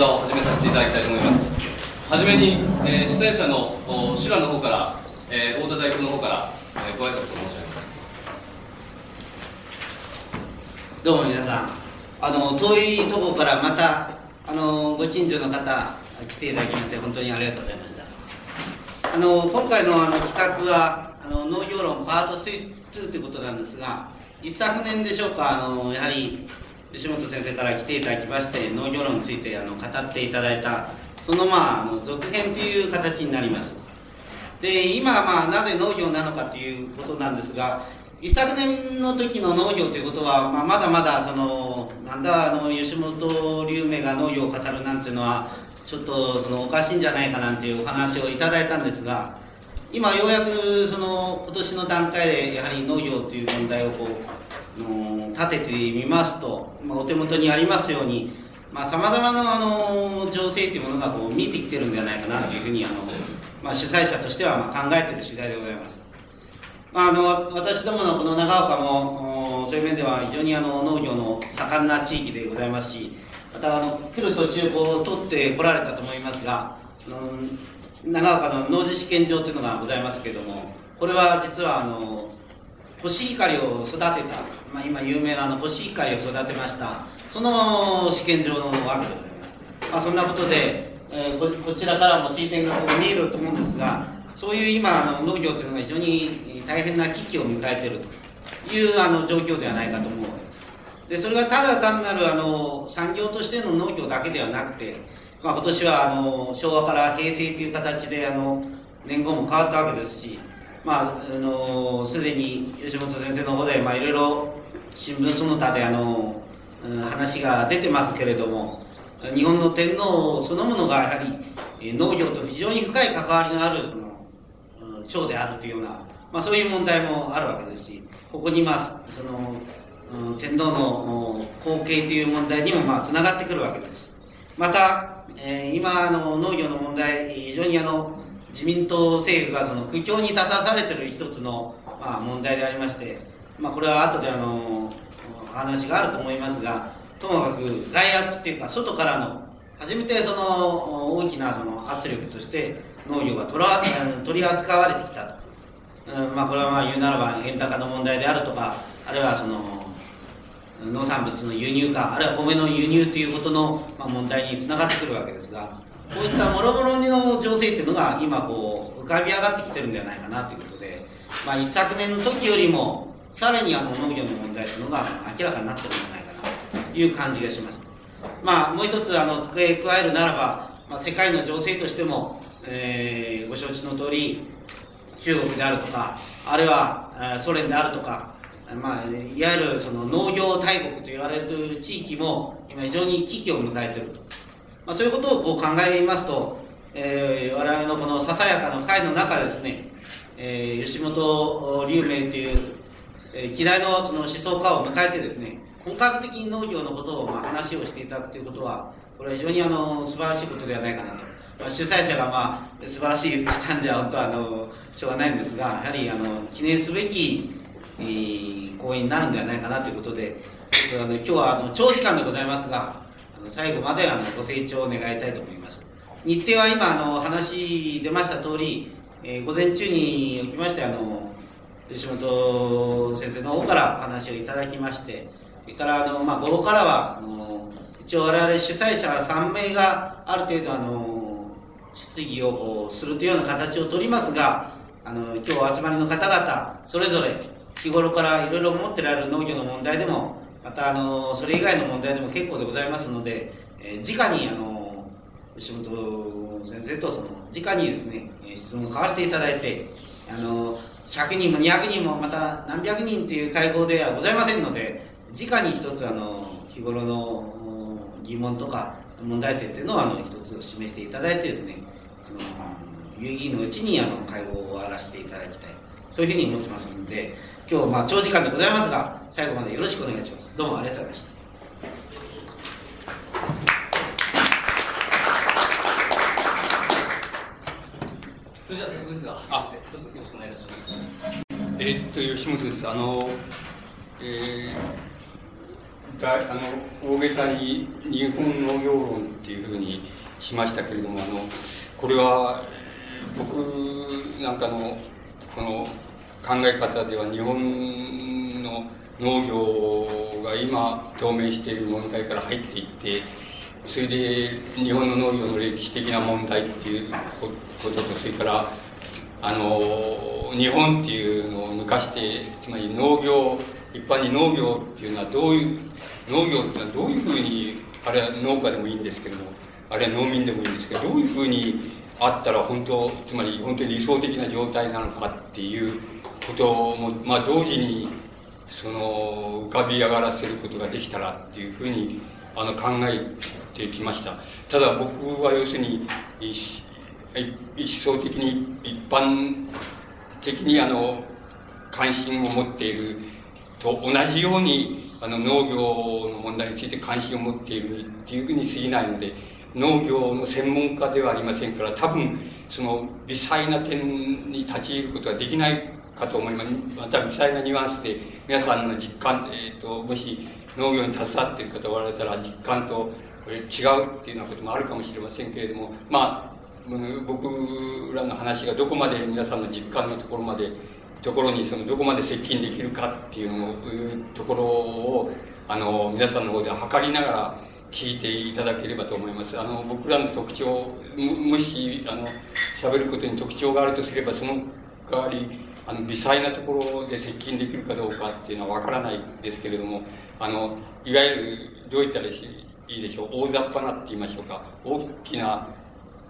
座を始めさせていただきたいと思います。はじめに、えー、主催者の修羅の方から、えー、太田代表の方から、えー、ご挨拶を申し上げます。どうも皆さん。あの遠いところからまたあのご近所の方来ていただきまして本当にありがとうございました。あの今回のあの企画はあの農業論パート 2, 2ということなんですが一昨年でしょうかあのやはり吉本先生から来ていただきまして農業論についてあの語っていただいたそのまああの続編という形になります。で今まあなぜ農業なのかということなんですが一昨年の時の農業ということは、まあ、まだまだそのなんだあの吉本龍明が農業を語るなんていうのはちょっとそのおかしいんじゃないかなんていうお話をいただいたんですが今ようやくその今年の段階でやはり農業という問題をこうの立ててみますと、まあ、お手元にありますようにさまざ、まなあの情勢というものがこう見えてきてるんではないかなというふうにあの、まあ、主催者としてはまあ考えている次第でございます。まあ、あの私どものこの長岡もそういう面では非常にあの農業の盛んな地域でございますしまたあの来る途中こう取ってこられたと思いますが、うん、長岡の農事試験場というのがございますけれどもこれは実はあのコシヒカリを育てた、まあ、今有名なあのコシヒカリを育てました。その試験場のわけでございます、まあ、そんなことで、えー、ここちらからも水田がここ見えると思うんですがそういう今あの農業というのが非常に大変な危機を迎えているというあの状況ではないかと思うわけです。でそれがただ単なるあの産業としての農業だけではなくて、まあ、今年はあの昭和から平成という形であの年号も変わったわけですしまああのすでに吉本先生の方で、まあ、いろいろ新聞その他であの話が出てますけれども日本の天皇そのものがやはり農業と非常に深い関わりのあるその長であるというような、まあ、そういう問題もあるわけですしここにまあその、天皇の後継という問題にもまあつながってくるわけです。また、えー、今の農業の問題非常にあの自民党政府がその苦境に立たされている一つの、まあ、問題でありまして、まあ、これは後であの話があると思いますがともかく外圧っていうか外からの初めてその大きなその圧力として農業が取り扱われてきたと、うんまあ、これはまあ言うならば円高の問題であるとかあるいはその農産物の輸入かあるいは米の輸入ということの問題につながってくるわけですがこういったもろもろの情勢っていうのが今こう浮かび上がってきてるんではないかなということで、まあ、一昨年の時よりもさらにあの農業の問題というのが明らかになってるんじゃないかなという感じがします。まあ、もう一つあの付け加えるならば、まあ、世界の情勢としてもえー、ご承知の通り中国であるとかあるいはソ連であるとか、まあ、いわゆるその農業大国と言われる地域も今非常に危機を迎えていると、まあ、そういうことをこう考えますと、えー、我々のこのささやかな会の中ですね、えー、吉本龍明という、えー、希代のその思想家を迎えてですね本格的に農業のことをまあ話をしていただくということはこれは非常にあの素晴らしいことではないかなと。まあ、主催者がまあ素晴らしい言ってたんじゃ本当はあのしょうがないんですがやはりあの記念すべき、えー、講演になるんではないかなということでちょっとあの今日はあの長時間でございますが最後まであのご清聴願いたいと思います。日程は今あの話出ました通り、えー、午前中におきましてあの吉本先生の方からお話をいただきましてそれからあの、まあ、午後からはあの一応我々主催者3名がある程度あの質疑をするというような形をとりますがあの今日お集まりの方々それぞれ日頃からいろいろ思ってられる農業の問題でもまたあのそれ以外の問題でも結構でございますので、えー、直にあの吉本先生とその直にですね質問を交わしていただいてあの100人も200人もまた何百人という会合ではございませんので直に一つあの日頃の疑問とか問題点というのをあの一つ示していただいてですねあの有意義のうちにあの会合を終わらせていただきたい。そういうふうに思ってますので今日まあ長時間でございますが最後までよろしくお願いします。どうもありがとうございました。それじゃあ早速ですがあ。どうぞよろしくお願いいたします。えー、っと吉本です。あのえーだあの大げさに日本農業論っていうふうにしましたけれどもあのこれは僕なんかのこの考え方では日本の農業が今当面している問題から入っていってそれで日本の農業の歴史的な問題っていうこととそれからあの日本っていうのを抜かしてつまり農業一般に農業っていうのはどういう農業っていうのはどういうふうにあれは農家でもいいんですけどもあるいは農民でもいいんですけどどういうふうにあったら本当つまり本当に理想的な状態なのかっていうことも、まあ、同時にその浮かび上がらせることができたらっていうふうにあの考えてきました。ただ僕は要するに一層的に一般的にあの関心を持っていると同じようにあの農業の問題について関心を持っているっていうふうに過ぎないので農業の専門家ではありませんから多分その微細な点に立ち入ることができないかと思いますまた微細なニュアンスで皆さんの実感、えーと、もし農業に携わっている方がおられたら実感と違うっていうようなこともあるかもしれませんけれどもまあ僕らの話がどこまで皆さんの実感のところまでところにそのどこまで接近できるかっていうのいうところをあの皆さんの方で測りながら聞いていただければと思いますあの僕らの特徴もしあの喋ることに特徴があるとすればその代わりあの微細なところで接近できるかどうかっていうのは分からないですけれどもあのいわゆるどういったらいいでしょう大雑把なって言いましょうか大きな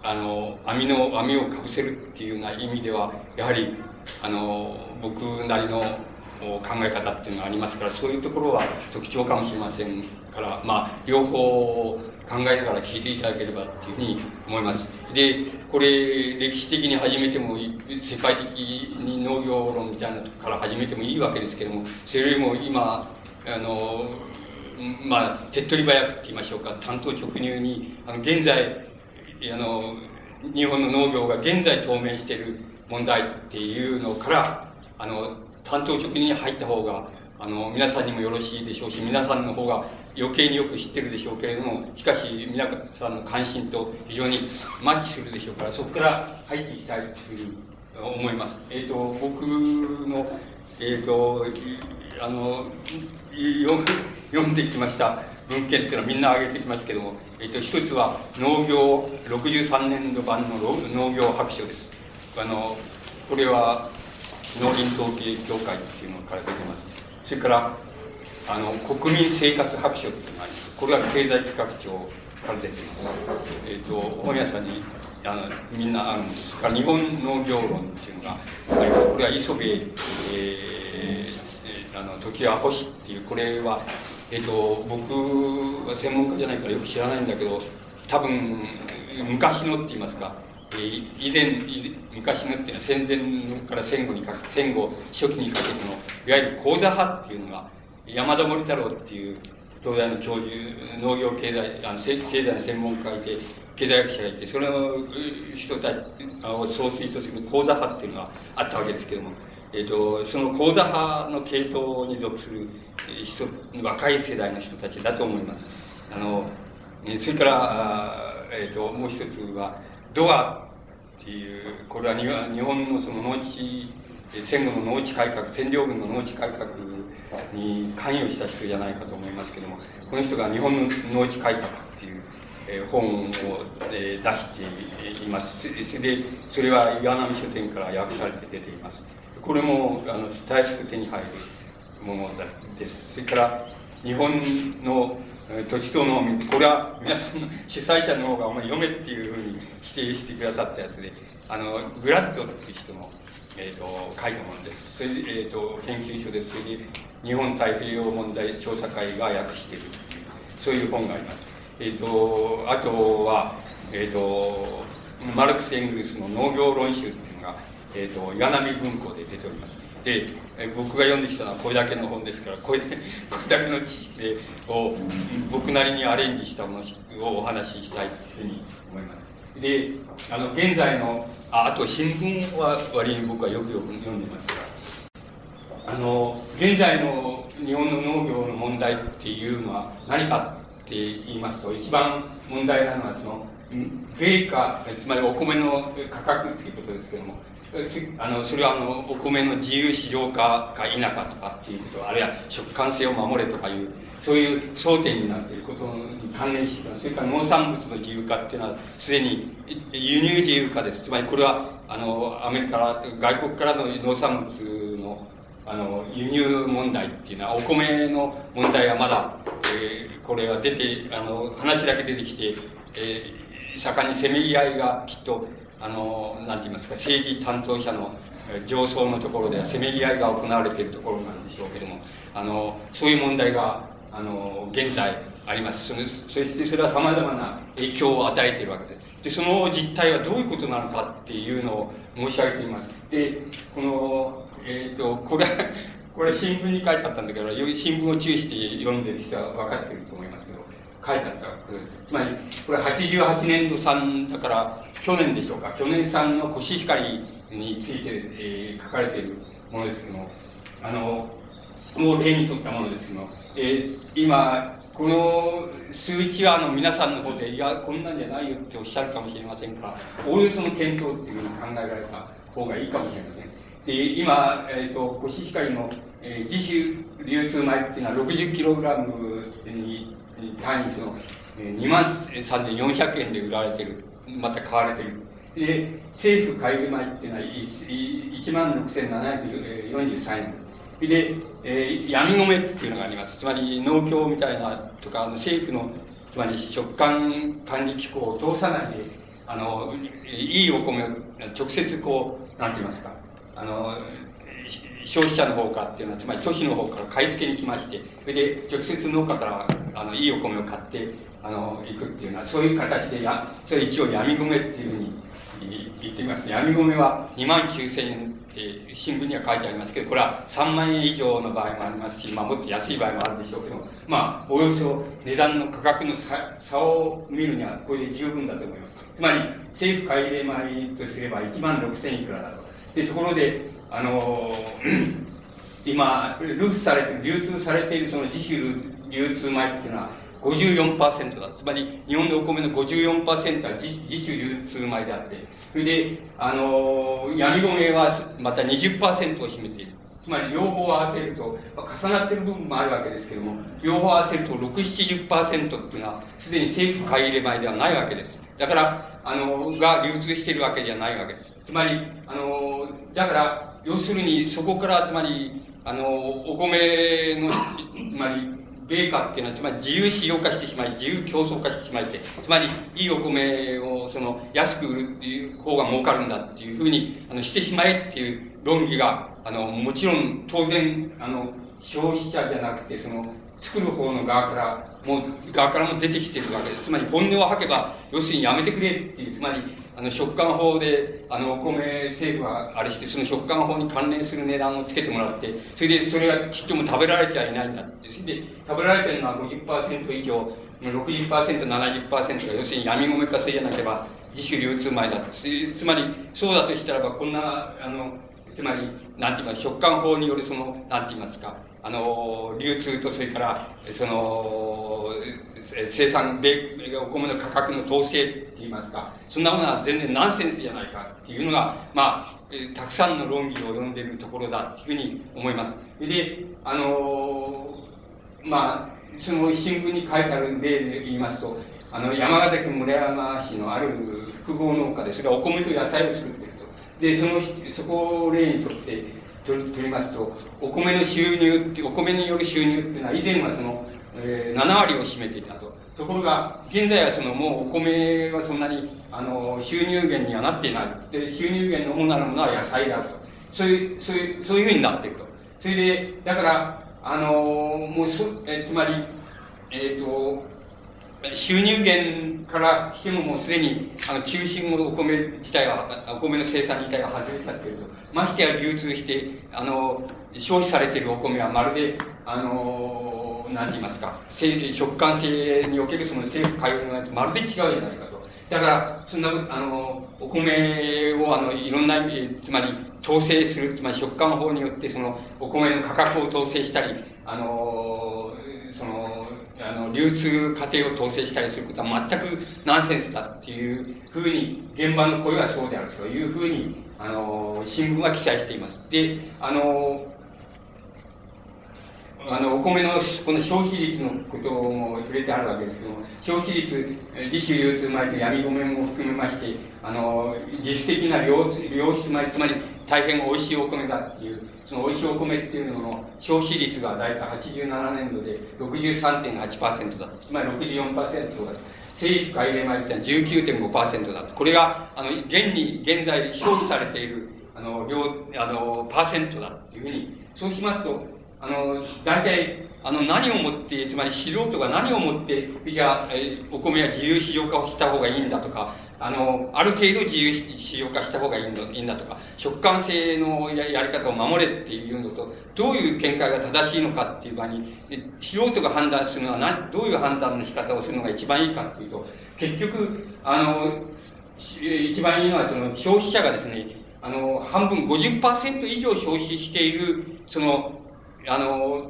あの網の網をかぶせるっていうような意味ではやはりあの僕なりの考え方っていうのがありますからそういうところは特徴かもしれませんからまあ両方考えながら聞いていただければっていうふうに思います。でこれ歴史的に始めてもい世界的に農業論みたいなとこから始めてもいいわけですけどもそれよりも今あのまあ手っ取り早くって言いましょうか担当直入にあの現在あの日本の農業が現在当面している問題っていうのからあの担当直入に入った方があの皆さんにもよろしいでしょうし皆さんの方が余計によく知ってるでしょうけれどもしかし皆さんの関心と非常にマッチするでしょうからそこから入っていきたいというふうに思います。えっ、ー、と僕のえっ、ー、とあの読んできました。文献っていうのはみんな挙げてきますけども、えっ、ー、と一つは農業63年度版の農業白書です。あのこれは農林統計協会っていうのから出てます。それからあの国民生活白書っていうのがあります。これは経済企画庁から出てます。えっ、と本屋さんにあのみんなあるんですから日本農業論っていうのがあります。これは磯部、えー、あの時は星っていうこれはえ、ー、と僕は専門家じゃないからよく知らないんだけど多分昔のって言いますか？以前昔のっていうのは戦前から戦後にか戦後初期にかけてのいわゆる講座派っていうのが山田森太郎っていう東大の教授農業経済あの経済の専門家がいて経済学者がいてその人たちを総帥とする講座派っていうのがあったわけですけども、えーと、その講座派の系統に属する人若い世代の人たちだと思います。あのそれからえーともう一つはドアっていうこれは日本のその農地戦後の農地改革占領軍の農地改革に関与した人じゃないかと思いますけどもこの人が「日本の農地改革」っていう、え本を、え出しています。でそれは岩波書店から訳されて出ています。これもあのたやすく手に入るものです。それから日本の土地と農民これは皆さんの主催者の方がお前読めっていうふうに否定してくださったやつであのグラッドっていう人の、えーと、書いたものですそれで、えーと、研究所でそれで日本太平洋問題調査会が訳しているそういう本があります、えーと、あとは、えー、とマルクス・エングルスの農業論集っていうのが、えー、と岩波文庫で出ております。でえ僕が読んできたのはこれだけの本ですからこれ これだけの知識を僕なりにアレンジしたものをお話ししたいというふうに思います。であの現在のああと新聞は割に僕はよくよく読んでますがあの現在の日本の農業の問題っていうのは何かって言いますと、一番問題なのはその、米価、つまりお米の価格っていうことですけども、あの、それはあの、お米の自由市場化か否かとかっていうこと、あるいは食感性を守れとかいう、そういう争点になっていることに関連してそれから農産物の自由化っていうのは、すでに輸入自由化です。つまりこれは、あの、アメリカ、外国からの農産物の、あの、輸入問題っていうのは、お米の問題はまだ、えー、これは出て、あの、話だけ出てきて、えー、盛んにせめぎ合いがきっとあの、なんて言いますか、政治担当者の上層のところではせめぎ合いが行われているところなんでしょうけども、あの、そういう問題が、あの、現在あります。そしてそれは様々な影響を与えているわけです。で、その実態はどういうことなのかっていうのを申し上げています。で、この、えっ、ー、と、これ、これ新聞に書いてあったんだけど、新聞を注意して読んでる人は分かっていると思いますけど、書いてあったことです。つまり、これ88年度産だから、去年でしょうか、去年産のコシヒカリについて、えー、書かれているものですけども、あの、もう例にとったものですけども、えー、今、この数値はあの皆さんの方で、いや、こんなんじゃないよっておっしゃるかもしれませんから、おおよその検討っていうふうに考えられた方がいいかもしれません。で、今、えっ、ー、と、コシヒカリの、えー、自主流通米っていうのは 60kg に単位の、え2万3400円で売られてる。また買われてる。で、政府買入米っていうのは1万6743円。で、えー、闇米っていうのがあります。つまり農協みたいなとか、あの政府の、つまり食感管理機構を通さないで、あの、いいお米を直接こう、なんて言いますか、あの、消費者の方かっていうのは、つまり都市の方から買い付けに来まして、それで直接農家からあのいいお米を買って、あの、行くっていうのは、そういう形でや、それ一応闇米っていうふうに言ってみます。ね闇米は2万9千円って新聞には書いてありますけど、これは3万円以上の場合もありますし、まあもっと安い場合もあるでしょうけど、まあ、およそ値段の価格の差差を見るにはこれで十分だと思います。つまり、政府買い入れ米とすれば1万6000いくらだと。で、ところで、あの今、流通されて流通されているその自主流通米っていうのは54%だ。つまり、日本のお米の54%は自自主流通米であって、それで、あの闇米はまた20%を占めている。つまり両方合わせると、重なっている部分もあるわけですけども、両方合わせると6、70%っていうのは、すでに政府買い入れ米ではないわけです。だから、あの、が流通しているわけではないわけです。つまり、あの、だから、要するにそこから、つまり、あの、お米の、つまり、米価っていうのは、つまり自由市場化してしまい、自由競争化してしまいて、つまり、いいお米を、その、安く売るっていう方が儲かるんだっていうふうに、あの、してしまえっていう論議が、あの、もちろん、当然、あの、消費者じゃなくて、その、作る方の側から、もう、側からも出てきてるわけです。つまり、本音を吐けば、要するにやめてくれっていう、つまり、あの、食感法で、あの、お米政府はあれして、その食感法に関連する値段をつけてもらって、それで、それがちっとも食べられちゃいないんだって。それで、食べられてるのは50%以上、60%、70%が、要するに闇米化せじゃなければ、自主流通米だつまり、そうだとしたらば、こんな、あの、つまり、なんて言います、食感法によるその、なんて言いますか、あの、流通と、それから、その、生産、米お米の価格の統制って言いますか、そんなものは全然ナンセンスじゃないかっていうのが、まあ、たくさんの論議を呼んでいるところだっていうふうに思います。で、あの、まあ、その新聞に書いてある例で言いますと、あの、山形県村山市のある複合農家で、それはお米と野菜を作っていると。で、その、そこを例にとって、取り取りますと、お米の収入って、お米による収入っていうのは、以前はその、えー、7割を占めていたと。ところが、現在はその、もうお米はそんなに、あの、収入源にはなっていない。で、収入源の主なるものは野菜であると。そういう、そういう、そういうふうになっていると。それで、だから、あのもうそ、えつまり、えっ、ー、と、収入源からしてももうすでに、あの、中心のお米自体は、お米の生産自体は外れちゃっていると。ましてや流通して、あの、消費されているお米はまるで、あの、何て言いますか、食感性におけるその政府海運がまるで違うじゃないかと。だから、そんな、あの、お米を、あの、いろんな意味で、つまり、統制する、つまり食感法によって、その、お米の価格を統制したり、あの、その、あの、流通過程を統制したりすることは全くナンセンスだっていうふうに、現場の声はそうであるというふうに、あの、新聞は記載しています。で、あの、あの、お米の、この消費率のことも触れてあるわけですけども、消費率、利種流通米と闇米も含めまして、あの、実質的な良質米、つまり大変美味しいお米だっていう、その美味しいお米っていうのの消費率が大体87年度で63.8%だ。つまり64%だ。政府買入米ってのは19.5%だ。これが、あの、現に、現在消費されている、あの、量、あの、パーセントだっていうふうに、そうしますと、あの、大体、あの、何をもって、つまり素人が何をもって、じゃあ、えお米は自由市場化をした方がいいんだとか、あの、ある程度自由市場化した方がいいんだいいんだとか、食感性のややり方を守れっていうのと、どういう見解が正しいのかっていう場に、素人が判断するのは何、どういう判断の仕方をするのが一番いいかっていうと、結局、あの、一番いいのはその消費者がですね、あの、半分50%以上消費している、その、あの、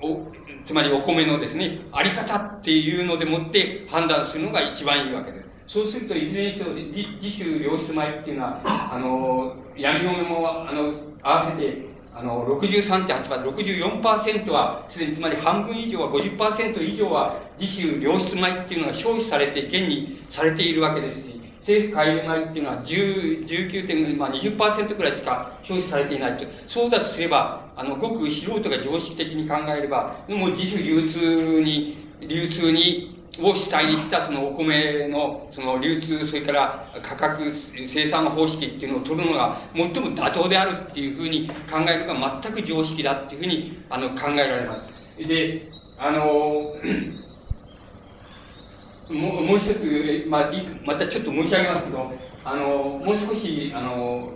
お、つまりお米のですね、あり方っていうのでもって判断するのが一番いいわけです。そうすると、いずれにせよ、自主良質米っていうのは、あの、闇米も、あの、合わせて、あの、63.8%、64%は、すでにつまり半分以上は、50%以上は、自主良質米っていうのが消費されて、現にされているわけですし、政府買入米っていうのは19.5、まあ20%くらいしか消費されていないと。そうだとすれば、あの、ごく素人が常識的に考えれば、もう自主流通に、流通に、を主体にしたそのお米のその流通、それから価格生産方式っていうのを取るのが最も妥当であるっていうふうに考えるのが全く常識だっていうふうにあの考えられます。で、あの、もうもう一つ、まあ、またちょっと申し上げますけど、あの、もう少し、あの、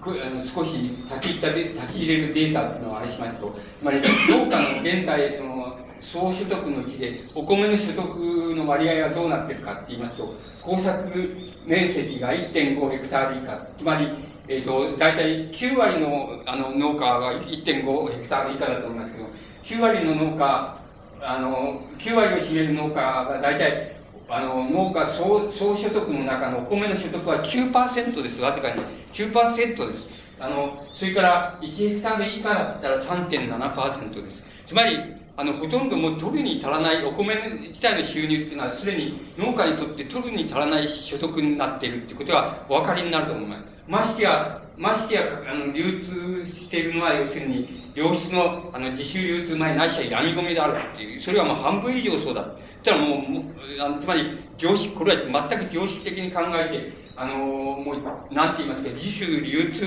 あの少し立ち入った立ち入れるデータっていうのをあれしますと、つまり農家の現在、その、総所得のうちで、お米の所得の割合はどうなってるかって言いますと、耕作面積が1.5ヘクタール以下、つまり、えっ、ー、と、大体9割のあの農家が1.5ヘクタール以下だと思いますけど、9割の農家、あの、9割を占める農家が大体あの、農家総総所得の中のお米の所得は9%です。わずかに。9%です。あの、それから1ヘクタール以下だったら3.7%です。つまり、あの、ほとんどもう取るに足らない、お米自体の収入っていうのは、すでに農家にとって取るに足らない所得になっているってことはお分かりになると思います。ましてや、ましてや、あの、流通しているのは、要するに、良質の、あの、自主流通前、ないしは闇米であるっていう、それはもう半分以上そうだ。ったらもう、あのつまり、常識、これは全く常識的に考えて、あのもう、なんて言いますか、自主流通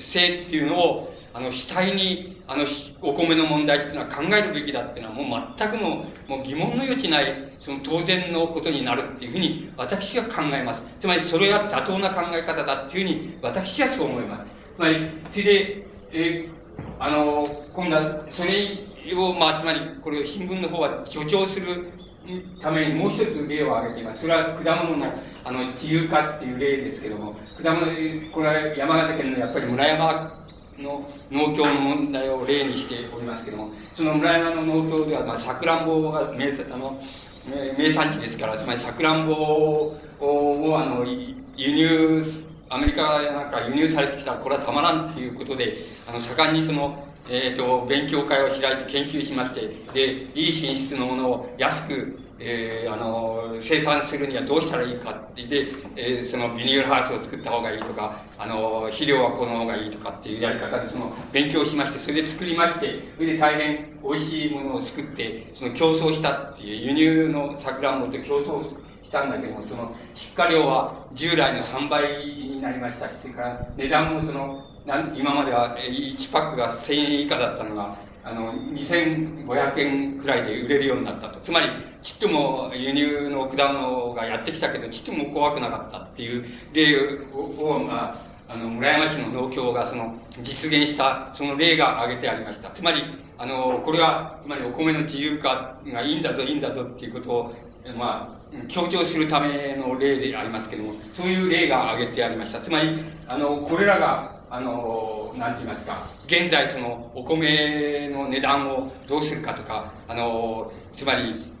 性っていうのを、あの、主体に、あの、お米の問題っていうのは考えるべきだっていうのは、もう全くの、もう疑問の余地ない、その当然のことになるっていうふうに、私は考えます。つまり、それは妥当な考え方だっていうふうに、私はそう思います。つまり、それで、えー、あの、今度は、それを、まあ、つまり、これを新聞の方は助長するためにもう一つ例を挙げています。それは果物の、あの、自由化っていう例ですけども、果物、これは山形県のやっぱり村山の農協の問題を例にしておりますけども、その村山の農協では、まあ、さくらんぼが名あの名産地ですから、つまりさくらんぼを、あの、輸入、アメリカなんか輸入されてきたらこれはたまらんっていうことで、あの、盛んにその、えっ、ー、と、勉強会を開いて研究しまして、で、いい品質のものを安く、えー、あの、生産するにはどうしたらいいかってで、えー、そのビニールハウスを作った方がいいとか、あの、肥料はこの方がいいとかっていうやり方でその勉強しまして、それで作りまして、それで大変美味しいものを作って、その競争したっていう輸入の桜んぼと競争したんだけども、その出荷量は従来の3倍になりましたし、それから値段もその今までは1パックが1000円以下だったのが、あの、2500円くらいで売れるようになったと。つまり、ちっとも輸入の果物がやってきたけど、ちっとも怖くなかったっていう例を、まあ、あの、村山市の農協がその、実現した、その例が挙げてありました。つまり、あの、これは、つまりお米の自由化がいいんだぞ、いいんだぞっていうことを、まあ、強調するための例でありますけども、そういう例が挙げてありました。つまり、あの、これらが、あの、なんて言いますか、現在その、お米の値段をどうするかとか、あの、つまり、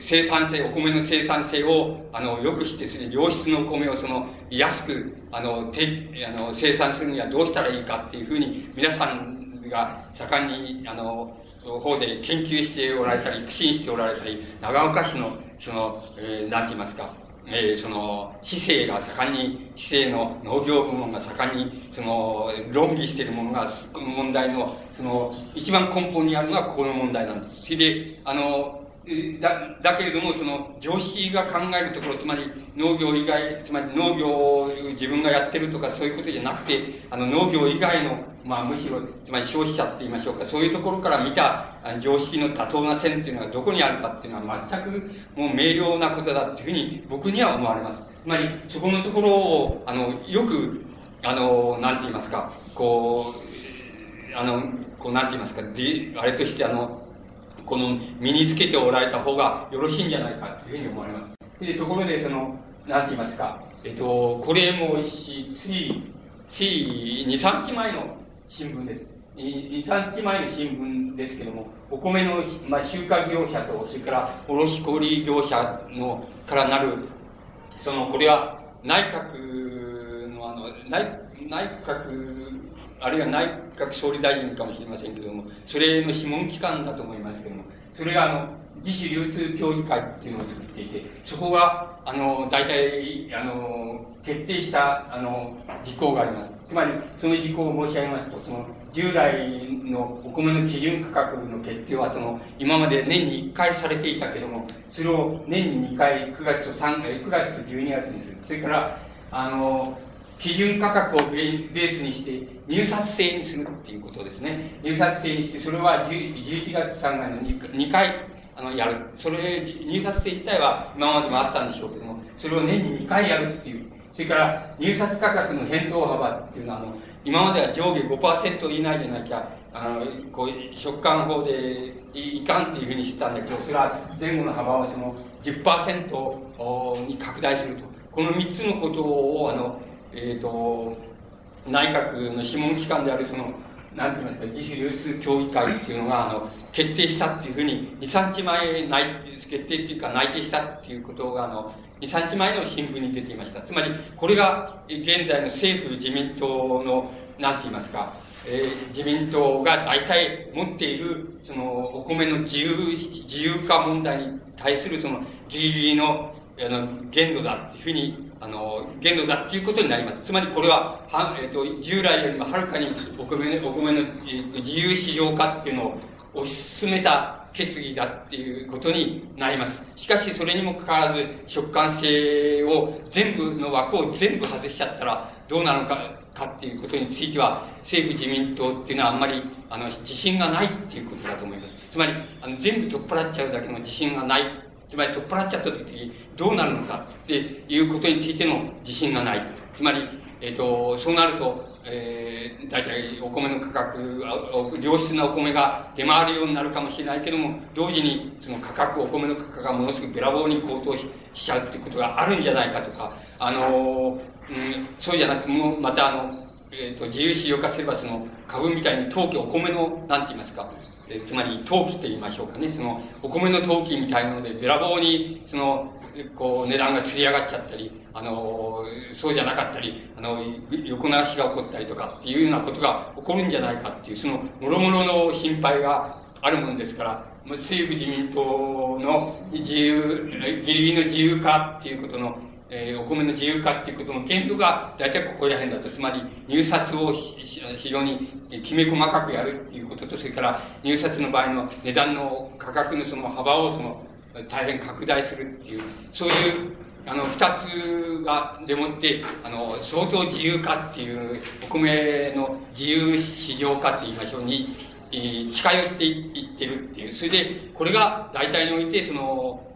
生産性、お米の生産性を、あの、良くしてする、良質のお米をその、安く、あの、て、あの、生産するにはどうしたらいいかっていうふうに、皆さんが盛んに、あの、方で研究しておられたり、苦心しておられたり、長岡市の、その、えー、なんて言いますか、えー、その、市政が盛んに、市政の農業部門が盛んに、その、論議しているものが、問題の、その、一番根本にあるのはここの問題なんです。それで、あの、だ、だけれども、その、常識が考えるところ、つまり農業以外、つまり農業を自分がやってるとかそういうことじゃなくて、あの農業以外の、まあむしろ、つまり消費者って言いましょうか、そういうところから見た常識の妥当な線っていうのはどこにあるかっていうのは全くもう明瞭なことだっていうふうに僕には思われます。つまり、そこのところを、あの、よく、あの、なんて言いますか、こう、あの、こう、なんて言いますか、あれとして、あの、この身につけておられた方がよろしいんじゃないかというふうに思われます。で、ところで、その、なんて言いますか、えっと、これもし、つい、つい2、3日前の新聞です。2、3日前の新聞ですけども、お米の、まあ、収穫業者と、それから卸小売業者の、からなる、その、これは内閣の、あの、内、内閣あるいは内閣総理大臣かもしれませんけども、それの諮問機関だと思いますけども、それがあの、自主流通協議会っていうのを作っていて、そこが、あの、大体、あの、徹底した、あの、事項があります。つまり、その事項を申し上げますと、その、従来のお米の基準価格の決定は、その、今まで年に1回されていたけども、それを年に2回、9月と3、9月と12月にする。それから、あの、基準価格をベースにして入札制にするっていうことですね。入札制にして、それは11月3月の 2, 2回あのやる。それ、入札制自体は今までもあったんでしょうけども、それを年に2回やるっていう。それから入札価格の変動幅っていうのは、あの、今までは上下5%以内でなきゃ、あの、こう、食感法でいかんっていうふうにしてたんだけど、それは前後の幅をその10%に拡大すると。この3つのことを、あの、えっ、ー、と、内閣の諮問機関であるその、なんて言いますか、自主流通協議会っていうのが、あの、決定したっていうふうに、2、3日前内、決定っていうか内定したっていうことが、あの、2、3日前の新聞に出ていました。つまり、これが現在の政府自民党の、なんて言いますか、えー、自民党が大体持っている、その、お米の自由、自由化問題に対する、その、ギリギリの、あの、限度だっていうふうにあの、限度だっていうことになります。つまりこれは、はえっ、ー、と、従来よりもはるかにお米お米の自由市場化っていうのを推し進めた決議だっていうことになります。しかしそれにもかかわらず、食感性を全部の枠を全部外しちゃったらどうなのか、かっていうことについては、政府自民党っていうのはあんまり、あの、自信がないっていうことだと思います。つまり、あの、全部取っ払っちゃうだけの自信がないつまり取っ払っちゃった時にどうなるのかっていうことについての自信がない。つまり、えっ、ー、と、そうなると、えー、大体お米の価格、良質なお米が出回るようになるかもしれないけども、同時にその価格、お米の価格がものすごくべらぼうに高騰しちゃうっていうことがあるんじゃないかとか、あの、うん、そうじゃなくて、もうまたあの、えっ、ー、と、自由市場化すればその株みたいに陶器、お米の、なんて言いますか、えつまり陶器と言いましょうかね、その、お米の陶器みたいなので、べらぼうに、その、こう、値段がつり上がっちゃったり、あの、そうじゃなかったり、あの、横流しが起こったりとかっていうようなことが起こるんじゃないかっていう、その、もろもろの心配があるもんですから、政府自民党の自由、ギリギリの自由化っていうことのえー、お米の自由化っていうことの限度が大体ここら辺だと、つまり入札を非常にきめ細かくやるっていうことと、それから入札の場合の値段の価格のその幅をその大変拡大するっていう、そういうあの、二つが、でもって、あの、相当自由化っていう、お米の自由市場化って言いましょうに、近寄っていってるっていう。それで、これが大体において、その、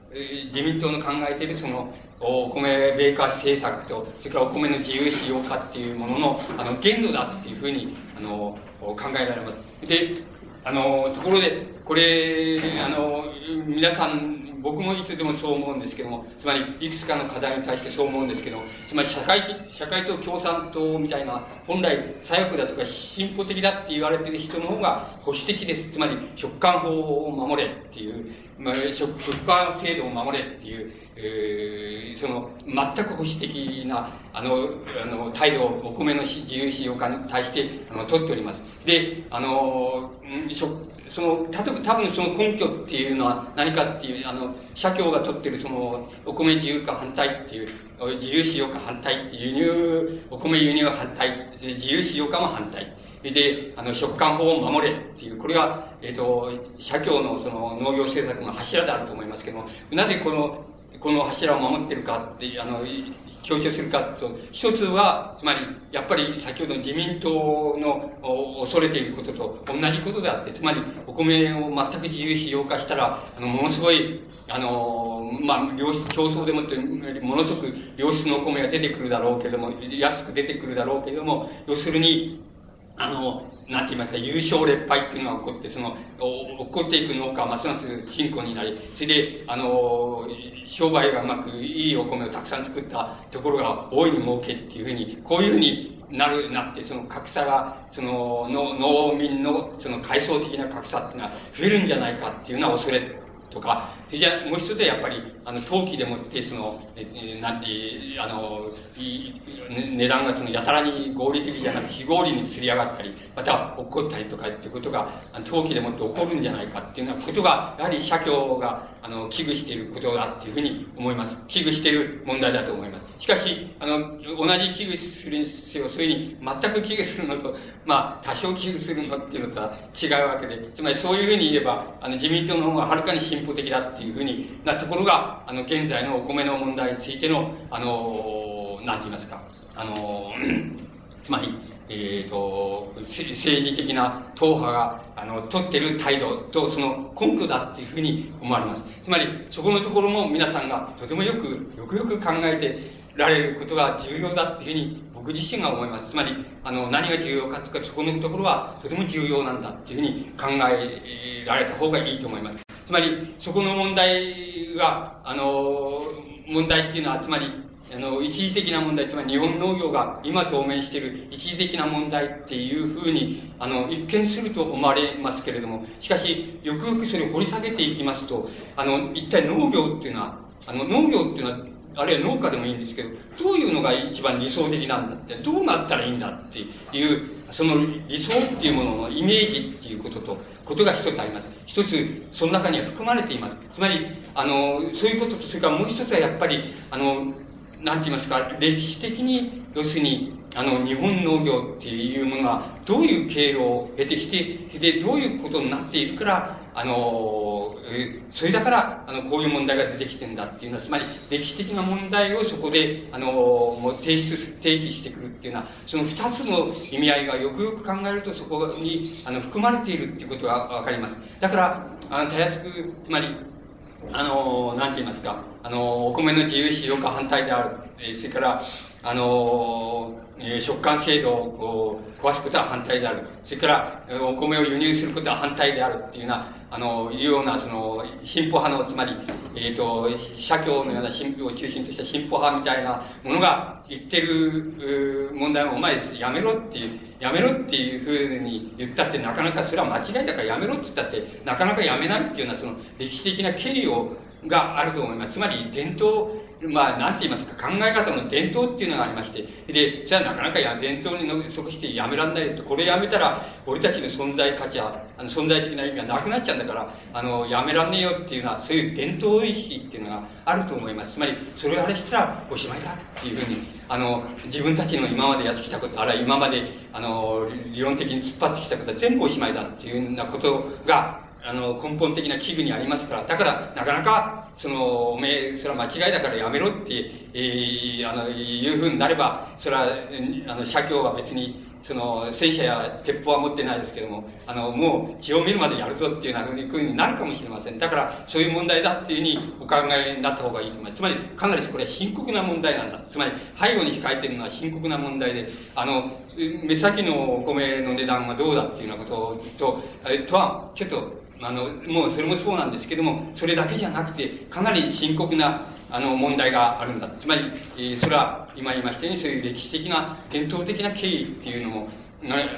自民党の考えてるそのお米米化政策と、それからお米の自由使用化っていうものの、あの、限度だっていうふうに、あの、考えられます。で、あの、ところで、これ、あの、皆さん僕もいつでもそう思うんですけども、つまり、いくつかの課題に対してそう思うんですけど、つまり社会、社会と共産党みたいな、本来左翼だとか進歩的だって言われてる人の方が保守的です。つまり、食感法を守れっていう、まあ、食、感制度を守れっていう、えー、その、全く保守的な、あの、あの、態度をお米の自由使用化に対して、あの、取っております。で、あの、その、例えば多分その根拠っていうのは何かっていう、あの、社協が取ってるその、お米自由化反対っていう、自由使用化反対、輸入、お米輸入反対、自由使用化も反対。で、あの、食感法を守れっていう、これが、えっ、ー、と、社協のその農業政策の柱であると思いますけども、なぜこの、この柱を守ってるかって、あの、強調するかと、一つは、つまり、やっぱり先ほどの自民党の恐れていることと同じことであって、つまり、お米を全く自由使用化したら、あの、ものすごい、あの、まあ、良質、競争でもって、ものすごく良質のお米が出てくるだろうけれども、安く出てくるだろうけれども、要するに、あの、なんて言いますか、優勝劣敗っていうのが起こって、その、起こっていく農家はますます貧困になり、それで、あの、商売がうまくいいお米をたくさん作ったところが大いに儲けっていうふうに、こういうふうになる、なって、その格差が、その、の農民の、その階層的な格差っていうのは増えるんじゃないかっていうのは恐れとか、じゃあもう一つはやっぱり、あの、陶器でもって、その、え、なんて、あの、い値段がそのやたらに合理的じゃなくて非合理に釣り上がったり、または起こったりとかっていうことが、陶器でもって起こるんじゃないかっていうようなことが、やはり社協が、あの、危惧していることだっていうふうに思います。危惧している問題だと思います。しかし、あの、同じ危惧するにせよ、そういうふうに全く危惧するのと、まあ、多少危惧するのっていうのとは違うわけで、つまりそういうふうに言えば、あの、自民党の方がはるかに進歩的だっていうふうになところが、あの、現在のお米の問題についての、あの、なんて言いますか、あの、つまり、えっ、ー、と、政治的な党派が、あの、取ってる態度と、その根拠だっていうふうに思われます。つまり、そこのところも皆さんがとてもよく、よくよく考えてられることが重要だっていうふうに僕自身が思います。つまり、あの、何が重要かというか、そこのところはとても重要なんだっていうふうに考えられた方がいいと思います。つまり、そこの問題が、あの、問題っていうのは、つまり、あの、一時的な問題、つまり日本農業が今当面している一時的な問題っていうふうに、あの、一見すると思われますけれども、しかし、よくよくそれを掘り下げていきますと、あの、一体農業っていうのは、あの、農業っていうのは、あるいは農家でもいいんですけど、どういうのが一番理想的なんだって、どうなったらいいんだっていう、その理想っていうもののイメージっていうことと、ことが一つあります。一つ、その中には含まれています。つまり、あの、そういうことと、それからもう一つはやっぱり、あの、なんて言いますか、歴史的に、要するに、あの、日本農業っていうものが、どういう経路を経てきて、で、どういうことになっているから、あの、それだから、あの、こういう問題が出てきてんだっていうのは、つまり、歴史的な問題をそこで、あの、もう提出、提起してくるっていうのは、その二つの意味合いがよくよく考えると、そこに、あの、含まれているっていうことがわかります。だから、あの、たやすく、つまり、あの、なんて言いますか、あの、お米の自由使用が反対である。えそれから、あの、えー、食感制度を壊すことは反対である。それから、お米を輸入することは反対であるっていうような、あの、いうような、その、進歩派の、つまり、えっ、ー、と、社協のような進歩を中心とした進歩派みたいなものが言ってる問題も、お前やめろっていう、やめろっていうふうに言ったって、なかなかそれは間違いだからやめろっつったって、なかなかやめないっていうような、その、歴史的な経緯を、があると思います。つまり、伝統まあ、なんて言いますか、考え方の伝統っていうのがありまして、で、じゃあなかなかや伝統に即してやめらんないよと、これやめたら、俺たちの存在価値は、あの存在的な意味がなくなっちゃうんだから、あの、やめらんねえよっていうのは、そういう伝統意識っていうのがあると思います。つまり、それをあれしたらおしまいだっていうふうに、あの、自分たちの今までやってきたこと、あるいは今まで、あの、理論的に突っ張ってきたことは全部おしまいだっていうようなことが、あの、根本的な危惧にありますから、だから、なかなか、その、おめえ、それは間違いだからやめろって、えー、あの、いうふうになれば、それは、あの、社協は別に、その、戦車や鉄砲は持ってないですけども、あの、もう血を見るまでやるぞっていうふうになるかもしれません。だから、そういう問題だっていうふうにお考えになった方がいいと思います。つまり、かなりこれは深刻な問題なんだ。つまり、背後に控えてるのは深刻な問題で、あの、目先のお米の値段はどうだっていうようなことと、とは、ちょっと、あの、もうそれもそうなんですけども、それだけじゃなくて、かなり深刻な、あの、問題があるんだ。つまり、えー、それは、今言いましたように、そういう歴史的な、伝統的な経緯っていうのも、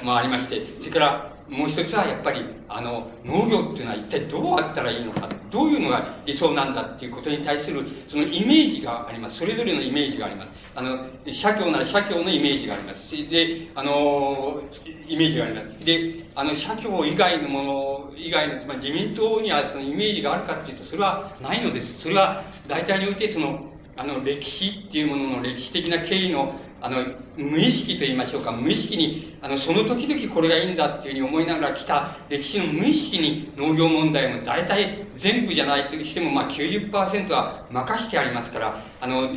まあ、ありまして、それから、もう一つはやっぱり、あの、農業っていうのは一体どうあったらいいのか、どういうのが理想なんだっていうことに対する、そのイメージがあります。それぞれのイメージがあります。あの、社協なら社協のイメージがあります。で、あの、イメージがあります。で、あの、社協以外のもの、以外の、つまり自民党にはそのイメージがあるかっていうと、それはないのです。それは、大体においてその、あの、歴史っていうものの歴史的な経緯のあの、無意識と言いましょうか、無意識に、あの、その時々これがいいんだっていうふうに思いながら来た歴史の無意識に農業問題も大体全部じゃないとしても、まあ90%は任してありますから、あの、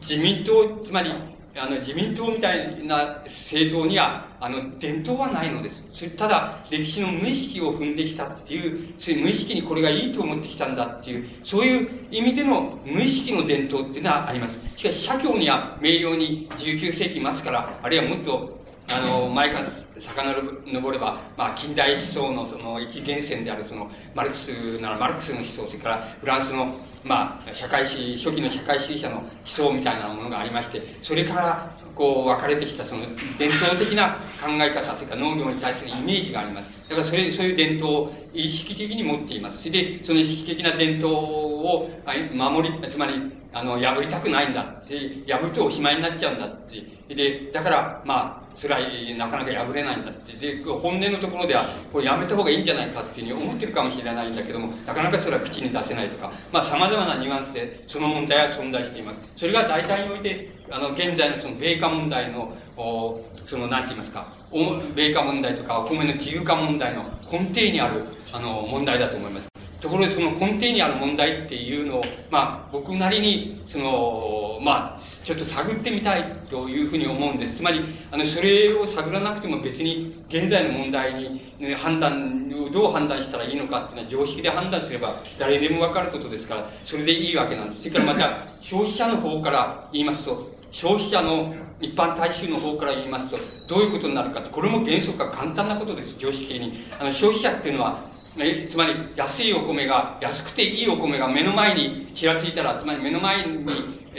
自民党、つまりあの、自民党みたいな政党には、あの、伝統はないのですそれ。ただ、歴史の無意識を踏んできたっていう、そういう無意識にこれがいいと思ってきたんだっていう、そういう意味での無意識の伝統っていうのはあります。しかし、社協には明瞭に19世紀末から、あるいはもっとあの、前から遡れば、まあ、近代思想のその一源泉である、その、マルクスならマルクスの思想、それからフランスの、まあ、社会主義、初期の社会主義者の思想みたいなものがありまして、それから、こう、分かれてきた、その、伝統的な考え方、それから農業に対するイメージがあります。だから、それ、そういう伝統を意識的に持っています。それで、その意識的な伝統を守り、つまり、あの、破りたくないんだ。破るとおしまいになっちゃうんだって。で、だから、まあ、辛い、なかなか破れないんだって。で、本音のところでは、これやめた方がいいんじゃないかっていうふうに思ってるかもしれないんだけども、なかなかそれは口に出せないとか、まあ様々なニュアンスでその問題は存在しています。それが大体において、あの、現在のその米価問題の、おその、なんて言いますか、お米価問題とかお米の自由化問題の根底にある、あの、問題だと思います。ところでその根底にある問題っていうのを、まあ、僕なりに、その、まあ、ちょっと探ってみたいというふうに思うんです。つまり、あの、それを探らなくても別に、現在の問題に、ね、判断をどう判断したらいいのかっていうのは常識で判断すれば誰でもわかることですから、それでいいわけなんです。それからまた、消費者の方から言いますと、消費者の一般大衆の方から言いますと、どういうことになるかこれも原則が簡単なことです、常識的に。あの、消費者っていうのは、え、つまり、安いお米が、安くていいお米が目の前にちらついたら、つまり目の前に、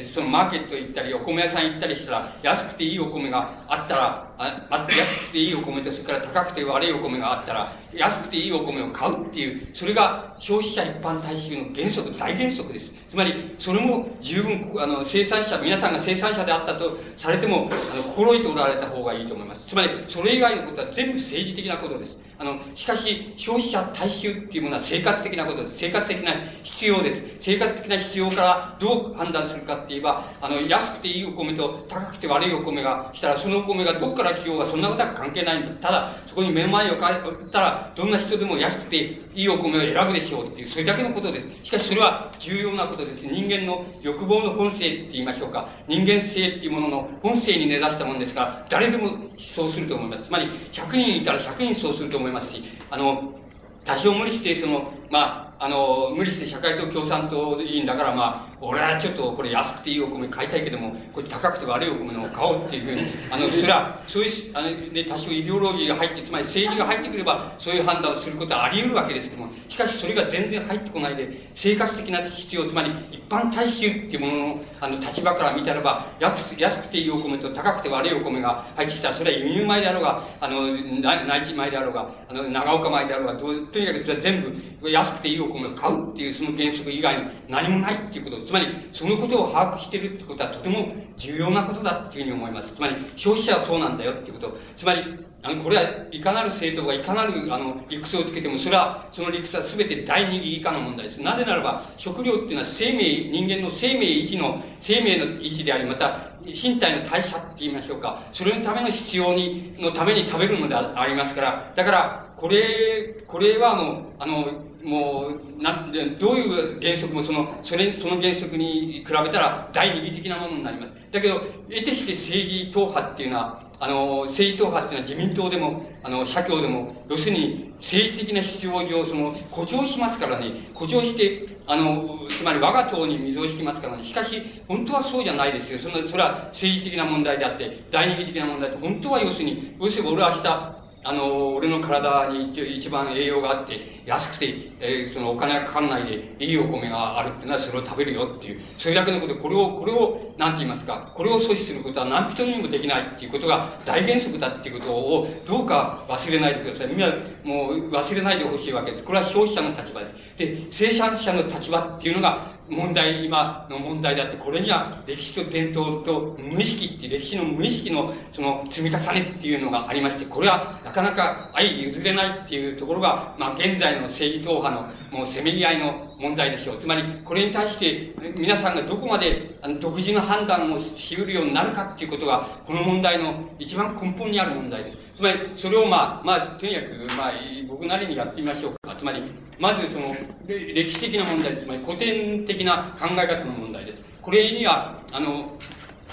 そのマーケット行ったり、お米屋さん行ったりしたら、安くていいお米があったら、ああ安くていいお米と、それから高くて悪いお米があったら、安くていいお米を買うっていう、それが消費者一般大衆の原則、大原則です。つまり、それも十分、あの、生産者、皆さんが生産者であったとされても、あの、心得ておられた方がいいと思います。つまり、それ以外のことは全部政治的なことです。あの、しかし、消費者大衆っていうものは生活的なことです。生活的な必要です。生活的な必要からどう判断するかって言えば、あの、安くていいお米と高くて悪いお米が来たら、そのお米がどっから来ようがそんなことは関係ないんだ。ただ、そこに目の前に置かれたら、どんな人でも安くていいお米を選ぶでしょうっていう、それだけのことです。しかしそれは重要なことです。人間の欲望の本性って言いましょうか。人間性っていうものの本性に根ざしたものですから、誰でもそうすると思います。つまり、100人いたら100人そうすると思います思いますし、あの、多少無理して、その、まあ、あの、無理して社会党共産党委員だから、まあ、俺はちょっとこれ安くていいお米買いたいけども、これ高くて悪いお米のを買おうっていうふうに、あの、それは、そういう、あの、ね、多少イデオロギーが入って、つまり政治が入ってくれば、そういう判断をすることはあり得るわけですけども、しかしそれが全然入ってこないで、生活的な必要、つまり一般大衆っていうものの、あの、立場から見たらば、安く安くていいお米と高くて悪いお米が入ってきたら、それは輸入米であろうが、あの、内地米であろうが、あの、長岡米であろうが、とにかく全部安くていいお米を買うっていうその原則以外に何もないっていうこと、つまり、そのことを把握しているってことはとても重要なことだっていうふうに思います。つまり、消費者はそうなんだよっていうこと。つまり、あの、これはいかなる政党がいかなる、あの、理屈をつけても、それは、その理屈は全て第二義以下の問題です。なぜならば、食料っていうのは生命、人間の生命維持の、生命の維持であり、また、身体の代謝って言いましょうか。それのための必要に、のために食べるのでありますから、だから、これ、これはもう、あの、もう、な、どういう原則もその、それ、その原則に比べたら第二義的なものになります。だけど、得てして政治党派っていうのは、あの、政治党派っていうのは自民党でも、あの、社協でも、要するに政治的な必要上、その、誇張しますからね、誇張して、あの、つまり我が党に水を引きますからね。しかし、本当はそうじゃないですよ。その、それは政治的な問題であって、第二義的な問題って、本当は要するに、要するに俺は明日、あの、俺の体に一番栄養があって、安くて、えー、そのお金がかかんないで、いいお米があるっていうのはそれを食べるよっていう、それだけのこと、これを、これを、なんて言いますか、これを阻止することは何人にもできないっていうことが大原則だっていうことを、どうか忘れないでください。みんな、もう忘れないでほしいわけです。これは消費者の立場です。で、生産者の立場っていうのが、問題、今の問題であって、これには歴史と伝統と無意識って歴史の無意識のその積み重ねっていうのがありまして、これはなかなか相譲れないっていうところが、まあ現在の正義党派のもうせめぎ合いの問題でしょう。つまり、これに対して皆さんがどこまで独自の判断をし得るようになるかっていうことが、この問題の一番根本にある問題です。つまり、それをまあ、まあ、とにかく、まあ、僕なりにやってみましょうか。つまり、まずその、歴史的な問題です。つまり、古典的な考え方の問題です。これには、あの、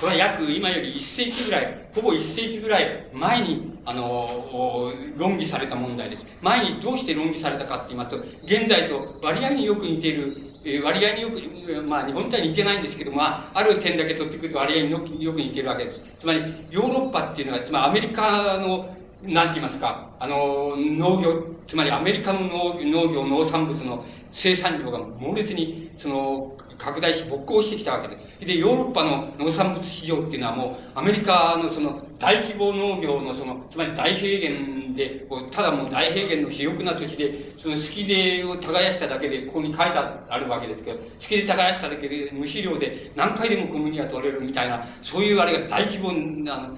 これは約今より1世紀ぐらい、ほぼ1世紀ぐらい前に、あの、論議された問題です。前にどうして論議されたかって言いますと、現在と割合によく似ている、え割合によく、まあ日本とは似てないんですけども、あ、る点だけ取ってくると割合によくよく似てるわけです。つまり、ヨーロッパっていうのは、つまりアメリカのなんて言いますか、あの、農業、つまりアメリカの農業、農産物の生産量が猛烈に、その、拡大し、勃興してきたわけで。で、ヨーロッパの農産物市場っていうのはもう、アメリカのその、大規模農業のその、つまり大平原で、ただもう大平原の肥沃な土地で、その好きでを耕しただけで、ここに書いてあるわけですけど、好きで耕しただけで、無肥料で何回でも小麦が取れるみたいな、そういうあれが大規模な、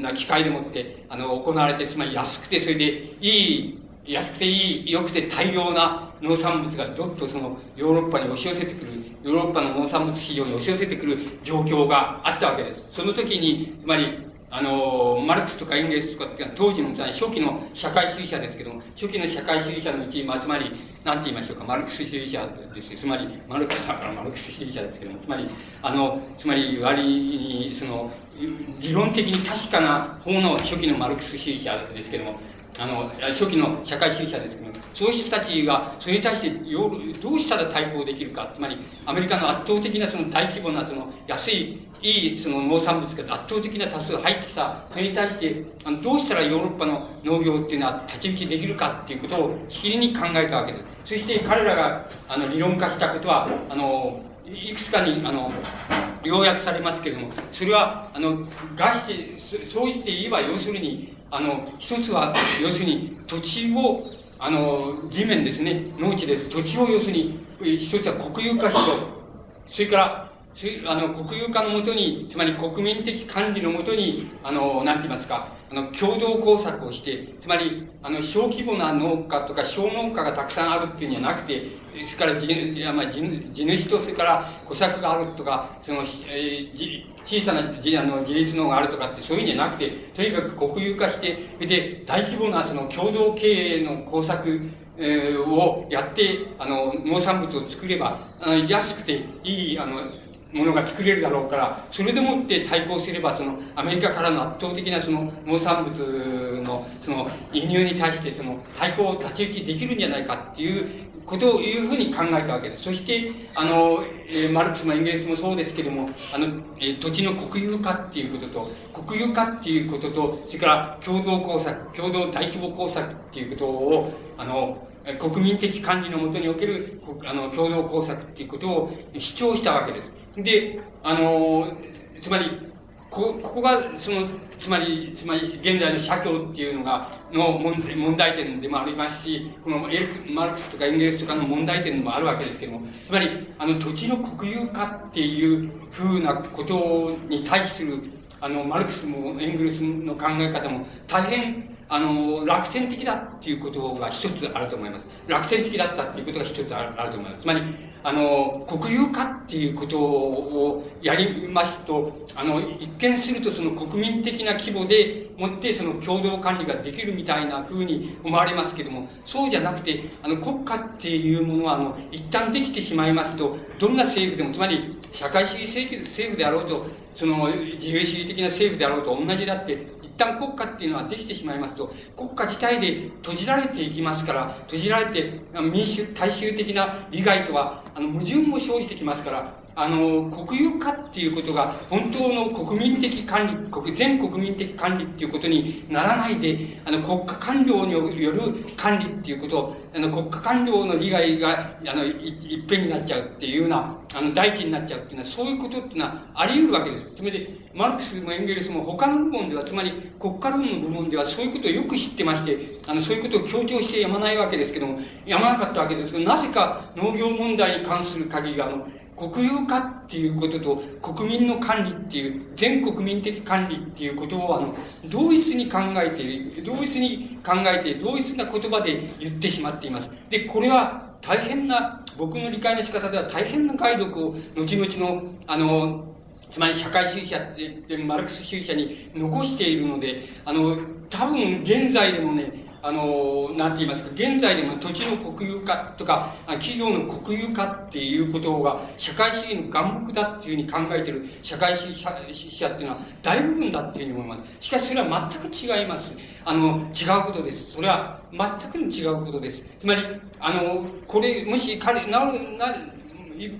な機械でもって、あの、行われて、つまり安くて、それでいい、安くていい、良くて大量な農産物がどっとそのヨーロッパに押し寄せてくる、ヨーロッパの農産物市場に押し寄せてくる状況があったわけです。その時に、つまり、あの、マルクスとかエンゲルスとかって当時の初期の社会主義者ですけども、初期の社会主義者のうち、まあ、つまり、なんて言いましょうか、マルクス主義者ですよ。つまり、マルクスさんからマルクス主義者ですけども、つまり、あの、つまり、割に、その、理論的に確かな方の初期のマルクス主義者ですけども、あの、初期の社会主義者ですけど、そういう人たちが、それに対してどうしたら対抗できるか、つまり、アメリカの圧倒的なその大規模なその安い、いいその農産物が圧倒的な多数入ってきた、それに対して、あのどうしたらヨーロッパの農業っていうのは立ち打ちできるかっていうことをしきりに考えたわけです。そして彼らが、あの、理論化したことは、あの、いくつかに、あの、要約されますけれども、それは、あの、外して、そうして言えば、要するに、あの、一つは、要するに、土地を、あの、地面ですね、農地です。土地を要するに、一つは国有化しと。それから、あの、国有化のもとに、つまり国民的管理のもとに、あの、なんて言いますか、あの、共同工作をして、つまり、あの、小規模な農家とか小農家がたくさんあるっていうんじゃなくて、それから地、いやまあ、地地主と、それから小作があるとか、その、えー、小さなあの自立農があるとかってそういうんじゃなくて、とにかく国有化して、で、大規模なその共同経営の工作、えー、をやって、あの、農産物を作れば、あの安くていい、あの、ものが作れるだろうから、それでもって対抗すれば、その、アメリカからの圧倒的なその農産物の、その、輸入に対して、その、対抗を、立ち打ちできるんじゃないかっていうことをいうふうに考えたわけです。そして、あの、えー、マルクスもエンゲルスもそうですけども、あの、えー、土地の国有化っていうことと、国有化っていうことと、それから共同工作、共同大規模工作っていうことを、あの、国民的管理のもとにおける、あの、共同工作っていうことを主張したわけです。で、あの、つまり、こ、ここが、その、つまり、つまり、現在の社協っていうのが、の問題点でもありますし、このエルマルクスとかエンゲルスとかの問題点もあるわけですけども、つまり、あの、土地の国有化っていうふうなことに対する、あの、マルクスもエンゲルスの考え方も大変あの、楽天的だっていうことが一つあると思います。楽天的だったっていうことが一つあるあると思います。つまり、あの、国有化っていうことをやりますと、あの、一見するとその国民的な規模でもってその共同管理ができるみたいな風に思われますけども、そうじゃなくて、あの、国家っていうものは、あの、一旦できてしまいますと、どんな政府でも、つまり、社会主義政府であろうと、その、自由主義的な政府であろうと同じだって、旦国家っていうのはできてしまいますと、国家自体で閉じられていきますから、閉じられて、民主、大衆的な利害とは、あの、矛盾も生じてきますから、あの、国有化っていうことが、本当の国民的管理、国全国民的管理っていうことにならないで、あの、国家官僚による管理っていうこと、あの、国家官僚の利害が、あの、い一辺になっちゃうっていうような、あの、第一になっちゃうっていうのは、そういうことっていうのはあり得るわけです。つまり、マルクスもエンゲルスも他の部門では、つまり国家論の部門ではそういうことをよく知ってまして、あの、そういうことを強調してやまないわけですけども、やまなかったわけですけど、なぜか農業問題に関する限り、あの、国有化っていうことと国民の管理っていう、全国民的管理っていうことをあの、同一に考えている、同一に考えて、同一な言葉で言ってしまっています。で、これは大変な、僕の理解の仕方では大変な解読を、後々の、あの、つまり社会主義者って、マルクス主義者に残しているので、あの、多分現在でもね、あの、なんて言いますか、現在でも土地の国有化とか、企業の国有化っていうことが、社会主義の眼目だっていうふうに考えている社会主義者っていうのは大部分だっていうふうに思います。しかしそれは全く違います。あの、違うことです。それは全く違うことです。つまり、あの、これ、もし彼、な、な、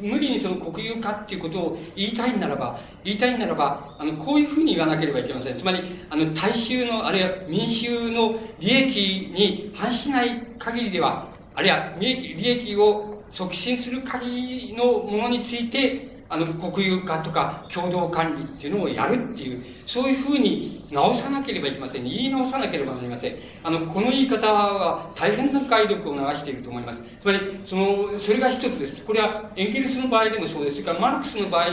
無理にその国有化っていうことを言いたいならば、言いたいならば、あの、こういうふうに言わなければいけません。つまり、あの、大衆の、あるいは民衆の利益に反しない限りでは、あるいは利益を促進する限りのものについて、あの、国有化とか共同管理っていうのをやるっていう、そういうふうに直さなければいけません。言い直さなければなりません。あの、この言い方は大変な解読を流していると思います。つまり、その、それが一つです。これはエンゲルスの場合でもそうです。それからマルクスの場合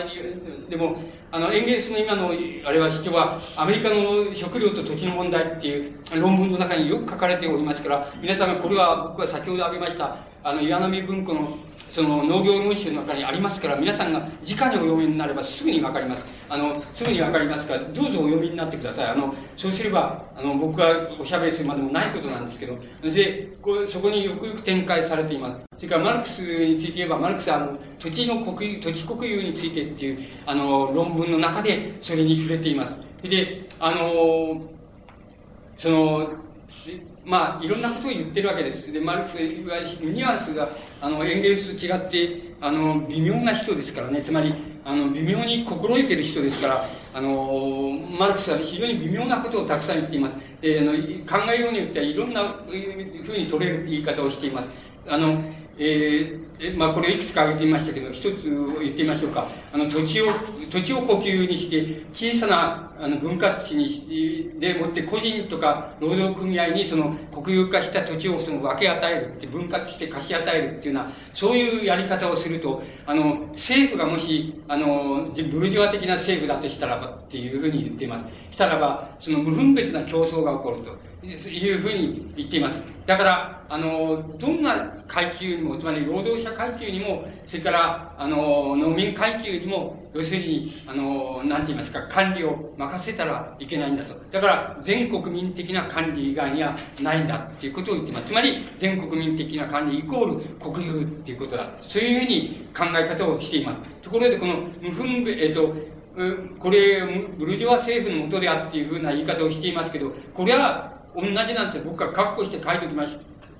でも、あの、エンゲルスの今の、あれは主張は、アメリカの食料と土地の問題っていう論文の中によく書かれておりますから、皆さんがこれは僕は先ほど挙げました、あの、岩波文庫のその農業論集の中にありますから、皆さんが直にお読みになればすぐにわかります。あの、すぐにわかりますから、どうぞお読みになってください。あの、そうすれば、あの、僕がおしゃべりするまでもないことなんですけど、で、こそこによくよく展開されています。それからマルクスについて言えば、マルクスはあの、土地の国、土地国有についてっていう、あの、論文の中でそれに触れています。で、あの、その、まあ、いろんなことを言ってるわけです。で、マルクスは、ニュアンスが、あの、エンゲルスと違って、あの、微妙な人ですからね。つまり、あの、微妙に心得てる人ですから、あの、マルクスは非常に微妙なことをたくさん言っています。えー、あの考えようによってはいろんなふうに取れる言い方をしています。あの、えー、まあ、これいくつか挙げてみましたけど、一つ言ってみましょうか。あの、土地を、土地を呼吸にして、小さな、あの、分割地にして、でもって個人とか労働組合にその国有化した土地をその分け与えるって、分割して貸し与えるっていうような、そういうやり方をすると、あの、政府がもし、あの、ブルジョワ的な政府だとしたらばっていうふうに言っています。したらば、その無分別な競争が起こると。いうふうに言っています。だから、あの、どんな階級にも、つまり労働者階級にも、それから、あの、農民階級にも、要するに、あの、なんて言いますか、管理を任せたらいけないんだと。だから、全国民的な管理以外にはないんだっていうことを言っています。つまり、全国民的な管理イコール国有っていうことだ。そういうふうに考え方をしています。ところで、この無分別、えっ、と、これ、ブルジョワ政府のもとであっていうふうな言い方をしていますけど、これは同じなんですよ。僕が括弧して書いておきまし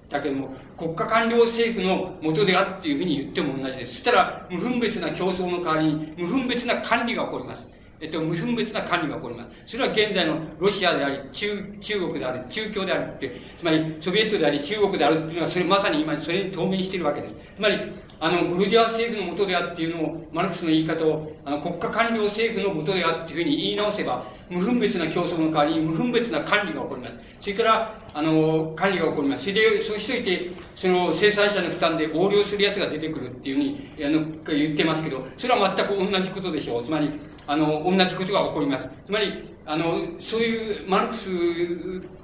たけども、国家官僚政府の元であっていうふうに言っても同じです。そしたら、無分別な競争の代わりに、無分別な管理が起こります。えっと、無分別な管理が起こります。それは現在のロシアであり、中、中国であり、中共であるって、つまりソビエトであり、中国であるっていうのは、それまさに今それに当面しているわけです。つまり、あの、ブルジャー政府の元であっていうのを、マルクスの言い方を、あの、国家官僚政府の元であっていうふうに言い直せば、無分別な競争の代わりに無分別な管理が起こります。それから、あの、管理が起こります。それで、そうしといて、その、生産者の負担で横領する奴が出てくるっていうふうに、あの、言ってますけど、それは全く同じことでしょう。つまり、あの、同じことが起こります。つまり、あの、そういう、マルクスっ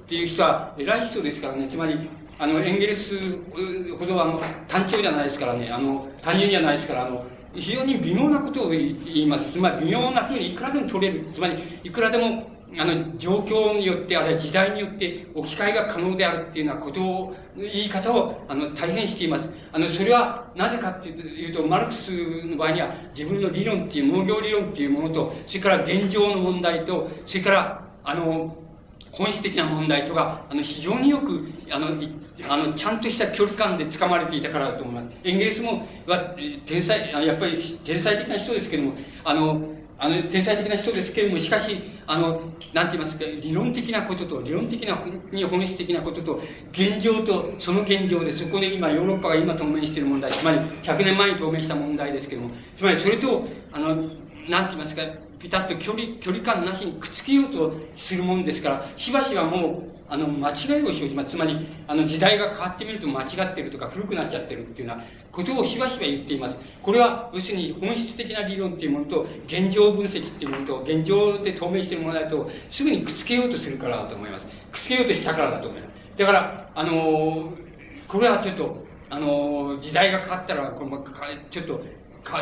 ていう人は偉い人ですからね、つまり、あの、エンゲルスほどあの、単調じゃないですからね、あの、単純じゃないですから、あの、非常に微妙なことを言います。つまり微妙なふうにいくらでも取れる。つまり、いくらでも、あの、状況によって、あるいは時代によって置き換えが可能であるっていうようなことを、言い方を、あの、大変しています。あの、それは、なぜかっていうと、マルクスの場合には、自分の理論っていう、農業理論っていうものと、それから現状の問題と、それから、あの、本質的な問題とか、あの、非常によく、あの、あの、ちゃんとした距離感で掴まれていたからだと思います。エンゲルスも、は、天才、やっぱり天才的な人ですけども、あの、あの、天才的な人ですけれども、しかし、あの、なんて言いますか、理論的なことと、理論的な、に本質的なことと、現状と、その現状で、そこで今、ヨーロッパが今当面している問題、つまり、100年前に当面した問題ですけれども、つまり、それと、あの、なんて言いますか、ピタッと距離、距離感なしにくっつけようとするもんですから、しばしばもう、あの、間違いを生じます。つまり、あの、時代が変わってみると間違ってるとか古くなっちゃってるっていうようなことをしばしば言っています。これは、要するに本質的な理論っていうものと、現状分析っていうものと、現状で透明しているものだと、すぐにくっつけようとするからだと思います。くっつけようとしたからだと思います。だから、あのこれはちょっと、あの時代が変わったら、このちょっと、か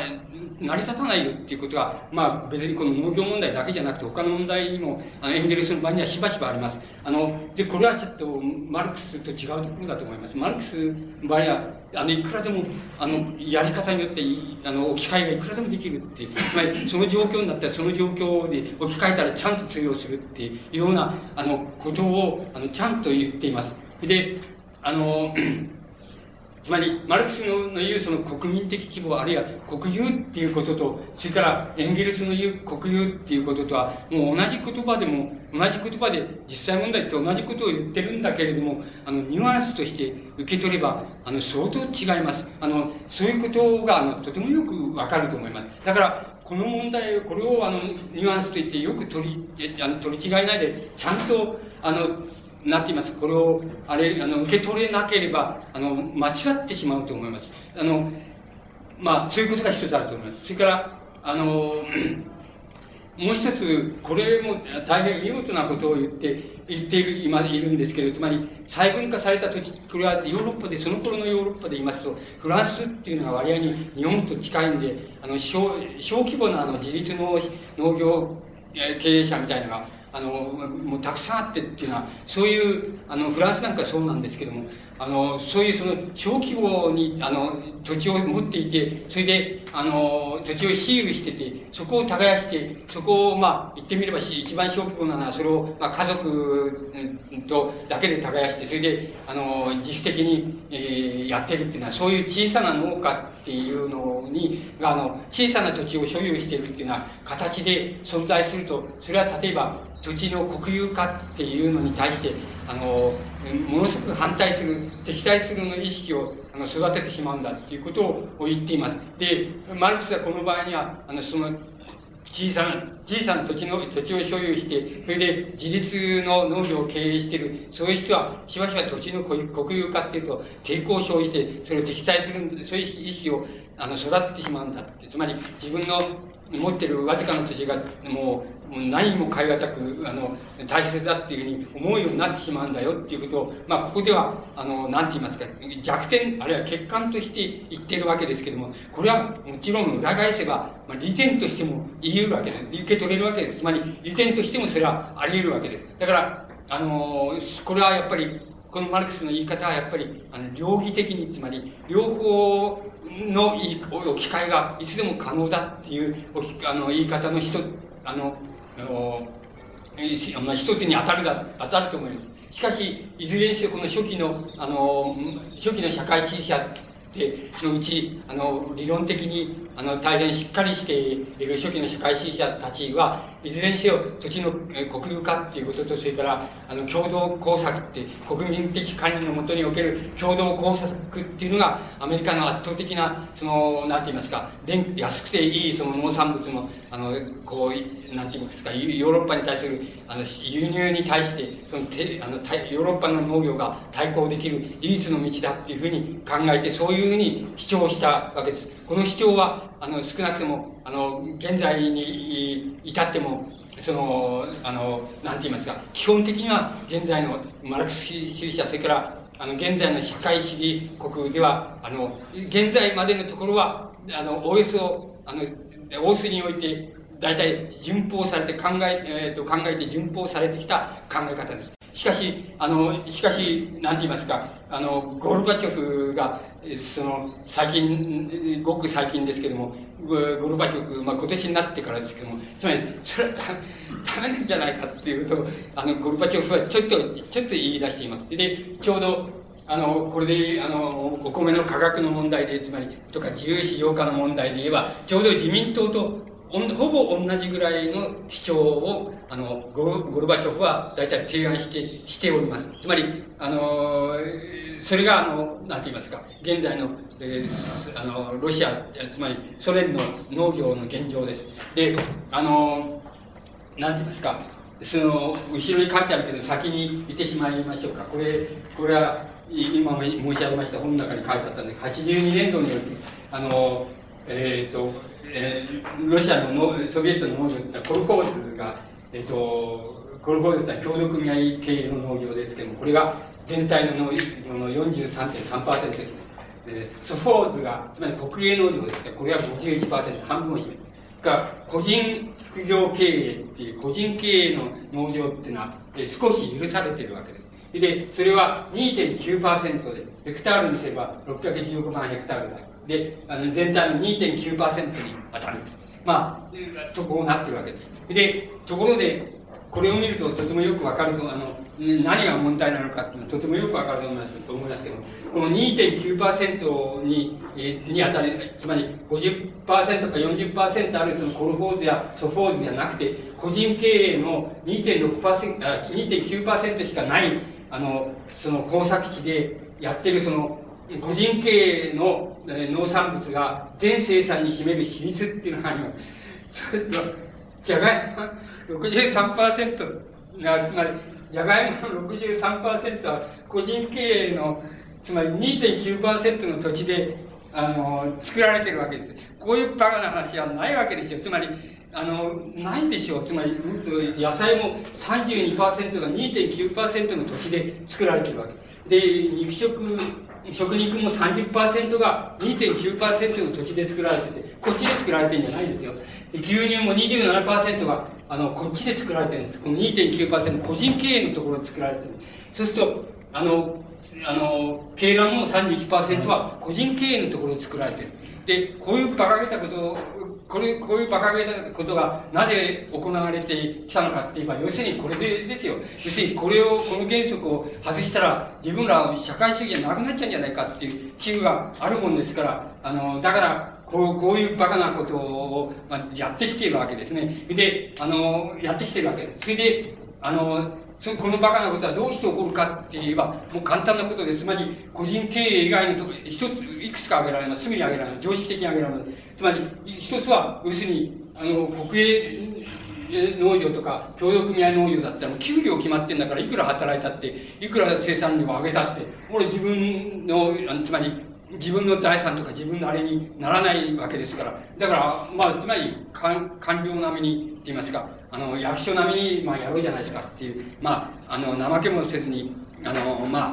成り立たないよっていうことは、まあ別にこの農業問題だけじゃなくて他の問題にも、あのエンゲルスの場合にはしばしばあります。あの、で、これはちょっとマルクスと違うところだと思います。マルクスの場合は、あの、いくらでも、あの、やり方によって、あの、置き換えがいくらでもできるっていう、つまりその状況になったらその状況で置き換えたらちゃんと通用するっていうような、あの、ことを、あの、ちゃんと言っています。で、あの、つまり、マルクスの言うその国民的規模、あるいは国有っていうことと、それからエンゲルスの言う国有っていうこととは、もう同じ言葉でも、同じ言葉で実際問題と同じことを言ってるんだけれども、あの、ニュアンスとして受け取れば、あの、相当違います。あの、そういうことが、あの、とてもよくわかると思います。だから、この問題、これをあの、ニュアンスと言ってよく取り、あの取り違いないで、ちゃんと、あの、なっています。これを、あれ、あの、受け取れなければ、あの、間違ってしまうと思います。あの、まあ、そういうことが一つあると思います。それから、あの、もう一つ、これも大変見事なことを言って、言っている、今いるんですけど、つまり、細分化された土地、これはヨーロッパで、その頃のヨーロッパで言いますと、フランスっていうのが割合に日本と近いんで、あの、小、小規模なあの、自立農農業経営者みたいなのが、あの、もうたくさんあってっていうのは、そういう、あの、フランスなんかそうなんですけども、あの、そういうその、小規模に、あの、土地を持っていて、それで、あの、土地を私有してて、そこを耕して、そこを、まあ、言ってみれば一番小規模なのは、それを、まあ、家族とだけで耕して、それで、あの、自主的に、えー、やってるっていうのは、そういう小さな農家っていうのに、あの、小さな土地を所有しているっていうような形で存在すると、それは例えば、土地の国有化っていうのに対して、あの、ものすごく反対する、敵対するの意識をあの育ててしまうんだっていうことを言っています。で、マルクスはこの場合には、あの、その、小さな、小さな土地の、土地を所有して、それで自立の農業を経営している、そういう人は、しばしば土地の国有化っていうと、抵抗を生じて、それを敵対する、そういう意識を、あの、育ててしまうんだって。つまり、自分の持ってるわずかな土地が、もう、何も変え難く、あの、大切だっていうふうに思うようになってしまうんだよっていうことを、まあ、ここでは、あの、なんて言いますか、弱点、あるいは欠陥として言ってるわけですけども、これはもちろん裏返せば、まあ、利点としても言えるわけです。受け取れるわけです。つまり、利点としてもそれはあり得るわけです。だから、あの、これはやっぱり、このマルクスの言い方はやっぱり、あの、両義的に、つまり、両方の置き換えがいつでも可能だっていうあの言い方の一あのあの、まあ、一つに当たるだ、当たると思います。しかし、いずれにせよこの初期の、あの、初期の社会主義者ってのうち、あの、理論的に、あの、大変しっかりしている初期の社会主義者たちは、いずれにせよ土地の国有化っていうことと、それから、あの、共同工作って、国民的管理のもとにおける共同工作っていうのが、アメリカの圧倒的な、その、なんて言いますか、安くていいその農産物の、あの、こう、なんて言いますか、ヨーロッパに対する、あの、輸入に対して、その、てあの、ヨーロッパの農業が対抗できる唯一の道だっていうふうに考えて、そういうふうに主張したわけです。この主張は、あの、少なくとも、あの、現在に至っても、その、あの、なんて言いますか、基本的には現在のマルクス主義者、それから、あの、現在の社会主義国では、あの、現在までのところは、あの、およそ、あの、大須において、大体、順法されて考え、え、ー、と、考えて順法されてきた考え方です。しかし、あの、しかし、なんて言いますか、あの、ゴルバチョフが、その、最近、ごく最近ですけども、ゴルバチョフ、まあ、今年になってからですけども、つまり、それはダメなんじゃないかっていうと、あの、ゴルバチョフはちょっと、ちょっと言い出しています。で、ちょうど、あの、これで、あの、お米の価格の問題で、つまり、とか自由市場化の問題で言えば、ちょうど自民党とほぼ同じぐらいの主張を、あの、ゴゴルバチョフは大体提案して、しております。つまり、あの、それが、あの、なんて言いますか、現在の、えー、あの、ロシア、つまりソ連の農業の現状です。で、あの、なんて言いますか、その、後ろに書いてあるけど、先に言ってしまいましょうか。これ、これは、今申し上げました本の中に書いてあったんで、82年度によって、あの、えっ、ー、と、えー、ロシアのソビエトの農業ってコルホーズが、えっ、と、コルホーズって協同組合経営の農業ですけども、これが全体の農業の43.3%ですね。でソフォーズが、つまり国営農業ですけど、これは51%、半分を占める。が、個人副業経営っていう、個人経営の農業っていうのは、えー、少し許されてるわけです。で、それは2.9%で、ヘクタールにすれば615万ヘクタールだ。で、あの全体の2.9%に当たる。まあ、とこうなってるわけです。で、ところで、これを見るととてもよくわかると、あの、何が問題なのかっていうのはとてもよくわかると思いますと思いますけど、この2.9%に、えに当たり、つまり50%か40%あるそのコルフォーズやソフォーズじゃなくて、個人経営の2.6%、2.9%しかない、あの、その工作地でやってるその個人経営の、え農産物が全生産に占める比率っていうのがあります。そうすると、じゃがいも63%が、つまり、じゃがいもの63%は個人経営の、つまり2.9%の土地で、あの、作られてるわけです。こういうバカな話はないわけですよ。つまり、あの、ないでしょう。つまり、野菜も32%が2.9%の土地で作られてるわけ。で、肉食食肉も30%が2.9%の土地で作られてて、こっちで作られてるんじゃないですよ。牛乳も27%が、あの、こっちで作られてるんです。この2.9%、個人経営のところで作られてる。そうすると、あの、あの、鶏卵も31%は個人経営のところで作られてる。で、こういう馬鹿げたことを、これ、こういう馬鹿げたことがなぜ行われてきたのかって言えば、要するにこれでですよ。要するにこれを、この原則を外したら、自分らは社会主義がなくなっちゃうんじゃないかっていう危惧があるもんですから、あの、だから、こう、こういう馬鹿なことを、まあ、やってきているわけですね。で、あの、やってきているわけです。それで、あの、そこのバカなことはどうして起こるかって言えば、もう簡単なことで、つまり、個人経営以外のところ、一つ、いくつか挙げられます。すぐに挙げられます。常識的に挙げられます。つまり、一つは、要するに、あの、国営農業とか、協同組合農業だったら、給料決まってんだから、いくら働いたって、いくら生産量を上げたって、これ自分の、つまり、自分の財産とか自分のあれにならないわけですから。だから、まあ、つまり、官僚並みに、って言いますか、あの、役所並みに、まあ、やろうじゃないですかっていう、まあ、あの、怠けもせずに、あの、まあ、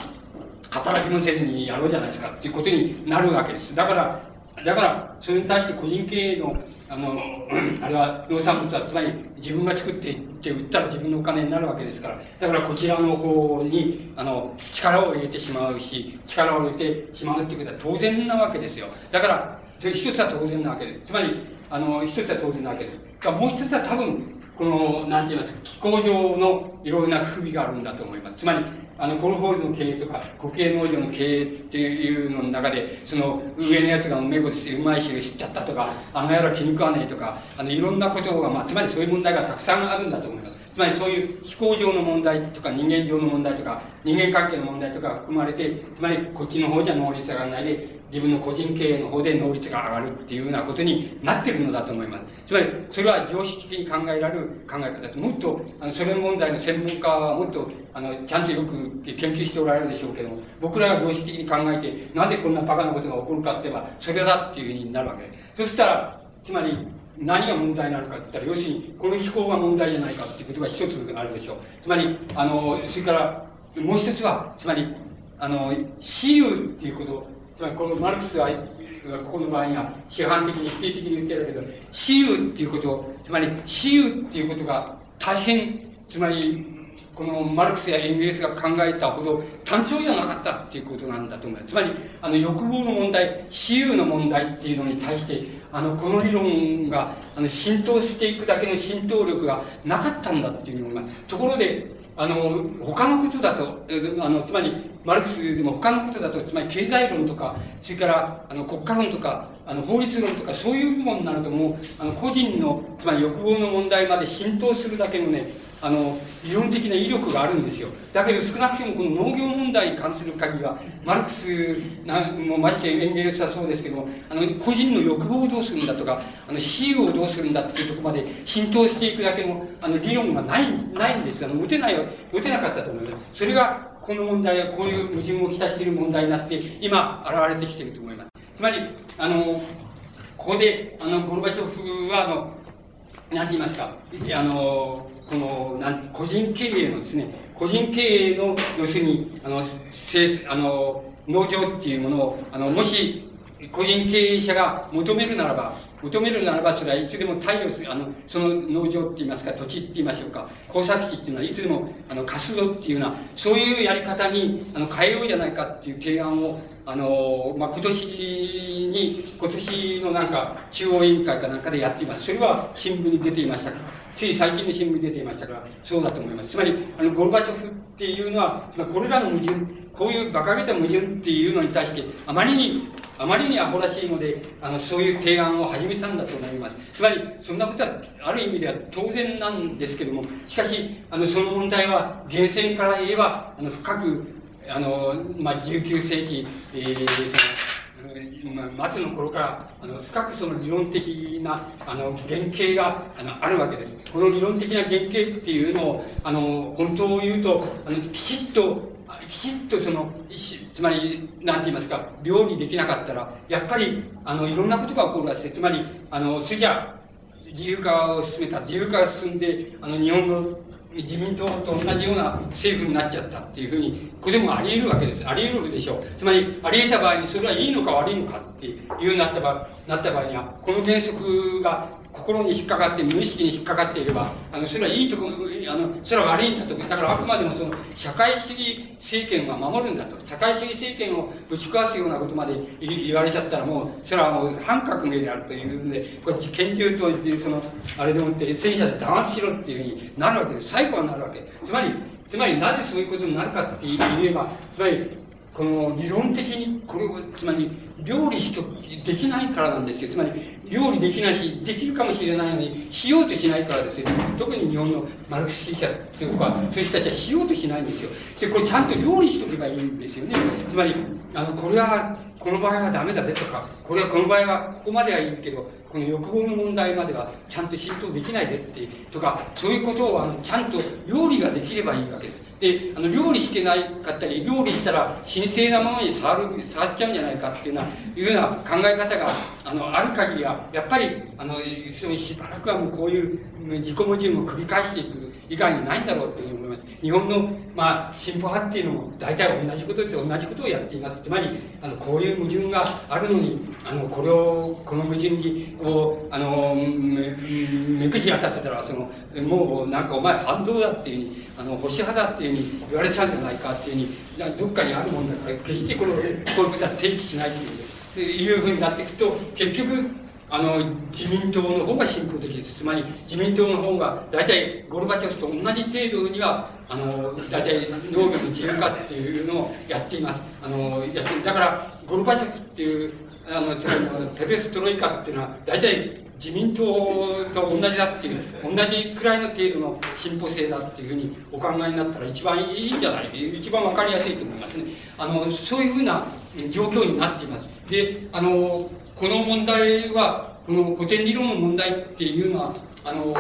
働きもせずにやろうじゃないですかっていうことになるわけです。だから、だから、それに対して個人経営の、あの、あれは農産物は、つまり自分が作っていって売ったら自分のお金になるわけですから、だからこちらの方に、あの、力を入れてしまうし、力を入れてしまうっていうことは当然なわけですよ。だから、一つは当然なわけです。つまり、あの、一つは当然なわけです。もう一つは多分、この、なんて言いますか、気候上のいろいろな不備があるんだと思います。つまり、あの、コルホールの経営とか、国営農場の経営っていうのの中で、その、上のやつがうめえことしてうまいし知っちゃったとか、あの野郎気に食わねえとか、あの、いろんなことが、まあ、つまりそういう問題がたくさんあるんだと思います。つまりそういう飛行上の問題とか人間上の問題とか人間関係の問題とか含まれて、つまりこっちの方じゃ能率が上がらないで、自分の個人経営の方で能率が上がるっていうようなことになってるのだと思います。つまり、それは常識的に考えられる考え方と、もっと、あの、ソ連問題の専門家はもっと、あの、ちゃんとよく研究しておられるでしょうけども、僕らが常識的に考えて、なぜこんなバカなことが起こるかって言えば、それだっていうふうになるわけで。そしたら、つまり、何が問題なのかって言ったら、要するに、この気候が問題じゃないかっていうことが一つあるでしょう。つまり、あの、それから、もう一つは、つまり、あの、私有っていうこと、つまりこのマルクスはここの場合には批判的に否定的に言ってるけど、私有っていうこと、つまり私有っていうことが大変、つまり、このマルクスやエンゲルスが考えたほど単調じゃなかったっていうことなんだと思います。つまり、あの欲望の問題、私有の問題っていうのに対して、あの、この理論が、あの、浸透していくだけの浸透力がなかったんだっていうのが、ところで、あの、他のことだと、あの、つまり、マルクスよりも他のことだと、つまり経済論とか、それからあの国家論とか、あの法律論とかそういう部門になるともう、あの個人の、つまり欲望の問題まで浸透するだけのね、あの、理論的な威力があるんですよ。だけど少なくともこの農業問題に関する限りは、マルクスなもましてエンゲルスはそうですけども、あの、個人の欲望をどうするんだとか、あの、私有をどうするんだっていうとこまで浸透していくだけの、あの、理論がない、ないんですあの、持てない、持てなかったと思います。それが、この問題はこういう矛盾をきたしている問題になって、今、現れてきていると思います。つまり、あの、ここで、あの、ゴルバチョフは、あの、なんて言いますか、あの、この、なん個人経営のですね、個人経営の、要するに、あの、せあの、農場っていうものを、あの、もし、個人経営者が求めるならば、求めるならば、それはいつでも対応する、あの、その農場って言いますか、土地って言いましょうか、工作地っていうのはいつでも、あの、貸すぞっていうような、そういうやり方に、あの、変えようじゃないかっていう提案を、あの、まあ、今年に、今年のなんか、中央委員会かなんかでやっています。それは新聞に出ていました。つい最近の新聞に出ていましたから、そうだと思います。つまり、あの、ゴルバチョフっていうのは、これらの矛盾、こういう馬鹿げた矛盾っていうのに対して、あまりに、あまりにアホらしいので、あの、そういう提案を始めたんだと思います。つまり、そんなことは、ある意味では当然なんですけども、しかし、あの、その問題は、源泉から言えば、あの、深く、あの、まあ、19世紀、えー、その、末の頃からあの深くその理論的なあの原型があのあるわけです。この理論的な原型っていうのをあの本当を言うとあのきちっときちっとそのつまりなんて言いますか料理できなかったらやっぱりあのいろんなことが起こるわけですつまりあのそれじゃ自由化を進めた自由化が進んであの日本の自民党と同じような政府になっちゃったっていうふうに、これでもあり得るわけです。あり得るでしょう。つまり、あり得た場合にそれはいいのか悪いのかっていうようになった場合なった場合には、この原則が心に引っかかって、無意識に引っかかっていれば、あの、それはいいとこ、あの、それは悪いんだと。だからあくまでもその、社会主義政権は守るんだと。社会主義政権をぶち壊すようなことまで言われちゃったらもう、それはもう反革命であるというので、こっち研究という、その、あれでもって戦車で弾圧しろっていうふうになるわけです。最後はなるわけ。つまり、つまりなぜそういうことになるかって言えば、つまり、この理論的にこれを、つまり料理しとできないからなんですよ。つまり料理できないし、できるかもしれないのに、しようとしないからですよ。特に日本のマルクス主義者というか、そういう人たちはしようとしないんですよ。で、これちゃんと料理しとけばいいんですよね。つまり、あの、これは、この場合はダメだぜとか、これはこの場合はここまではいいけど、この欲望の問題まではちゃんと浸透できないでって、とか、そういうことをあのちゃんと料理ができればいいわけです。で、あの、料理してないかったり、料理したら神聖なものに触る、触っちゃうんじゃないかっていうような、いうような考え方が、あの、ある限りは、やっぱり、あの、そのしばらくはもうこういう自己矛盾を繰り返していく以外にないんだろうというふうに思います。日本の、まあ、進歩派っていうのも大体同じことです。同じことをやっています。つまり、あの、こういう矛盾があるのに、あの、これを、この矛盾に、を、あの、めくじ当たってたら、その、もう、なんかお前反動だっていううに、あの、保守派だっていううに言われちゃうんじゃないかっていうふうに、どっかにあるもんだから、決してこれを、こういうことは提起しないという、いうふうになっていくと、結局、あの、自民党の方が進歩的です。つまり、自民党の方が、大体、ゴルバチョフと同じ程度には、あの、大体、農業の自由化っていうのをやっています。あの、やってだから、ゴルバチョフっていう、あの、つまり、ペレストロイカっていうのは、大体、自民党と同じだっていう、同じくらいの程度の進歩性だっていうふうにお考えになったら一番いいんじゃない？一番わかりやすいと思いますね。あの、そういうふうな状況になっています。で、あの、この問題は、この古典理論の問題っていうのは、あの、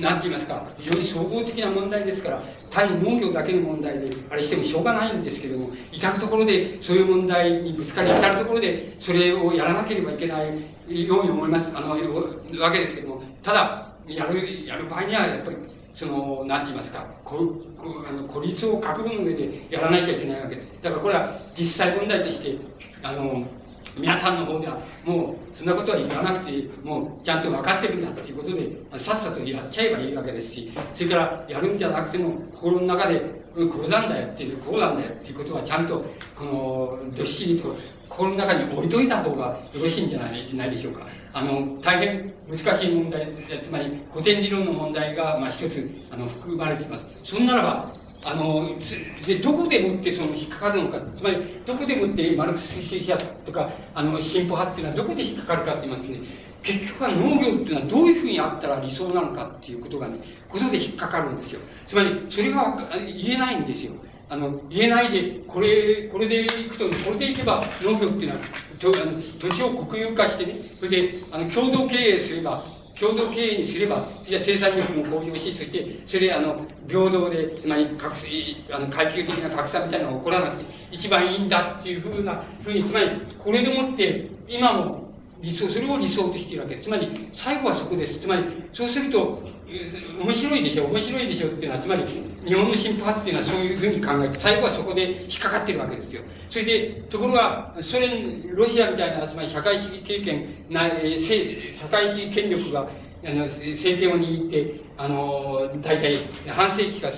なんて言いますか、非常に総合的な問題ですから、単に農業だけの問題で、あれしてもしょうがないんですけれども、至るところで、そういう問題にぶつかり、至るところで、それをやらなければいけないように思います、あの、わけですけども、ただ、やる、やる場合には、やっぱり、その、なんて言いますか、こあの孤立を覚悟の上でやらなきゃいけないわけです。だからこれは実際問題として、あの、皆さんの方では、もう、そんなことは言わなくて、もう、ちゃんと分かってるんだっていうことで、さっさとやっちゃえばいいわけですし、それから、やるんじゃなくても、心の中で、これなんだよっていう、こうなんだよっていうことは、ちゃんと、この、どっしりと、心の中に置いといた方がよろしいんじゃないないでしょうか。あの、大変難しい問題、つまり古典理論の問題が、まあ、一つ、あの、含まれています。そんならば、あの、で、どこでもってその引っかかるのか、つまり、どこでもってマルクス主義者とか、あの、進歩派っていうのはどこで引っかかるかって言いますね、結局は農業っていうのはどういうふうにあったら理想なのかっていうことがね、ことで引っかかるんですよ。つまり、それが言えないんですよ。あの、言えないで、これ、これでいくと、これでいけば農業っていうのは、とあの土地を国有化してね、それで、あの、共同経営すれば、共同経営にすれば、じゃ生産力も向上し、そして、それ、あの、平等で、つまり、格あの階級的な格差みたいなのが起こらなくて、一番いいんだっていうふうな、ふうに、つまり、これでもって、今も、理想、それを理想としているわけ。つまり、最後はそこです。つまり、そうすると、面白いでしょ、面白いでしょっていうのは、つまり、日本の進歩派っていうのはそういうふうに考えて、最後はそこで引っかかってるわけですよ。それで、ところが、ソ連、ロシアみたいな、つまり社会主義経験、な社会主義権力が、あの、政権を握って、あの、大体、半世紀か、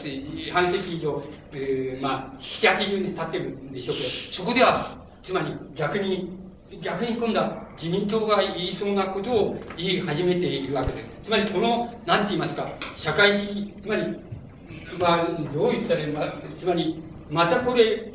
半世紀以上、えー、まあ、7、80年経ってるんでしょうけど、そこでは、つまり逆に、逆に今度は自民党が言いそうなことを言い始めているわけです。つまりこの、なんて言いますか、社会主義、つまり、まあ、どう言ったらいいか、つまり、またこれ、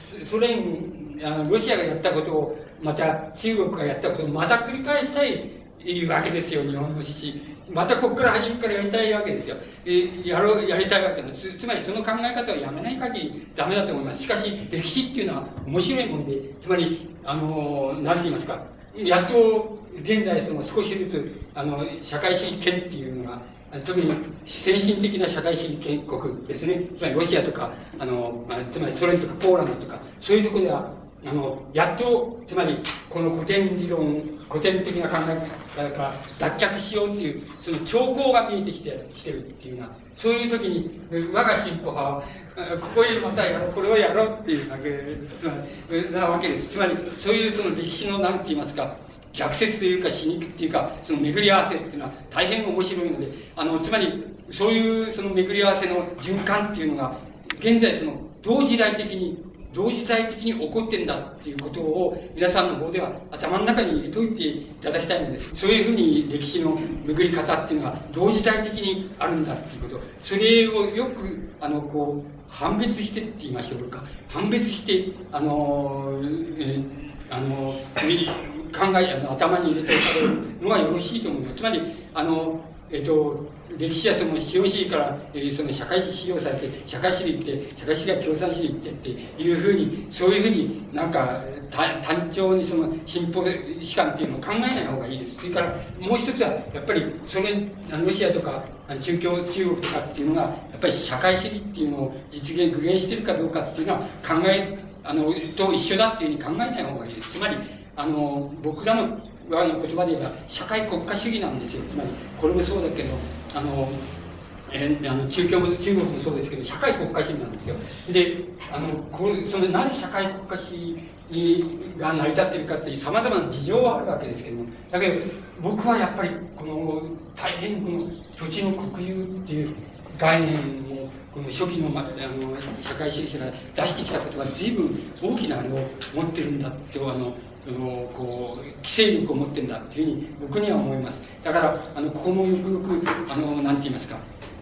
ソ連、あの、ロシアがやったことを、また中国がやったことをまた繰り返したいいうわけですよ、日本の詩。またここから初めからやりたいわけですよ。えやろう、やりたいわけですつ。つまりその考え方をやめない限りダメだと思います。しかし、歴史っていうのは面白いもんで、つまり、あの、なぜ言いますか？やっと、現在その少しずつ、あの、社会主義権っていうのが、特に先進的な社会主義権国ですね。つまりロシアとか、あの、まあつまりソ連とかポーランドとか、そういうところでは、あの、やっと、つまり、この古典理論、古典的な考え方から脱却しようっていう、その兆候が見えてきて、きてるっていうような、そういう時に、我が進歩派は、ここへまたやろう、これをやろうっていうだけ、つまり、なわけです。つまり、そういうその歴史の、なんて言いますか、逆説というか、死肉っていうか、その巡り合わせっていうのは大変面白いので、あの、つまり、そういうその巡り合わせの循環っていうのが、現在その、同時代的に同時代的に起こってんだっていうことを皆さんの方では頭の中に入れといていただきたいのです。そういうふうに歴史の巡り方っていうのが同時代的にあるんだっていうこと。それをよく、あの、こう、判別してって言いましょうか。判別して、あの、えー、あの、考え、あの頭に入れておかれるのがよろしいと思います。つまり、あの、えっと、歴史はその資本主義から、えー、その社会主義使用されて、社会主義って、社会主義は共産主義ってっていうふうに、そういうふうになんか、単調にその進歩史観っていうのを考えない方がいいです。それからもう一つは、やっぱりソ連、ロシアとか中共、中国とかっていうのが、やっぱり社会主義っていうのを実現、具現してるかどうかっていうのは考え、あの、と一緒だっていうふうに考えない方がいいです。つまり、あの、僕らのあの言葉で言えば社会国家主義なんですよつまりこれもそうだけどあのえ、あの中共中国もそうですけど社会国家主義なんですよ。であのこうそのなぜ社会国家主義が成り立っているかっていうさまざまな事情はあるわけですけどもだけど僕はやっぱりこの大変この土地の国有っていう概念をこの初期の,、ま、あの社会主義者が出してきたことが随分大きなあれを持ってるんだってあのあのこう規制力を持ってんだっていうふうに僕には思います。だからあのここもよくよくあのなんて言いますか。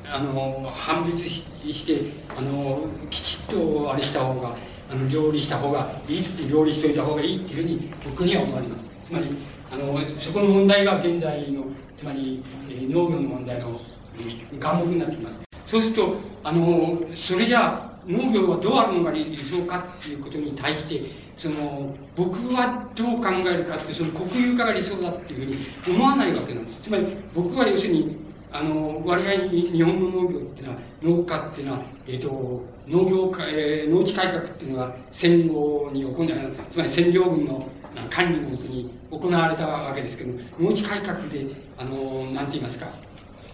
あの判別してあのきちっとあれした方があの料理した方がいいって料理しといた方がいいっていうふうに僕には思われます。つまりあのそこの問題が現在のつまり、えー、農業の問題の眼目になってきます。そうするとあのそれじゃあ農業はどうあるのが理想かっていうことに対してその僕はどう考えるかってその国有化が理想だっていうふうに思わないわけなんです。つまり僕は要するにあの割合に日本の農業っていうのは農家っていうのは、えーと、農業えー、農地改革っていうのは戦後に行われたつまり占領軍の管理のもとに行われたわけですけど農地改革であのなんて言いますか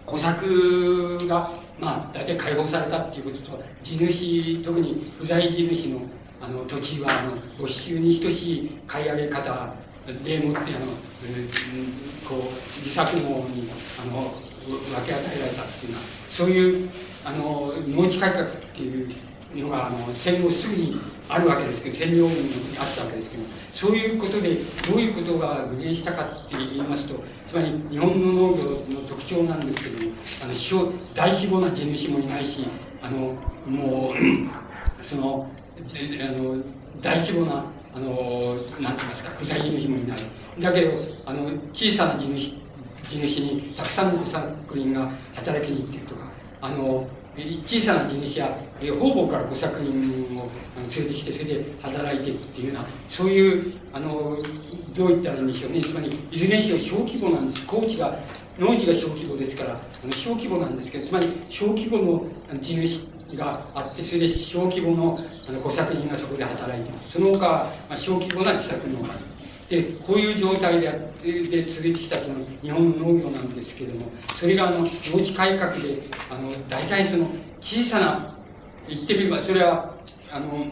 小作がまあ大体解放されたっていうことと地主特に不在地主のあの土地はあの没収に等しい買い上げ方でもってあの、うん、こう自作網にあの分け与えられたっていうのはそういうあの農地改革っていうのがあの戦後すぐにあるわけですけど占領軍にあったわけですけどそういうことでどういうことが具現したかって言いますとつまり日本の農業の特徴なんですけどもあの大規模な地主もいないしあのもうそのあの大規模なあのなんて言いますか具材地主もいない。だけどあの小さな地主地主にたくさんの工作員が働きに行ってるとかあの小さな地主や方々から工作員を連れてきてそれで働いてっていうようなそういうあのどう言ったらいいんでしょうね。つまりいずれにしろ小規模なんです。高知が農地が小規模ですからあの小規模なんですけどつまり小規模の地主があってそれで小規模のあの工作人がそこで働いてます。その他、まあ、小規模な自作農家でこういう状態でで続いてきたその日本の農業なんですけれどもそれがあの農地改革であの大体その小さな言ってみればそれはあの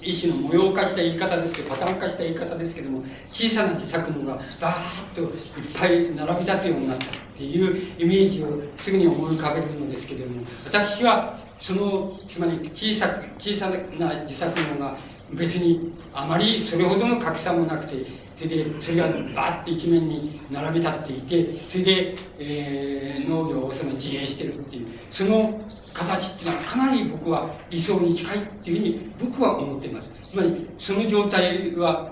一種の模様化した言い方ですけどパターン化した言い方ですけども小さな自作農がバーッといっぱい並び立つようになったっていうイメージをすぐに思い浮かべるのですけれども私はそのつまり小さく小さな自作農が別にあまりそれほどの格差もなくてそれでそれがバーッと一面に並び立っていてそれで、えー、農業をその自営してるっていうその形っていうのはかなり僕は理想に近いっていうふうに僕は思っています。つまりその状態は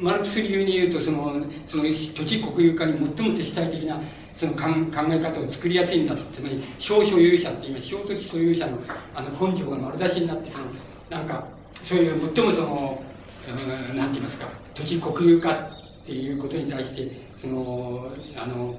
マルクス流に言うとそのその土地国有化に最も敵対的なその考え方を作りやすいんだつまり小所有者って今小土地所有者のあの根性が丸出しになってそのなんかそういう最もその、うん、なんて言いますか土地国有化っていうことに対してそのあの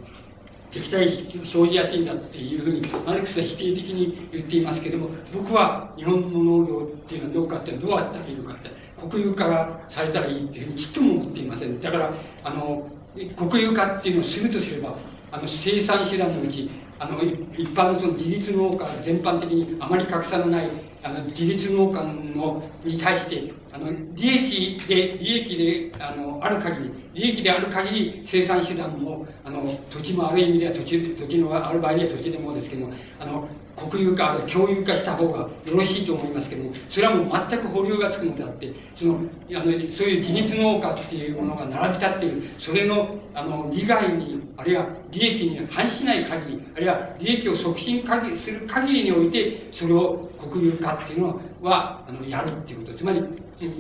敵対生じやすいんだっていうふうにマルクスは否定的に言っていますけども僕は日本の農業っていうのはどうかってどうあったらいいのかって国有化がされたらいいっていうふうにちっとも思っていません。だからあの国有化っていうのをするとすればあの生産手段のうちあの一般のその自立農家全般的にあまり格差のないあの自立農家のに対してあの利益で利益であのある限り利益である限り生産手段もあの土地もある意味では土地土地のある場合には土地でもですけどもあの国有化共有化した方がよろしいと思いますけどもそれはもう全く保留がつくのであってそのあのそういう自立農家っていうものが並び立っているそれのあの利害にあるいは利益に反しない限りあるいは利益を促進する限りにおいてそれを国有化っていうのはあのやるっていうことつまり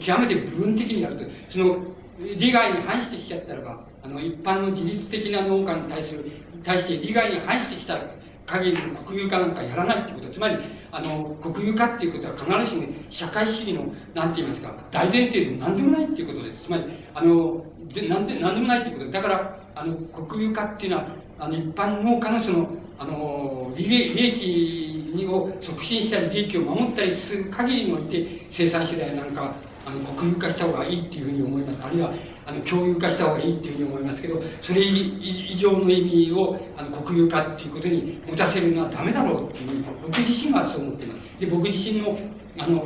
極めて部分的にやるとその利害に反してきちゃったらばあの一般の自律的な農家に対する対して利害に反してきたら限り国有化なんかやらないってこと。つまりあの国有化っていうことは必ずしも社会主義のなんて言いますか大前提でも何でもないっていうことです。つまりあのなんで何でもないっていうこと。だからあの国有化っていうのはあの一般農家のそのあの利益を促進したり利益を守ったりする限りにおいて生産手段なんかあの国有化した方がいいっていうふうに思います。あるいはあの共有化した方がいいっていうふうに思いますけどそれ以上の意味をあの国有化っていうことに持たせるのはダメだろうっていうふうに僕自身はそう思ってます。で僕自身のあの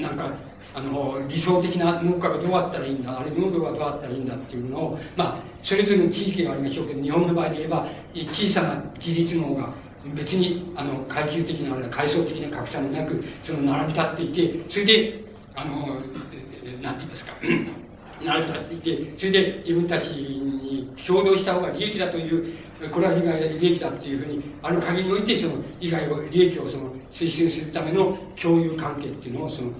なんかあの理想的な農家がどうあったらいいんだあれ農業がどうあったらいいんだっていうのをまあそれぞれの地域がありましょうけど日本の場合で言えば小さな自立農が別にあの階級的な階層的な格差もなくその並び立っていてそれであのなんて言いますか。なると言ってそれで自分たちに共同した方が利益だというこれは利害利益だっていうふうにある限りにおいてその利害を利益をその推進するための共有関係っていうのをその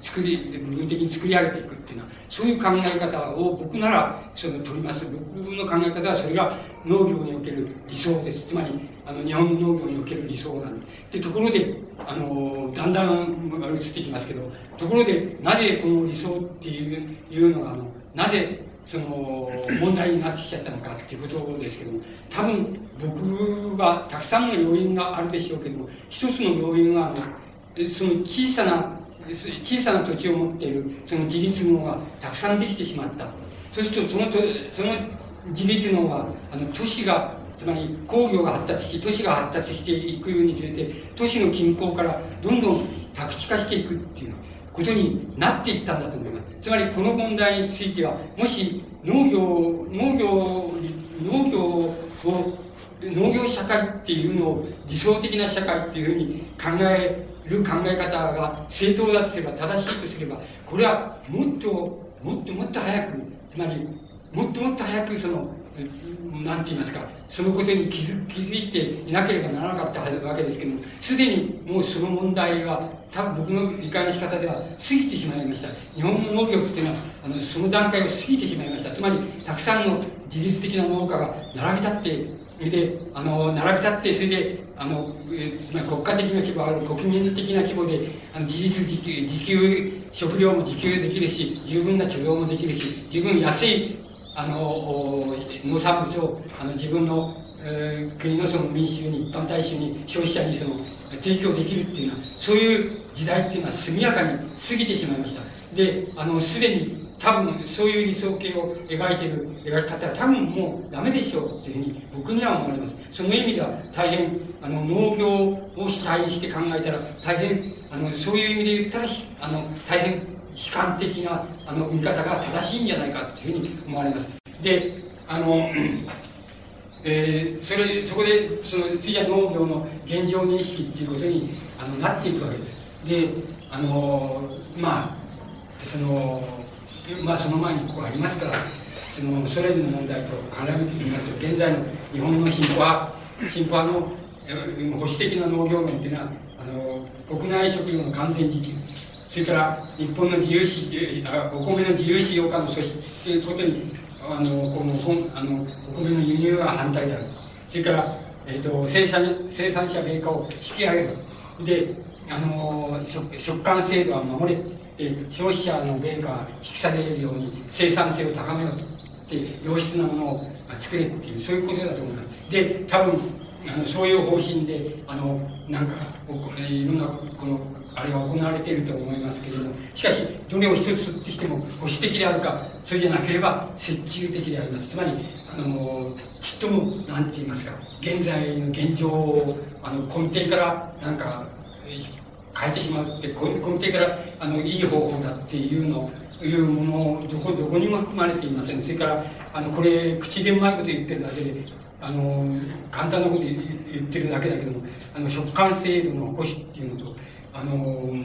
作り部分的に作り上げていくっていうのはそういう考え方を僕ならその取ります僕の考え方はそれが農業における理想ですつまりあの日本農業における理想なんででところであのだんだん移ってきますけどところでなぜこの理想っていういうのがあのなぜその問題になってきちゃったのかっていうことですけども多分僕はたくさんの要因があるでしょうけども一つの要因はあのその小さな小さな土地を持っているその自立農がたくさんできてしまったそうするとそのとその自立農があの都市がつまり工業が発達し都市が発達していくにつれて都市の近郊からどんどん宅地化していくっていうことになっていったんだと思います。つまりこの問題についてはもし農業農業農業を農業社会っていうのを理想的な社会っていうふうに考える考え方が正当だとすれば正しいとすればこれはもっともっともっと早くつまりもっともっと早くそのなんて言いますか、そのことに気づ気づいていなければならなかったわけですけども、すでにもうその問題は、多分僕の理解の仕方では過ぎてしまいました。日本の農業っていうのは、あの、その段階を過ぎてしまいました。つまり、たくさんの自律的な農家が並び立って、それで、あの、並び立って、それで、あの、えつまり国家的な規模ある国民的な規模で、あの、自立自給、自給、食料も自給できるし、十分な貯蔵もできるし、十分安いあの農産物をあの自分の、えー、国のその民衆に一般大衆に消費者にその提供できるっていうのはそういう時代っていうのは速やかに過ぎてしまいました。であのすでに多分そういう理想形を描いている描き方は多分もうダメでしょうっていうふうに僕には思われます。その意味では大変あの農業を主体にして考えたら大変あのそういう意味で言ったらあの大変悲観的なあの見方が正しいんじゃないかというふうに思われます。で、あの、えー、それ、そこで、その、次は農業の現状認識っていうことにあのなっていくわけです。で、あの、まあ、その、まあ、その前にここありますから、その、ソ連の問題と絡めてみますと、現在の日本の進歩派、進歩派の保守的な農業面っていうのは、あの、国内食料の完全自給、それから日本の自由市、お米の自由市場化の阻止ということに、あの、この本、あの、お米の輸入は反対である。それから、えっ、ー、と、生産、生産者米価を引き上げる。で、あの、食食感制度は守れ。で、消費者の米価が引き下げるように生産性を高めようと。で、良質なものを作れっていう、そういうことだと思います。で、多分、あの、そういう方針で、あの、なんか、いろんな、この、あれが行われていると思いますけれども、しかし、どれを一つとってしても保守的であるか、それじゃなければ折衷的であります。つまり、あの、ちっとも、なんて言いますか、現在の現状を、あの、根底から、なんか、変えてしまって、根底から、あの、いい方法だっていうのいうものどこ、どこにも含まれていません。それから、あの、これ、口でうまいこと言ってるだけで、あの、簡単なこと言ってるだけだけども、あの、食感制度の保守っていうのと、あの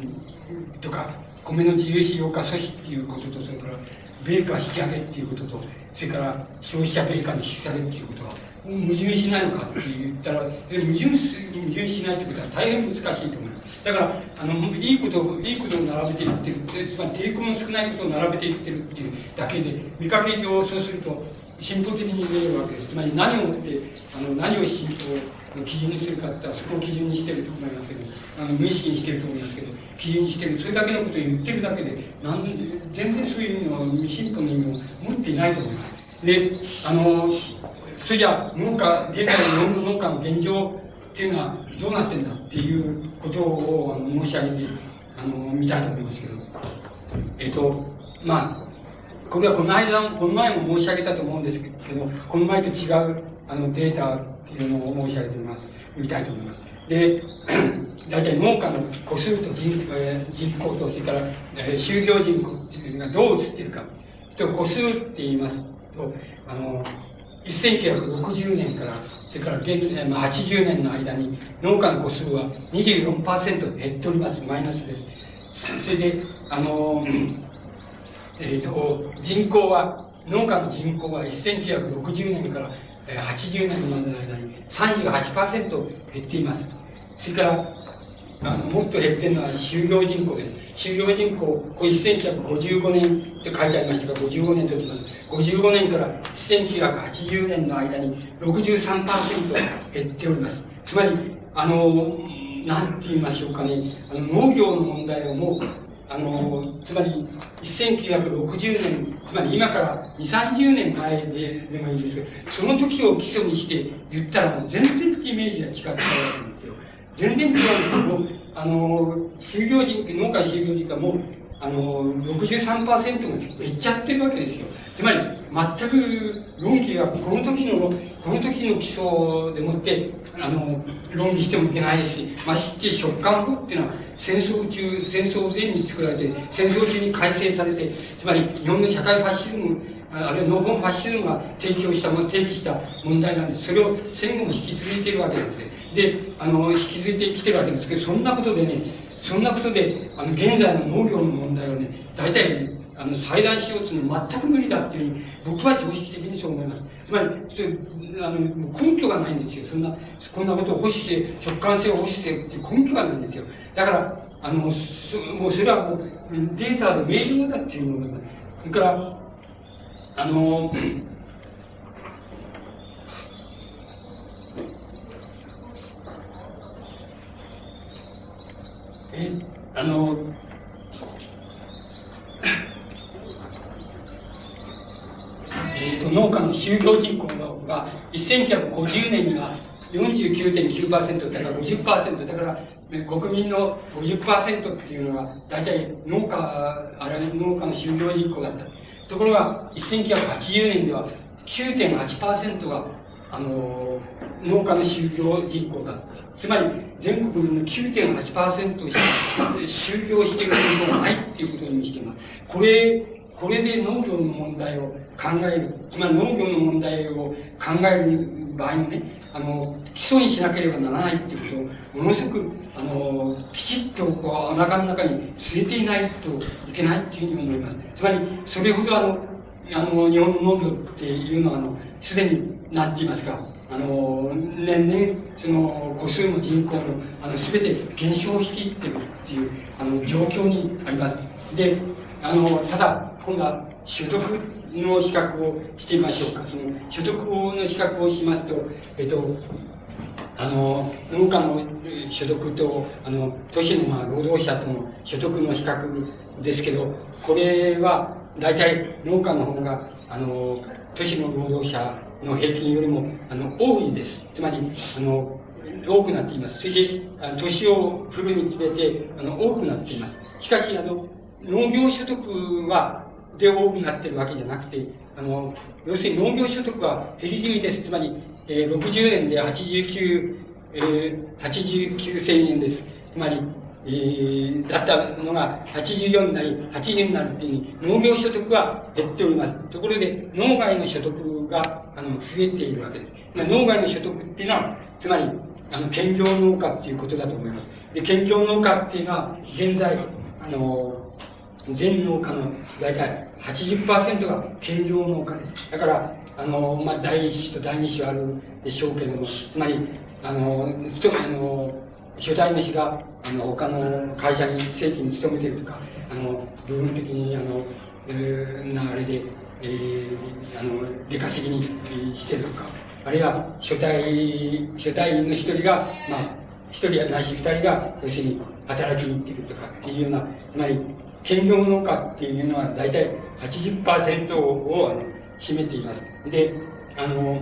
とか米の自由使用化阻止っていうこととそれから米価引き上げっていうこととそれから消費者米価に引き下げっていうことは矛盾しないのかって言ったら矛盾す矛盾しないってことは大変難しいと思います。だからあのいいことをいいことを並べていってるつまり抵抗の少ないことを並べていってるっていうだけで見かけ上そうすると進歩的に見えるわけですつまり何をもってあの何を進歩の基準にするかってそこを基準にしてると思いますけど。あの無意識にしてると思いますけど基準にしてるそれだけのことを言ってるだけでなん全然そういうのは進歩の意味を持っていないと思いますであのそれじゃあ農家現在の農家の現状っていうのはどうなってんだっていうことをあの申し上げてあの見たいと思いますけどえっ、とまあこれはこの間、この前も申し上げたと思うんですけど、この前と違うあのデータっていうのを申し上げてみます。見たいと思います。で、大体農家の個数と人,、えー、人口と、それから、えー、就業人口っていうのがどう映ってるか。と個数って言いますと、あの、1960年から、それから現、まあ、80年の間に農家の個数は24%減っております。マイナスです。それで、あの、え、ー、と、人口は、農家の人口は1960年から80年までの間に38%減っています。それから、あの、もっと減ってるのは就業人口です。就業人口、これ1955年って書いてありましたが、55年と言います。55年から1980年の間に63%減っております。つまり、あの、なんて言いましょうかね、あの農業の問題をもう、あの、つまり、1960年、つまり今から2、30年前ででもいいんですけど、その時を基礎にして言ったらもう全然イメージが違ってたわけですよ。全然違うんですよ。もう、あの、就業人、農家就業人がも、あの、63%も減っちゃってるわけですよ。つまり、全く論議が、この時の、この時の基礎でもって、あの、論議してもいけないし、まして食感法っていうのは、戦争中、戦争前に作られて、戦争中に改正されて、つまり、日本の社会ファッシズム、あるいは農本ファッシズムが提供した、提起した問題なんです。それを戦後も引き続いているわけですね。で、あの、引き継いできてるわけですけど、そんなことでね、そんなことで、あの、現在の農業の問題をね、大体、あの、裁断しようというのは全く無理だっていうふうに、僕は常識的にそう思います。つまり、あの、根拠がないんですよ。そんな、こんなことを保守して、直感性を保守せっていう根拠がないんですよ。だから、あの、もうそれはもう、データで明瞭だっていうのが、それから、あの、え、あの、えーと、農家の就業人口が1950年には49.9%だから50%だから国民の50%っていうのは大体農家あれ農家の就業人口だった。ところが1980年では9.8%があの農家の就業人口だった。つまり全国民の9.8%しか就業している人がないっていうことを意味していますこれこれで農業の問題を考える、つまり農業の問題を考える場合もね、あの、基礎にしなければならないっていうことを、ものすごく、あの、きちっとこう、お腹の中に据えていないといけないっていうふうに思います。つまり、それほどあの、あの、日本の農業っていうのは、あの、すでに、なんていますか、あの、年々、その、個数も人口も、あの、すべて減少していってるっていう、あの、状況にあります。で、あの、ただ、今度は所得の比較をしてみましょうか。その所得法の比較をしますと、えっと、あの、農家の所得と、あの、都市のまあ労働者との所得の比較ですけど、これは、大体農家の方が、あの、都市の労働者の平均よりも、あの、多いんです。つまり、あの、多くなっています。それで、年を振るにつれて、あの、多くなっています。しかし、あの、農業所得は、で多くなってるわけじゃなくて、あの、要するに農業所得は減り気味です。つまり、えー、60年で89、えー、89千円です。つまり、えー、だったのが84になり、80になるっていうに、農業所得は減っております。ところで、農外の所得が、あの、増えているわけです。まあ、農外の所得っていうのは、つまり、あの、兼業農家っていうことだと思います。で、兼業農家っていうのは、現在、あの、全農家の大体80%が兼業農家です。だから、あの、まあ、第一子と第二子はあるでしょうけれども、つまり、あの、あの、初代主が、あの、他の会社に、正規に勤めてるとか、あの、部分的に、あの、えー、なあれで、えー、あの、出稼ぎにしてるとか、あるいは、初代、初代の一人が、まあ、一人やないし二人が、要するに、働きに行ってるとかっていうような、つまり、兼業農家っていうのは大体80%をあの占めています。で、あの、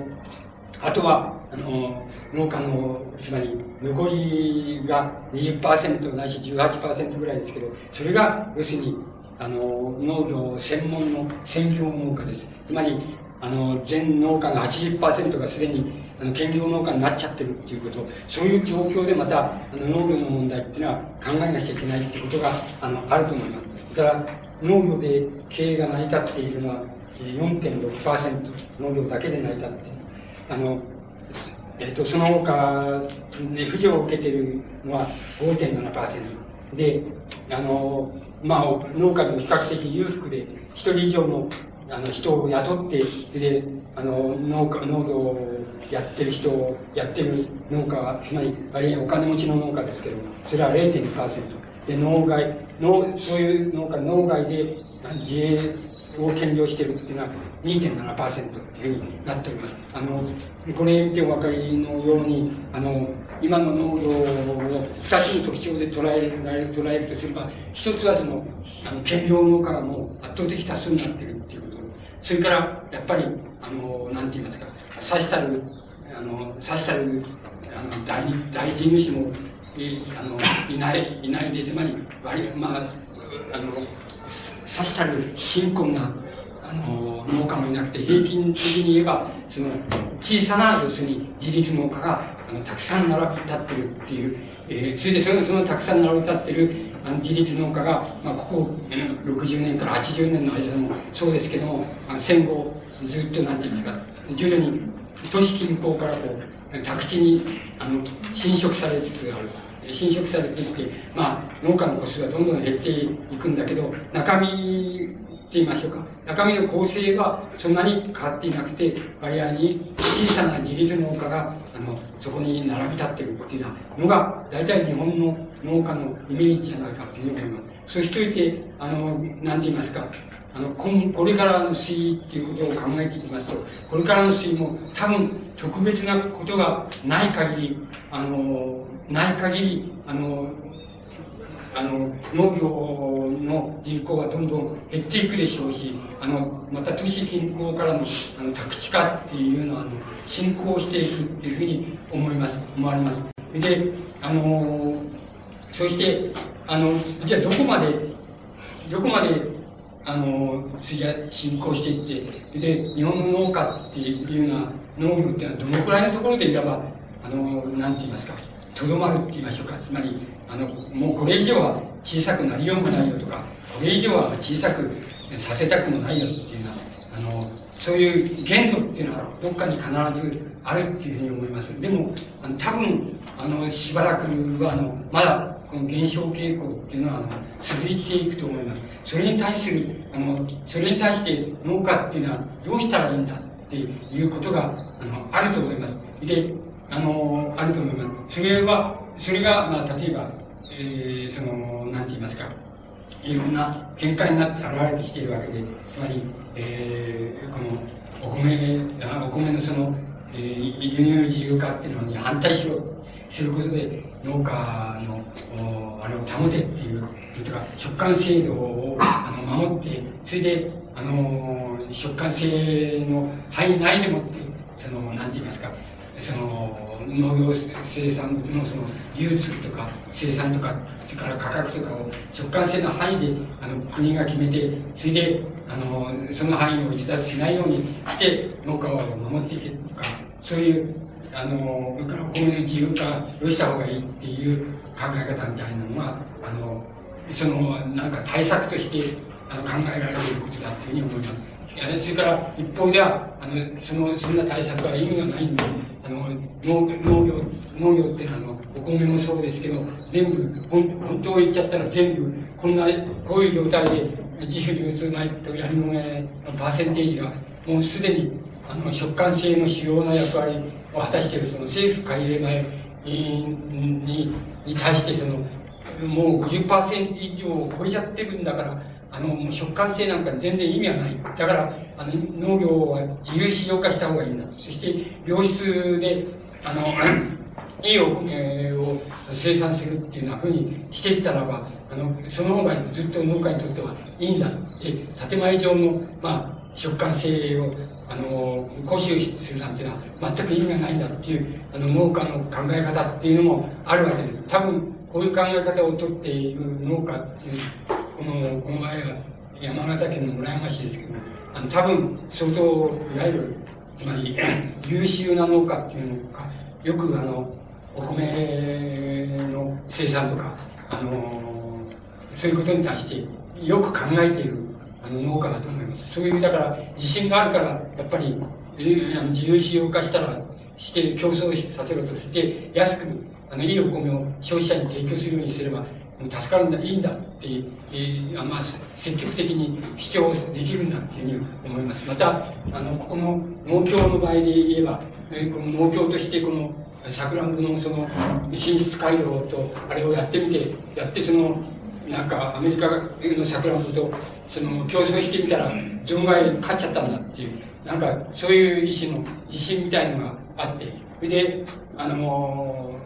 あとは、あの、農家の、つまり、残りが20%ないし18%ぐらいですけど、それが、要するに、あの、農業専門の専業農家です。つまり、あの、全農家の80%がすでにあの、兼業農家になっちゃってるっていうこと、そういう状況でまた、あの、農業の問題っていうのは考えなきゃいけないっていうことが、あの、あると思います。だから、農業で経営が成り立っているのは4.6%、農業だけで成り立っている。あの、え、ー、と、その他で扶助を受けているのは5.7%。で、あの、まあ、農家でも比較的裕福で、一人以上のあの人を雇って、で、あの、農家、農業をやってる人を、やってる農家、つまり、あるいはお金持ちの農家ですけど、それは0.2%。で、農外、農、そういう農家、農外で自営を兼業してるっていうのは2.7%っていうふうになっております。あの、これ見てお分かりのように、あの、今の農業を二つの特徴で捉える、捉えるとすれば、一つはその、あの、兼業農家がもう圧倒的多数になってる。それから、やっぱり、あの、なんて言いますか、さしたる、あの、さしたる、あの、大、大地主も、い、あの、いない、いないで、つまり、割、まあ、あの、さしたる貧困な、あの、農家もいなくて、平均的に言えば、その、小さな、要するに、自立農家が、あの、たくさん並び立ってるっていう、えー、それでその、そのたくさん並び立ってる、あの自立農家が、まあ、ここ、60年から80年の間でもそうですけども、あの戦後、ずっとなんて言いますか、徐々に都市近郊からこう、宅地に、あの、侵食されつつある。侵食されていって、まあ、農家の個数はどんどん減っていくんだけど、中身って言いましょうか。中身の構成はそんなに変わっていなくて、割合に小さな自立農家が、あの、そこに並び立っているっていうのが、大体日本の農家のイメージじゃないかというふうに思います。そしておいて、あの、なんて言いますか、あの、これからの推移っていうことを考えていきますと、これからの推移も多分特別なことがない限り、あの、ない限り、あの、あの、農業の人口はどんどん減っていくでしょうし、あの、また都市近郊からの、あの、宅地化っていうのは、あの、進行していくっていうふうに思います、思われます。で、あの、そして、あの、じゃあどこまで、どこまで、あの、次は進行していって、で、日本の農家っていうのは、農業っていうのはどのくらいのところでいわば、あの、なんて言いますか、とどまるって言いましょうか。つまり、あの、もうこれ以上は小さくなりようもないよとか、これ以上は小さくさせたくもないよっていうのは、あの、そういう限度っていうのはどっかに必ずあるっていうふうに思います。でも、あの多分、あの、しばらくは、あの、まだ、この減少傾向っていうのは、あの、続いていくと思います。それに対する、あの、それに対して農家っていうのはどうしたらいいんだっていうことが、あの、あると思います。で、あの、あると思います。それは、それが、まあ、例えば、えー、その、なんて言いますか、いろんな見解になって現れてきているわけで、つまり、えー、この、お米、お米のその、えー、輸入自由化っていうのに反対しろ、することで、農家の、あれを保てっていう、とか、食感制度をあの守って、それで、あの、食感制の範囲内でもって、その、なんて言いますか、その農業生産物のその流通とか生産とかそれから価格とかを直感性の範囲であの国が決めてそれであのその範囲を逸脱しないようにして農家を守っていけとかそういうあのこういう自由化をした方がいいっていう考え方みたいなのはあのそのなんか対策としてあの考えられることだというふうに思います。それから一方ではあのそのそんな対策は意味がないんであの農農業農業っていうのはお米もそうですけど全部本当を言っちゃったら全部こんなこういう状態で自主流通米とやりもめのパーセンテージがもうすでにあの食感性の主要な役割果たしてその政府買い入れ米にに対してそのもう50%以上を超えちゃってるんだからあの、食感性なんか全然意味はない。だから、あの、農業は自由使用化した方がいいんだ。そして、良質で、あの、いいお米を生産するっていうふうにしていったらば、あの、その方がずっと農家にとってはいいんだ。で、建前上の、まあ、食感性を、あの、固収するなんていうのは全く意味がないんだっていう、あの、農家の考え方っていうのもあるわけです。多分、こういう考え方をとっている農家っていうこの、この前は山形県の村山市ですけど、あの、多分、相当、いわゆる、つまり、優秀な農家っていうのか、よくあの、お米の生産とか、あの、そういうことに対して、よく考えている、あの、農家だと思います。そういう、だから、自信があるから、やっぱり、えー、自由使用化したら、して競争させろとして、安く、あの、いいお米を消費者に提供するようにすれば、助かるんだ、いいんだって、えー、まあ、積極的に主張できるんだっていうふうに思います。また、あの、ここの農協の場合で言えば、えー、この農協としてこの、さくらんぼのその品質改良と、あれをやってみて、やってその、なんかアメリカのさくらんぼと、その競争してみたら、存外勝っちゃったんだっていう、なんかそういう意思の自信みたいのがあって、それで、あのー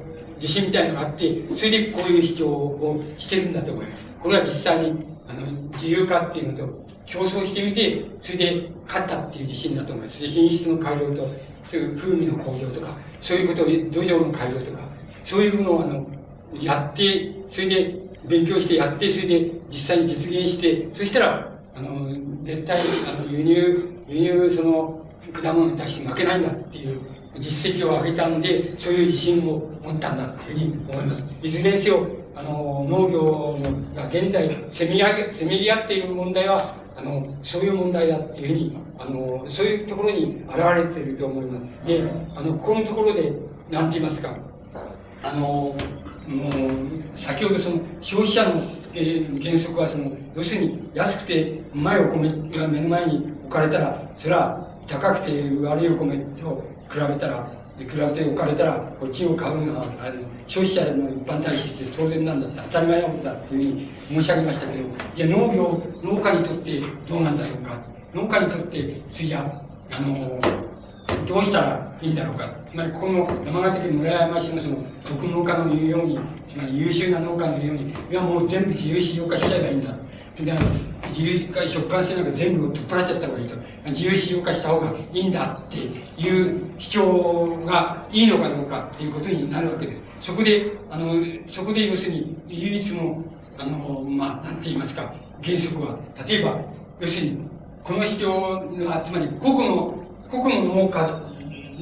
自信みたいのがあって、それでこういう主張をしてるんだと思います。これは実際に、あの、自由化っていうのと競争してみて、それで勝ったっていう自信だと思います。品質の改良と、そういう風味の向上とか、そういうことを、土壌の改良とか、そういうものを、あの、やって、それで勉強してやって、それで実際に実現して、そしたら、あの、絶対、あの、輸入、輸入、その、果物に対して負けないんだっていう実績を上げたんで、そういう自信を持ったんだっていうふうに思います。いずれにせよ、あの、農業が現在、せめぎ合せめぎ合っている問題は、あの、そういう問題だっていうふうに、あの、そういうところに現れていると思います。で、あの、ここのところで、なんて言いますか、あの、もう、先ほどその、消費者の原則はその、要するに安くてうまいお米が目の前に置かれたら、それは高くて悪いお米と比べたら、比べて置かれたら、こっちを買うのは、あの、消費者の一般対して当然なんだって、当たり前のことだっていうふうに申し上げましたけど、じゃあ農業、農家にとってどうなんだろうか。農家にとって、次じゃあ、あの、どうしたらいいんだろうか。つまり、ここの山形県村山市のその、特農家の言うように、つまり優秀な農家の言うように、いや、もう全部自由飼料化しちゃえばいいんだ。で、あの自由化、食感性なんか全部取っ払っちゃった方がいいと。自由飼料化した方がいいんだっていう主張がいいのかどうかっていうことになるわけです。そこで、あの、そこで要するに、唯一の、あの、まあ、なんて言いますか、原則は、例えば、要するに、この主張は、つまり、個々の、個々の農家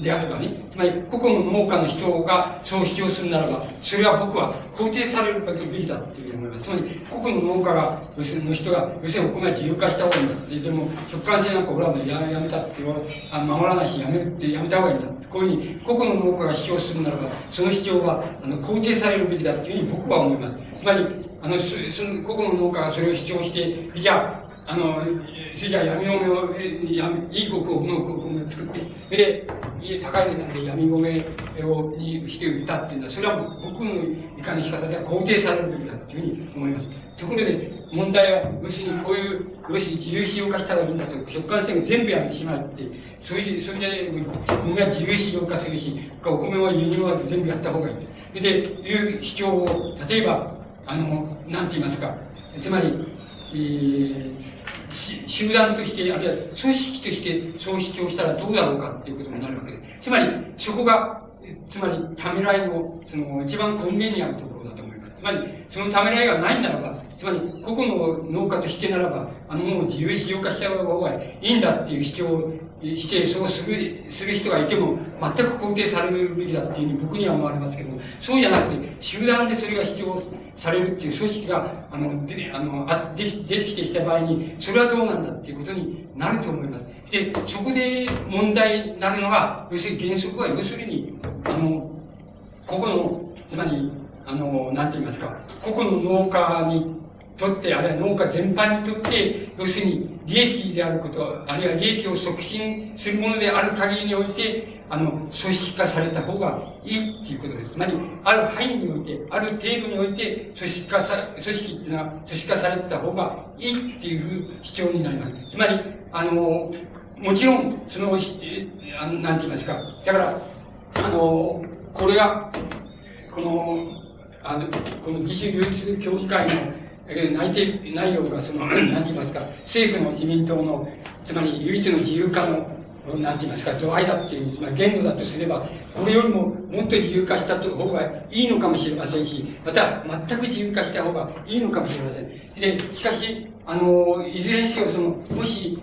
であればね、つまり、個々の農家の人がそう主張するならば、それは僕は肯定されるべきだっていうふうに思います。つまり、個々の農家が、要するの人が、要するにお米は自由化した方がいいんだって、でも、食感性なんか俺はもややめたって言わ、守らないし、やめってやめた方がいいんだって。こういうふうに、個々の農家が主張するならば、その主張は、あの、肯定されるべきだっていうふうに僕は思います。つまり、あの、その、個々の農家がそれを主張して、じゃあ、あの、それじゃあ闇米を、えやいい国を、の米を作って、で、高い値段で闇米を、にして売ったっていうのは、それは僕のいかに仕方では肯定されるべきだっていうふうに思います。ところで、問題は、要するにこういう、要するに自由使用化したらいいんだと、食感制限全部やめてしまって、そういう、それで、米は自由使用化するし、お米は輸入は全部やった方がいい。で、いう主張を、例えば、あの、なんて言いますか、つまり、えー集団として、あるいは組織としてそう主張したらどうだろうかっていうことになるわけです。つまり、そこが、つまり、ためらいの、その、一番根源にあるところだと思います。つまり、そのためらいがないならば、つまり、個々の農家としてならば、あの、もう自由市場化しちゃう方がいいんだっていう主張をして、そうする、する人がいても、全く肯定されるべきだっていうふうに僕には思われますけども、そうじゃなくて、集団でそれが主張されるっていう組織が、あの、で、あの、あでき、出てきてきた場合に、それはどうなんだっていうことになると思います。で、そこで問題になるのは、要するに原則は、要するに、あの、ここの、つまり、あの、なんて言いますか、個々の農家にとって、あるいは農家全般にとって、要するに利益であること、あるいは利益を促進するものである限りにおいて、あの、組織化された方がいいっていうことです。つまり、ある範囲において、ある程度において、組織化さ、組織っていうのは、組織化されてた方がいいっていう主張になります。つまり、あの、もちろん、その、あのなんて言いますか、だから、あの、これが、この、あの、この自主流通協議会の、えー内定、内容がその、なんて言いますか、政府の自民党の、つまり唯一の自由化の、なんて言いますか、度合いだっていう、つまり限度だとすれば、これよりももっと自由化した方がいいのかもしれませんし、また全く自由化した方がいいのかもしれません。で、しかし、あの、いずれにせよ、その、もし、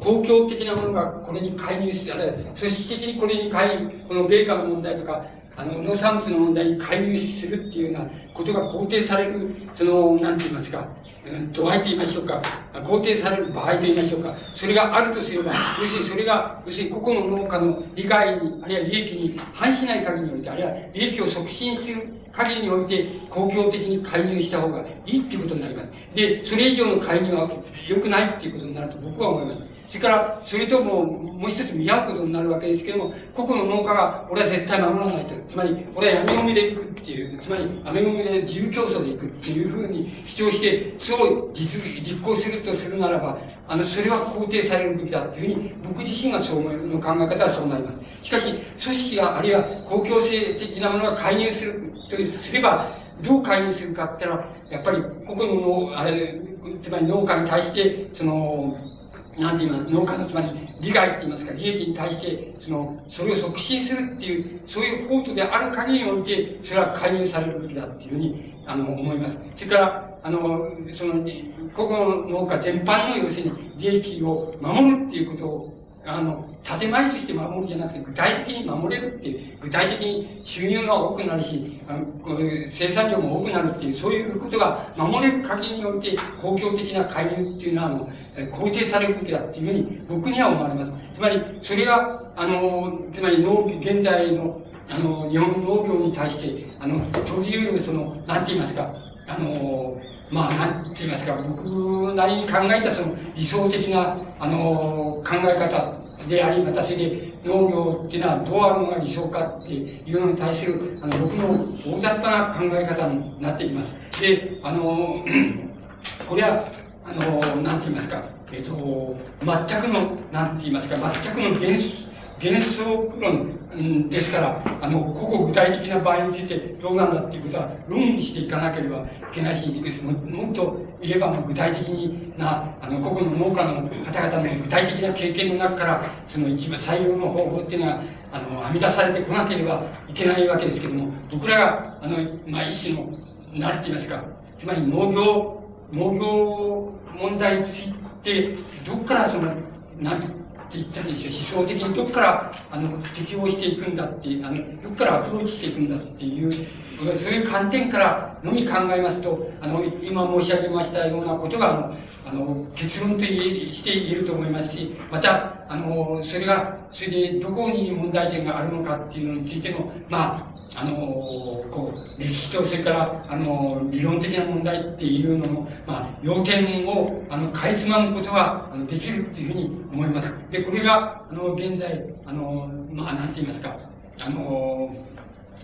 公共的なものがこれに介入して、ある組織的にこれに介入、この米価の問題とか、あの、農産物の問題に介入するっていうようなことが肯定される、その、なんて言いますか、うん度合いと言いましょうか、肯定される場合と言いましょうか、それがあるとすれば、要するにそれが、要するに個々の農家の利害に、あるいは利益に反しない限りにおいて、あるいは利益を促進する限りにおいて、公共的に介入した方がいいっていうことになります。で、それ以上の介入は良くないっていうことになると僕は思います。それから、それとも、もう一つ見合うことになるわけですけども、個々の農家が、俺は絶対守らないと。つまり、俺は闇ゴミで行くっていう、つまり、闇ゴミで自由競争で行くっていうふうに主張して、そう実実行するとするならば、あの、それは肯定されるべきだっていうふうに、僕自身がそう思う、の考え方はそうなります。しかし、組織が、あるいは公共性的なものが介入するとすれば、どう介入するかって言ったら、やっぱり、個々の、あれ、つまり農家に対して、その、なんて言います農家のつまり利害って言いますか、利益に対して、その、それを促進するっていう、そういう法とである限りにおいて、それは介入されるべきだっていうふうに、あの、思います。それから、あの、その、個々の農家全般の要するに利益を守るっていうことを、あの、建前として守るじゃなくて、具体的に守れるっていう、具体的に収入が多くなるし、あの生産量も多くなるっていう、そういうことが守れる限りにおいて、公共的な介入っていうのは、あの、肯定されるべきだっていうふうに僕には思われます。つまり、それが、あの、つまり農、現在の、あの、日本農業に対して、あの、取り得る、その、なんて言いますか、あの、まあ、なんて言いますか、僕なりに考えたその理想的な、あの、考え方であり、またそれで農業っていうのはどうあるのが理想かっていうのに対する、あの、僕の大雑把な考え方になっています。で、あの、これは、あの、なんて言いますか、えっ、と、全くの、なんて言いますか、全くの原原則論うんですから、あの、個々具体的な場合についてどうなんだっていうことは論議していかなければいけないし、ももっと言えば具体的な、あの、個々の農家の方々の具体的な経験の中から、その一番採用の方法っていうのは、あの、編み出されてこなければいけないわけですけども、僕らが、あの、まあ、一種の、なんて言いますか、つまり農業、農業問題について、どっからその、なんてって言ったでしょ。思想的にどこからあの適応していくんだっていうあのどこからアプローチしていくんだっていうそういう観点からのみ考えますとあの今申し上げましたようなことがあの結論として言えると思いますしまたあのそれがそれでどこに問題点があるのかっていうのについてもまああのこう、歴史と、それから、あの理論的な問題っていうのの、まあ、要点を、あの、かいつまむことが、できるっていうふうに思います。で、これが、あの、現在、あの、まあ、なんて言いますか、あの、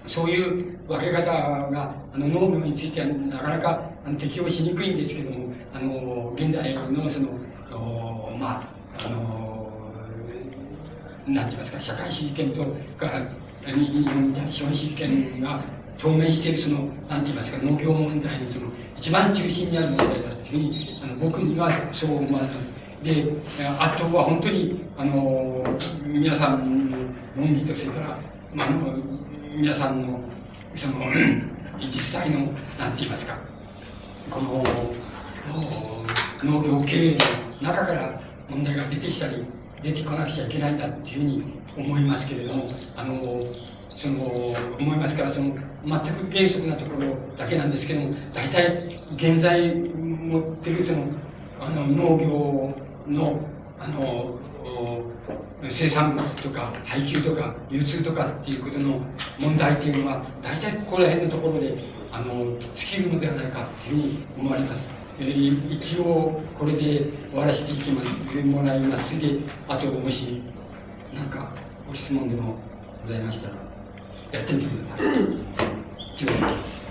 そういう分け方が、あの、農業についてはなかなかあの適用しにくいんですけども、あの、現在のその、まあ、あの、なんて言いますか、社会主義権とか、日本みたいな資本主義権が当面しているその、なんて言いますか、農業問題のその、一番中心にある問題だというふうに、あの僕にはそう思われます。で、あとは本当に、あの、皆さんの論理と、それから、まあ、皆さんの、その、実際の、なんて言いますか、この、農業経営の中から問題が出てきたり、出てこなくちゃいけないんだっていうふうに思いますけれども、あの、その、思いますから、その、全く原則なところだけなんですけども、大体、現在持ってるその、あの、農業の、あの、生産物とか配給とか流通とかっていうことの問題っていうのは大体ここら辺のところであの尽きるのではないかっていうふうに思われます。えー、一応これで終わらせていきますもらいますであともし何かご質問でもございましたらやってみてください。以上です。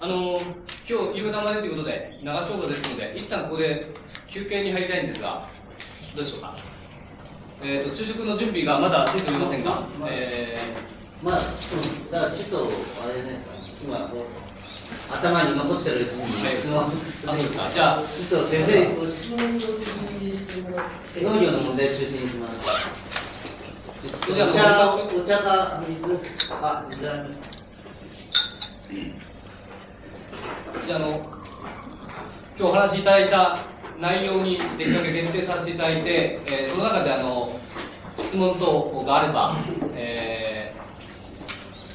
あの今日夕方までということで、長丁場ですので、一旦ここで休憩に入りたいんですが、どうでしょうか？えっ、ー、と、昼食の準備がまだ出ておりませんが、えー、まあ、だからちょっと、あれね、今、こう、頭に残ってる質問、あ、そうか。じゃあ、ちょっと先生、ご質問の農業の問題中心にします。お茶、お茶か水、あ、水ありました。じゃあ、の、今日お話しいただいた内容にできるだけ限定させていただいて、えー、その中であの、質問等があれば、え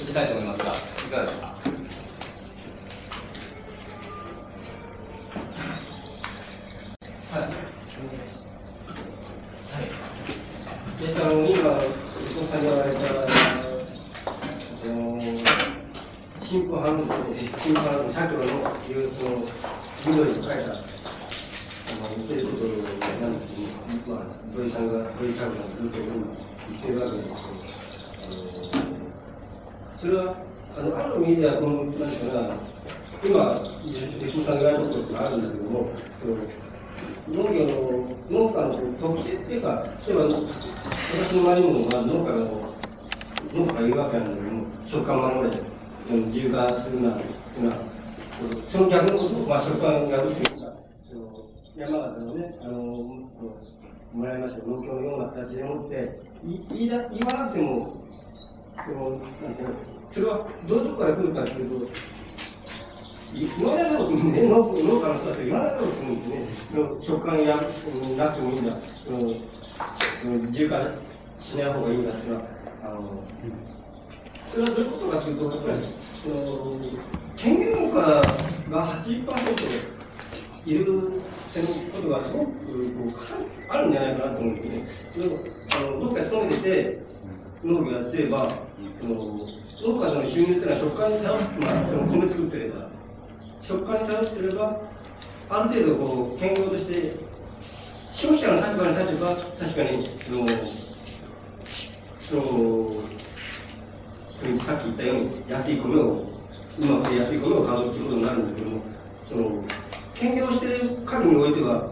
ー、きたいと思いますが、いかがですか？はい。はいえっと、今、伊藤さんが言われた、新婦半分、新婦半分、社協のいうその、緑に書いた、あの、言ってることなんですけど、まあ、土井さんが、土井さんがずっと言ってるわけですけど、あの、それは、あの、ある意味では、この、なんていうかな、今、伊藤さんが言われたことがあるんだけども、農業の農家の特性っていうか、例えば私の周りも、まあ、農家の農家がいうわけなんだけども、食感守れ、自由化するなっていうのは、その逆のことを、まあ、食感やるっていうか、その山形のね、あの、もらいました農協のような形でもって、い言いだ言わなくても、その、なんていうの、それはどういうとこから来るかっていうと、言わないだろうと思うんで、農家の人だって言わないだろうと思うんですね。食感やなくてもいいんだ。その自由化しない方がいいんだっていうのは、あの、うんそれはどういうことかというと、やっぱり、その、権限農家が80%いるってことがすごくこうあるんじゃないかなと思うんですね。あのどっか勤めてて、農業やってれば、その農家の収入っていうのは食感に頼って、まあ、その米作ってれば、食感に頼ってれば、ある程度こう、健康として、消費者の立場に立てば、確かに、その、その、さっき言ったように、安い米を、うまく安い米を買うっていうことになるんだけども、その、兼業してる限りにおいては、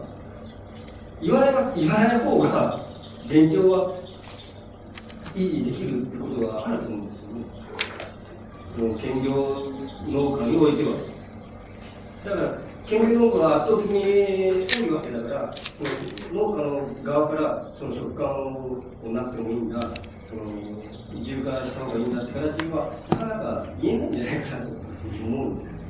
言わない言わない方が、勉強は維持できるってことはあると思うんですよね。兼業農家においては。だから、兼業農家は圧倒的に多いわけだから、農家の側からその食感をなくてもいいんだ、その移住化した方がいいんだって形は、なかなか言えないんじゃないかなと思うんです。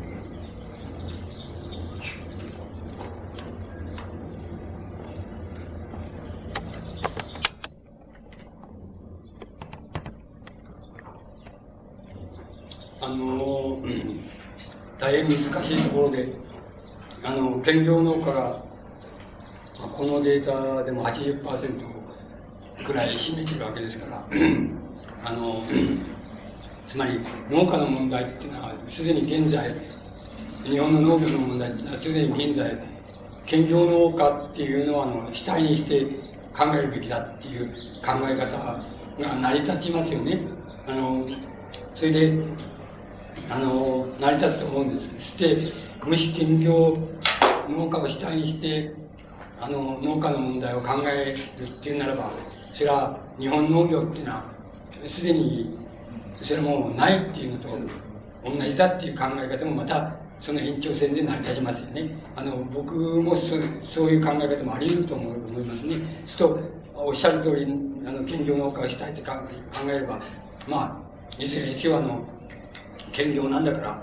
あの、大変難しいところで、あの、兼業農家が、このデータでも80%くらい占めてるわけですから、あの、つまり農家の問題っていうのは、すでに現在、日本の農業の問題っていうのは、すでに現在、兼業農家っていうのは、あの、主体にして考えるべきだっていう考え方が成り立ちますよね。あの、それで、あの、成り立つと思うんです。そして、無視兼業農家を主体にして、あの、農家の問題を考えるっていうならば、それは日本農業っていうのは、すでに、それもないっていうのと同じだっていう考え方もまた、その延長線で成り立ちますよね。あの、僕もそそういう考え方もあり得ると思いますね。すると、おっしゃる通り、あの、兼業農家をしたいって考えれば、まあ、いずれにせよあの、兼業なんだから、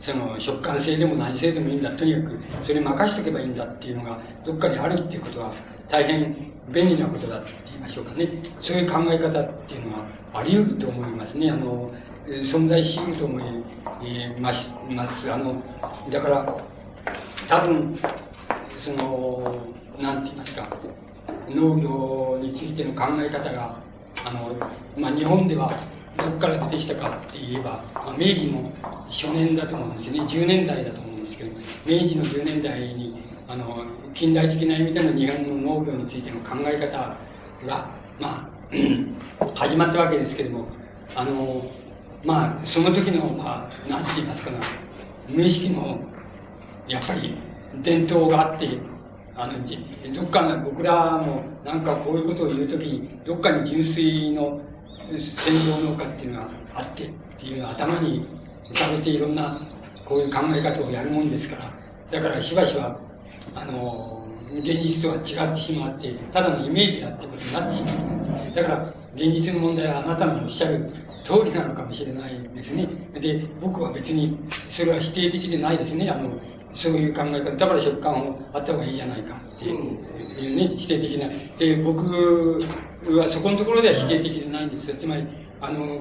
その食感性でも何性でもいいんだ。とにかく、それに任しとけばいいんだっていうのが、どっかにあるっていうことは、大変便利なことだって言いましょうかね。そういう考え方っていうのはあり得ると思いますね。あの、存在し得ると思います。あの、だから、多分、その、なんて言いますか、農業についての考え方が、あの、まあ、日本ではどこから出てきたかって言えば、まあ、明治の初年だと思うんですよね。10年代だと思うんですけど、明治の10年代に、あの、近代的な意味での日本の農業についての考え方が、まあ、始まったわけですけれども、あの、まあ、その時の、まあ、て言いますかな、無意識の、やっぱり、伝統があって、あの、どっかの、僕らも、なんかこういうことを言うときに、どっかに純粋の戦場農家っていうのがあってっていうのを頭に浮かべていろんなこういう考え方をやるもんですから、だからしばしば、あの、現実とは違ってしまって、ただのイメージだってことになってしまう。だから、現実の問題はあなたのおっしゃる通りなのかもしれないですね。で、僕は別にそれは否定的でないですね。あの、そういう考え方。だから食感もあった方がいいじゃないかっていうね、否定的な。で、僕はそこのところでは否定的でないんですよ。つまり、あの、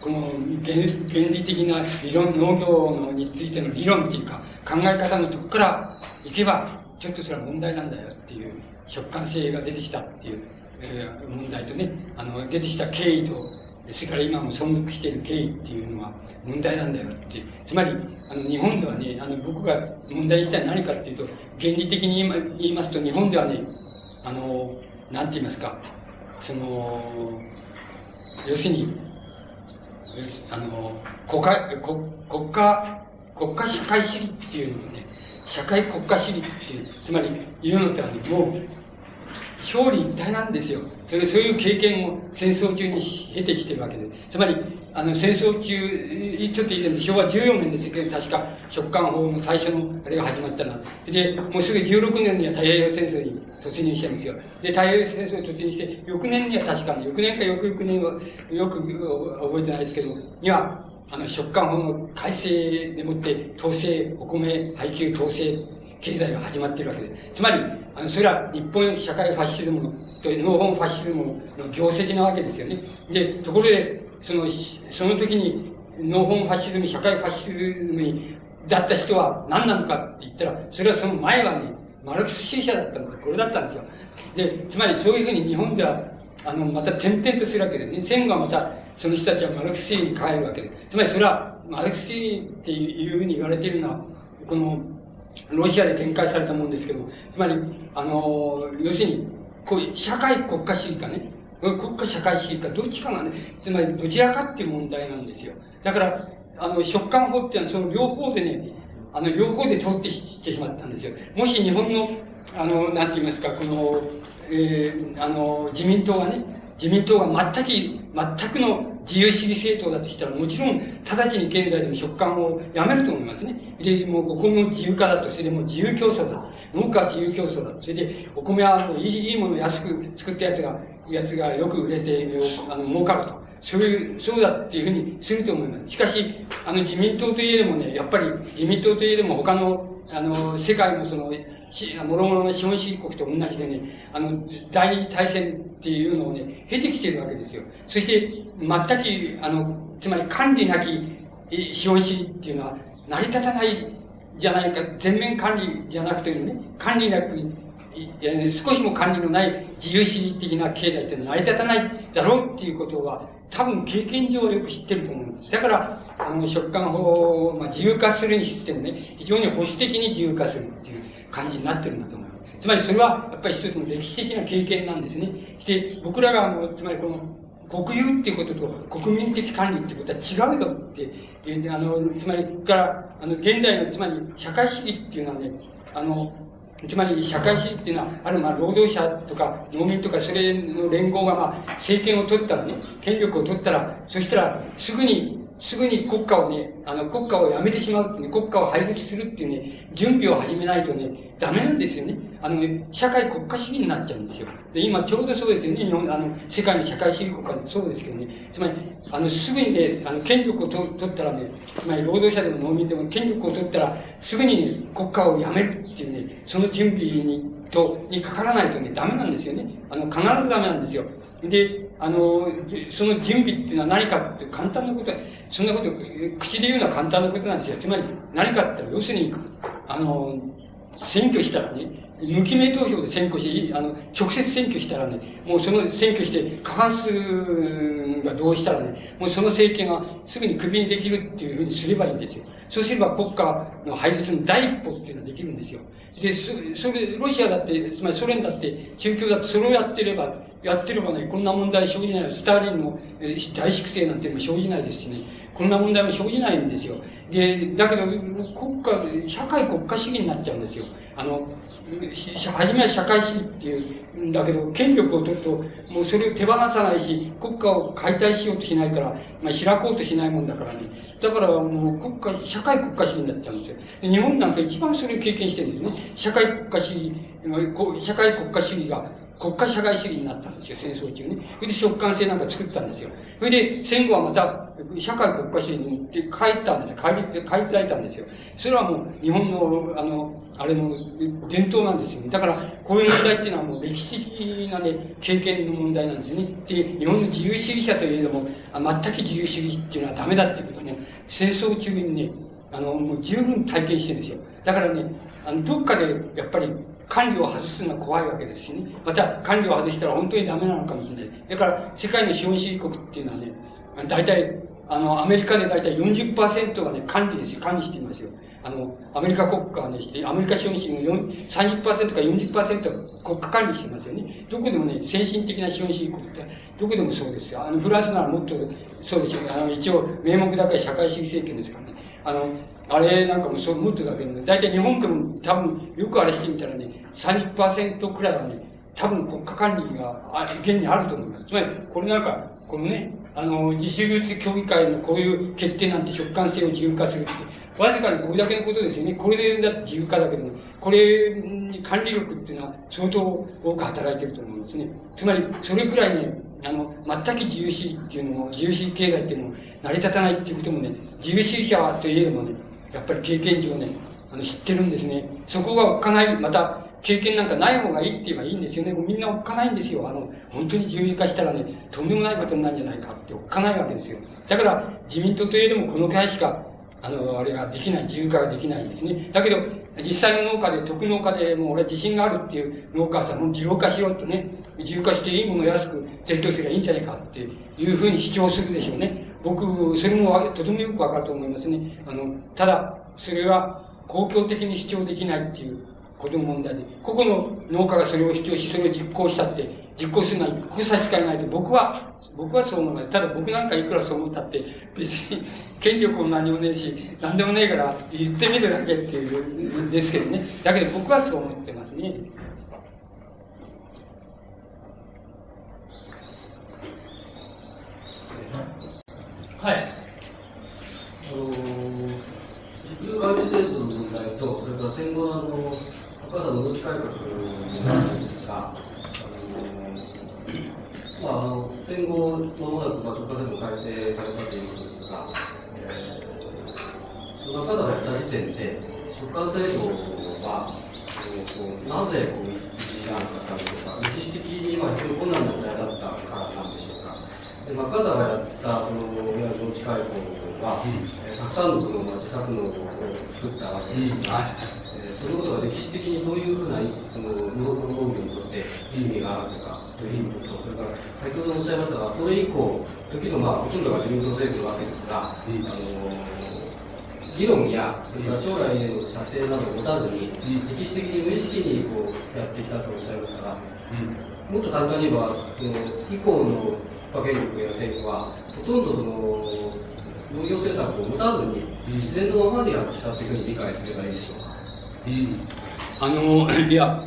この原原理的な理論、農業のについての理論っていうか、考え方のとこから行けば、ちょっとそれは問題なんだよっていう、食感性が出てきたっていう、えー、問題とね、あの、出てきた経緯と、それから今も存続している経緯っていうのは問題なんだよって。つまり、あの、日本ではね、あの、僕が問題にしたい何かっていうと、原理的に言いますと、日本ではね、あの、なんて言いますか、その、要するに、あの、国家、国国家、国家社会主義っていうのをね、社会国家主義っていう、つまり言うのってはね、もう、表裏一体なんですよ。それそういう経験を戦争中に経てきてるわけで。つまり、あの、戦争中、ちょっと以前昭和14年ですけど、確か、食感法の最初の、あれが始まったな。で、もうすぐ16年には太平洋戦争に突入しちゃいますよ。で、太平洋戦争に突入して、翌年には確かに、翌年か翌々年は、よく覚えてないですけど、には、あの、食感法の改正でもって、統制、お米配給統制経済が始まっているわけです。つまり、あの、それは日本社会ファッシズムという農本ファッシズムの業績なわけですよね。で、ところで、その、その時に農本ファッシズム、社会ファッシズムに、だった人は何なのかって言ったら、それはその前はね、マルクス主義者だったんですこれだったんですよ。で、つまりそういうふうに日本では、あの、また転々とするわけでね。戦後はまた、その人たちはマルクス主義に変えるわけで。つまりそれは、マルクス主義っていうふうに言われているのは、この、ロシアで展開されたもんですけどつまり、あの、要するに、こういう社会国家主義かね、国家社会主義か、どっちかがね、つまりどちらかっていう問題なんですよ。だから、あの、食感法っていうのはその両方でね、あの、両方で通ってきてしまったんですよ。もし日本の、あの、なんて言いますか、この、えー、あの、自民党はね、自民党が全く、全くの自由主義政党だとしたら、もちろん、直ちに現在でも食感をやめると思いますね。で、もう、ここも自由化だと。それでもう自由競争だ。農家は自由競争だ。それで、お米はもういいいいものを安く作ったやつが、やつがよく売れて、あの、儲かると。そういう、そうだっていうふうにすると思います。しかし、あの自民党といえどもね、やっぱり自民党といえども他の、あの、世界のその、もろもろの資本主義国と同じでね、あの、第二次大戦っていうのをね、経てきてるわけですよ。そして、全く、あの、つまり管理なき資本主義っていうのは成り立たないじゃないか、全面管理じゃなくてね、管理なく少しも管理のない自由主義的な経済って成り立たないだろうっていうことは、多分経験上よく知ってると思うんです。だから、あの、食感法を、まあ、自由化するにしてもね、非常に保守的に自由化するっていう感じになってるんだと思います。つまりそれは、やっぱり一つの歴史的な経験なんですね。で、僕らが、あの、つまりこの、国有っていうことと国民的管理っていうことは違うよって、えあの、つまり、から、あの、現在の、つまり、社会主義っていうのはね、あの、つまり社会主義っていうのは、あるまあ労働者とか農民とかそれの連合がまあ政権を取ったらね、権力を取ったら、そしたらすぐにすぐに国家をね、あの、国家をやめてしまうってね、国家を廃絶するっていうね、準備を始めないとね、ダメなんですよね。あのね、社会国家主義になっちゃうんですよ。で、今ちょうどそうですよね、日本、あの、世界の社会主義国家でそうですけどね。つまり、あの、すぐにね、あの、権力をと取ったらね、つまり労働者でも農民でも権力を取ったら、すぐに、ね、国家をやめるっていうね、その準備に、と、にかからないとね、ダメなんですよね。あの、必ずダメなんですよ。で、あの、その準備っていうのは何かって簡単なこと、そんなこと、口で言うのは簡単なことなんですよ。つまり、何かって要するに、あの、選挙したらね、無記名投票で選挙して、あの、直接選挙したらね、もうその選挙して過半数が同意したらね、もうその政権がすぐにクビにできるっていうふうにすればいいんですよ。そうすれば国家の廃絶の第一歩っていうのはできるんですよ。で、そそれ、ロシアだって、つまりソ連だって、中共だってそれをやってれば、やってればね、こんな問題生じない。スターリンの大粛清なんても生じないですしね。こんな問題も生じないんですよ。で、だけど、国家、社会国家主義になっちゃうんですよ。あの、初めは社会主義っていうんだけど、権力を取ると、もうそれを手放さないし、国家を解体しようとしないから、まあ、開こうとしないもんだからね。だからもう国家、社会国家主義になっちゃうんですよ。で日本なんか一番それを経験してるんですね。社会国家主義、社会国家主義が国家社会主義になったんですよ、戦争中に。それで食感性なんか作ったんですよ。それで戦後はまた社会国家主義に行って帰ったんですよ。帰り、帰り咲いたんですよ。それはもう日本の、あの、あれの伝統なんですよね。だから、こういう問題っていうのはもう歴史的なね、経験の問題なんですよね。で、日本の自由主義者といえども、全く自由主義っていうのはダメだっていうことも、戦争中にね、あの、もう十分体験してるんですよ。だからね、あの、どっかでやっぱり管理を外すのは怖いわけですしね。また、管理を外したら本当にダメなのかもしれない。だから、世界の資本主義国っていうのはね、大体、あの、アメリカで大体40%がね、管理ですよ。管理していますよ。あの、アメリカ国家はね、アメリカ資本主義の30%か40%は国家管理してますよね。どこでもね、先進的な資本主義国って、どこでもそうですよ。あの、フランスならもっとそうですよ。あの、一応、名目高い社会主義政権ですからね。あの、あれなんかもそう思ってただけで、大体日本でも多分、よくあれしてみたらね、30%くらいはね、多分国家管理が現にあると思います。つまり、これなんか、このね、あの、自主流通協議会のこういう決定なんて食感性を自由化するって、わずかにこれだけのことですよね。これでだって自由化だけども、これに管理力っていうのは相当多く働いてると思うんですね。つまり、それくらいね、あの、全く自由主義っていうのも、自由主義経済っていうのも成り立たないっていうこともね、自由主義者といえどもね、やっぱり経験上ね、あの、知ってるんですね。そこがおっかない、また、経験なんかない方がいいって言えばいいんですよね。みんなおっかないんですよ。あの、本当に自由化したらね、とんでもないことになるんじゃないかっておっかないわけですよ。だから、自民党といえどもこの会しか、あの、あれができない、自由化ができないんですね。だけど、実際の農家で、特農家でもう俺自信があるっていう農家さんも自動化しようってね、自由化していいものを安く提供すればいいんじゃないかっていうふうに主張するでしょうね。僕、それもとてもよくわかると思いますね。あの、ただ、それは公共的に主張できないっていうことの問題で、個々の農家がそれを主張し、それを実行したって、実行するのは国際しかいないと僕は、僕はそう思います。ただ僕なんかいくらそう思ったって、別に権力も何もねえし、何でもねえから言ってみるだけっていうんですけどね。だけど僕はそう思ってますね。はい。あのー、地球管理制度の問題と、それから戦後のあの、博多の農地改革なんですが、まあ、あの戦後間もなく、まあ、出荷制度改正されたということですが、えー、中田がやった時点で、出荷制度は、えー、こうなぜこう一時なかったでしょうか、歴史的には非常に困難な時代だったからなんでしょうか。で中田がやったそのいわゆる農地改革は、うん、えー、たくさんのこの、まあ、自作農を作ったわけですが、うんそのことが歴史的にどういうふうなその農業にとって意味があるのかという意味と、それから先ほどおっしゃいましたが、それ以降、時のまあほとんどが自民党政府なわけですが、うん、あの議論や、それから将来への射程などを持たずに、うん、歴史的に無意識にこうやってきたとおっしゃいましたが、うん、もっと簡単に言えば、その以降の国家権力や政府は、ほとんどその農業政策を持たずに、自然のままでやってきたというふうに理解すればいいでしょうか。うん、あの、いや、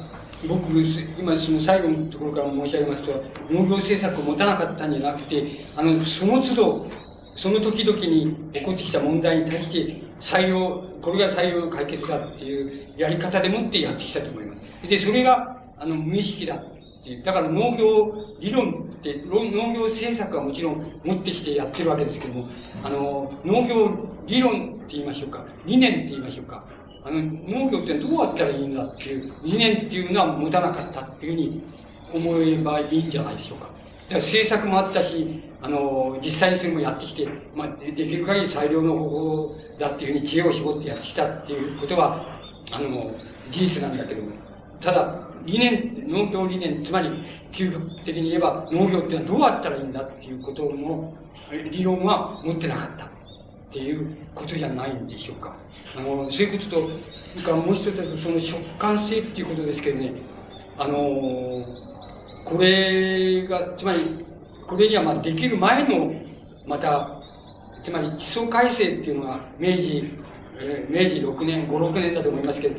僕、今その最後のところから申し上げますと、農業政策を持たなかったんじゃなくて、あの、その都度、その時々に起こってきた問題に対して採用、これが採用の解決だっていうやり方でもってやってきたと思います。で、それが、あの、無意識だっていう。だから農業理論って、農業政策はもちろん持ってきてやってるわけですけども、あの、農業理論って言いましょうか、理念って言いましょうか、あの、農業ってどうやったらいいんだっていう理念っていうのは持たなかったっていうふうに思えばいいんじゃないでしょうか。だから政策もあったし、あの、実際にそれもやってきて、まあ、できる限り最良の方法だっていうふうに知恵を絞ってやってきたっていうことは、あの、事実なんだけども、ただ、理念、農業理念、つまり、究極的に言えば、農業ってどうやったらいいんだっていうことの理論は持ってなかったっていうことじゃないんでしょうか。あの、そういうことと、それかもう一つその食感性っていうことですけどね、あの、これが、つまり、これにはまあできる前の、また、つまり地層改正っていうのが明治、えー、明治6年、5、6年だと思いますけど、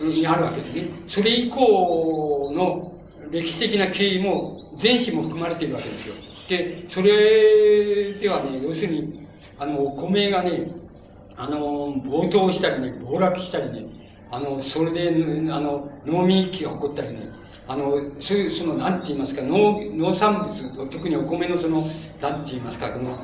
にあるわけですね。それ以降の歴史的な経緯も、前史も含まれているわけですよ。で、それではね、要するに、あの、米がね、あの、暴騰したりね、暴落したりね、あの、それで、あの、農民期が起こったりね、あの、そういう、その、なんて言いますか、農、農産物、特にお米のその、なんて言いますか、この、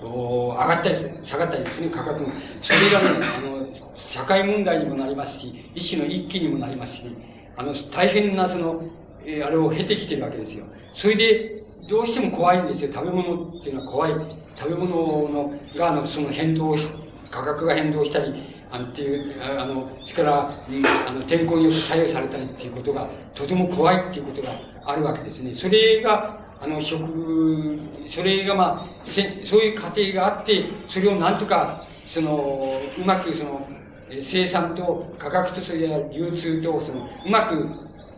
お上がったり、下がったりですね、価格の。それがね、あの、社会問題にもなりますし、一種の一気にもなりますし、あの、大変な、その、えー、あれを経てきてるわけですよ。それで、どうしても怖いんですよ。食べ物っていうのは怖い。食べ物の、が、あの、その変動して価格が変動したり、あの、っていう、あの、それから、あの、天候によって左右されたりっていうことが、とても怖いっていうことがあるわけですね。それが、あの、食、それがまあ、せそういう過程があって、それをなんとか、その、うまくその、生産と価格とそれから流通と、その、うまく、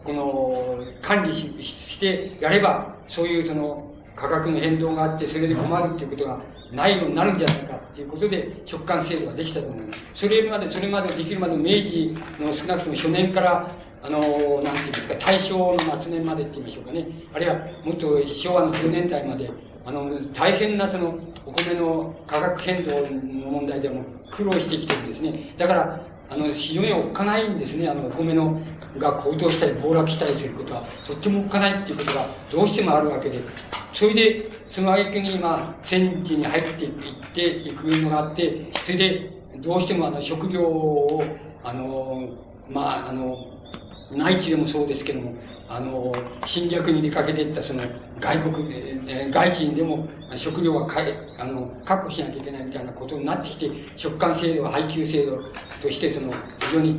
この、管理ししてやれば、そういうその、価格の変動があって、それで困るっていうことがないようになるんじゃないかっていうことで、食感制度ができたと思います。それまで、それまでできるまで明治の少なくとも初年から、あの、なんていうんですか、大正の末年までって言いましょうかね。あるいは、もっと昭和の9年代まで、あの、大変なその、お米の価格変動の問題でも苦労してきてるんですね。だから、あの、非常におっかないんですね。あの、お米の、が高騰したり暴落したりすることは、とってもおっかないっていうことがどうしてもあるわけで、それで、その挙句に、今、戦地に入っていっていくのがあって、それで、どうしてもあの、食料を、あの、まあ、あの、内地でもそうですけども、あの、侵略に出かけていったその外国えー外地でも食料はかえあの確保しなきゃいけないみたいなことになってきて、食感制度、配給制度として、その、非常に、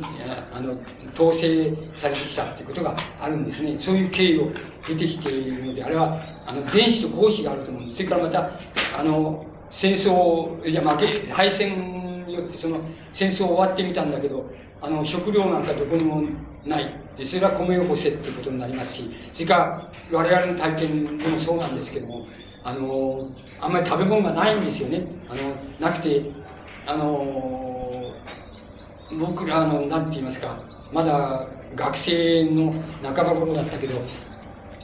あの、統制されてきたっていうことがあるんですね。そういう経緯を出てきているので、あれは、あの、前史と後史があると思うんです。それからまた、あの、戦争、いや、負け、敗戦によってその、戦争終わってみたんだけど、あの、食料なんかどこにもない。で、それは米を干せっていうことになりますし、それから我々の体験でもそうなんですけども、あの、あんまり食べ物がないんですよね。あの、なくて、あの、僕らの、なんて言いますか、まだ学生の半ば頃だったけど、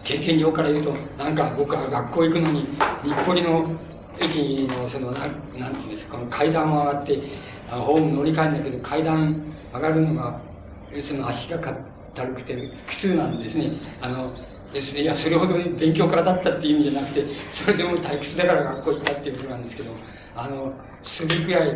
経験上から言うと、なんか僕は学校行くのに、日暮里の駅の、その、ななんて言うんですか、階段を上がって、あのホーム乗り換えるんだけど、階段上がるのが、その足がか軽くて苦痛なんですね。あの、ですね、いや、それほど勉強からだったっていう意味じゃなくて、それでも退屈だから学校行ったっていうことなんですけど、あの、するくらい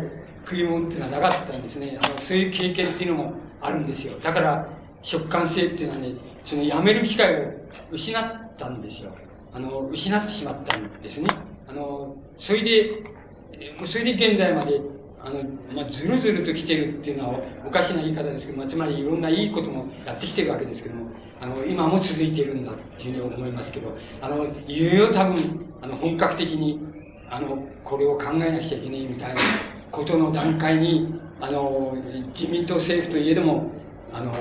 食い物っていうのはなかったんですね。あの、そういう経験っていうのもあるんですよ。だから、食感性っていうのはね、そのやめる機会を失ったんですよ。あの、失ってしまったんですね。あの、それで、それで現在まであの、まあ、ずるずると来てるっていうのはおかしな言い方ですけど、まあ、つまりいろんないいこともやってきてるわけですけども、あの、今も続いてるんだっていうふうに思いますけど、あの、いよいよ多分、あの、本格的に、あの、これを考えなくちゃいけないみたいなことの段階に、あの、自民党政府といえども、あの、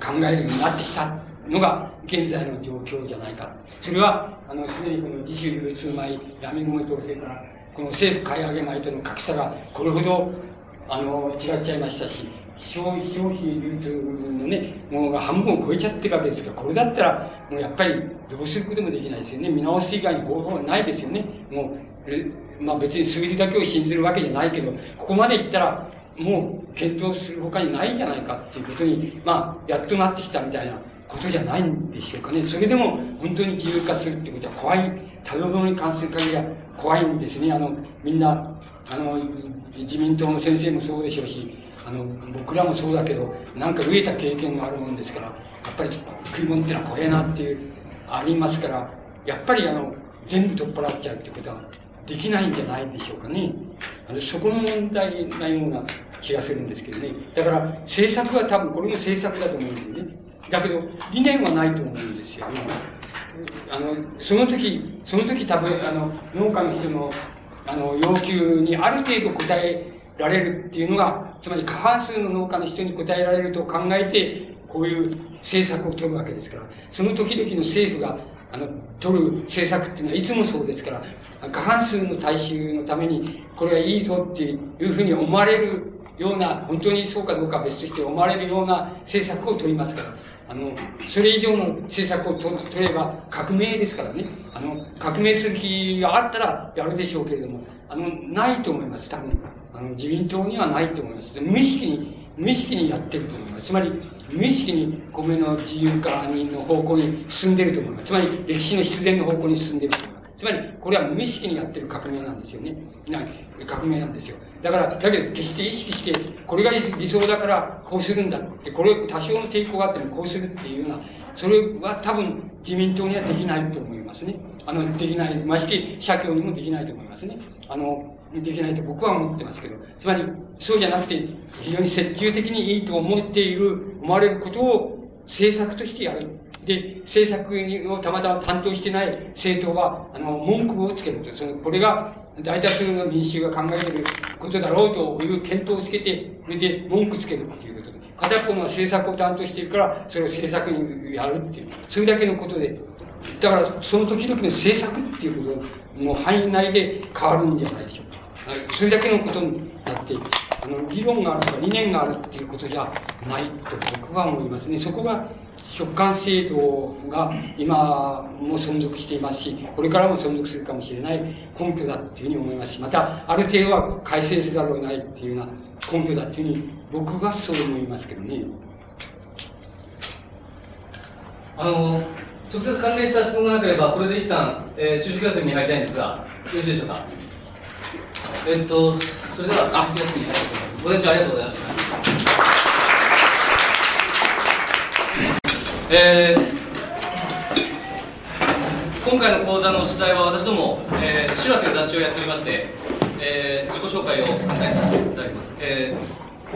考えるようになってきたのが現在の状況じゃないか。それは、あの、すでにこの自主流通米、闇米と、それから、この政府買い上げ米との格差がこれほど、あの、違っちゃいましたし、消費、消費流通のね、ものが半分を超えちゃってるわけですから、これだったら、もうやっぱりどうすることもできないですよね。見直す以外に方法はないですよね。もう、まあ別に数字だけを信じるわけじゃないけど、ここまでいったら、もう検討する他にないんじゃないかっていうことに、まあ、やっとなってきたみたいなことじゃないんでしょうかね。それでも本当に自由化するってことは怖い、食べ物に関する限りは怖いんですね。あの、みんな、あの、自民党の先生もそうでしょうし、あの、僕らもそうだけど、なんか飢えた経験があるもんですから、やっぱり食い物ってのは怖えなっていう、ありますから、やっぱりあの、全部取っ払っちゃうってことはできないんじゃないでしょうかね。あの、そこの問題なような気がするんですけどね。だから、政策は多分、これも政策だと思うんですよね。だけど、理念はないと思うんですよ。あの、その時、その時多分、あの、農家の人の、あの、要求にある程度答えられるっていうのが、つまり過半数の農家の人に答えられると考えて、こういう政策を取るわけですから、その時々の政府が、あの、取る政策っていうのはいつもそうですから、過半数の大衆のために、これはいいぞっていうふうに思われるような、本当にそうかどうかは別として思われるような政策を取りますから、あの、それ以上の政策を取れば革命ですからね。あの、革命する気があったらやるでしょうけれども、あの、ないと思います、多分。あの、自民党にはないと思います。無意識に、無意識にやってると思います。つまり、無意識に米の自由化人の方向に進んでると思います。つまり、歴史の必然の方向に進んでると思います。つまり、これは無意識にやってる革命なんですよね。な革命なんですよ。だから、だけど決して意識して、これが理想だからこうするんだって、これ多少の抵抗があってもこうするっていうような、それは多分自民党にはできないと思いますね。あの、できない。まして社協にもできないと思いますね。あの、できないと僕は思ってますけど。つまり、そうじゃなくて、非常に折衷的にいいと思っている、思われることを政策としてやる。で、政策をたまたま担当してない政党は、あの、文句をつけると。その、これが大多数の民衆が考えてることだろうという検討をつけて、それで文句つけるっていうことで。片っぽの政策を担当しているから、それを政策にやるっていう。それだけのことで。だから、その時々の政策っていうことの範囲内で変わるんじゃないでしょうか。それだけのことになって、あの、理論があるとか理念があるっていうことじゃないと僕は思いますね。そこが食感制度が今も存続していますし、これからも存続するかもしれない根拠だっていうふうに思いますし、また、ある程度は改正せざるを得ないっていうような根拠だっていうふうに、僕はそう思いますけどね。あの、直接関連した質問がなければ、これで一旦、えー、中止休みに入りたいんですが、よろしいでしょうか？えっと、それでは中止休みに入りたいと思います。ご清聴ありがとうございました。えー今回の講座の取材は私ども、えー、シュラスで雑誌をやっておりまして、えー、自己紹介を簡単にさせていただきます。え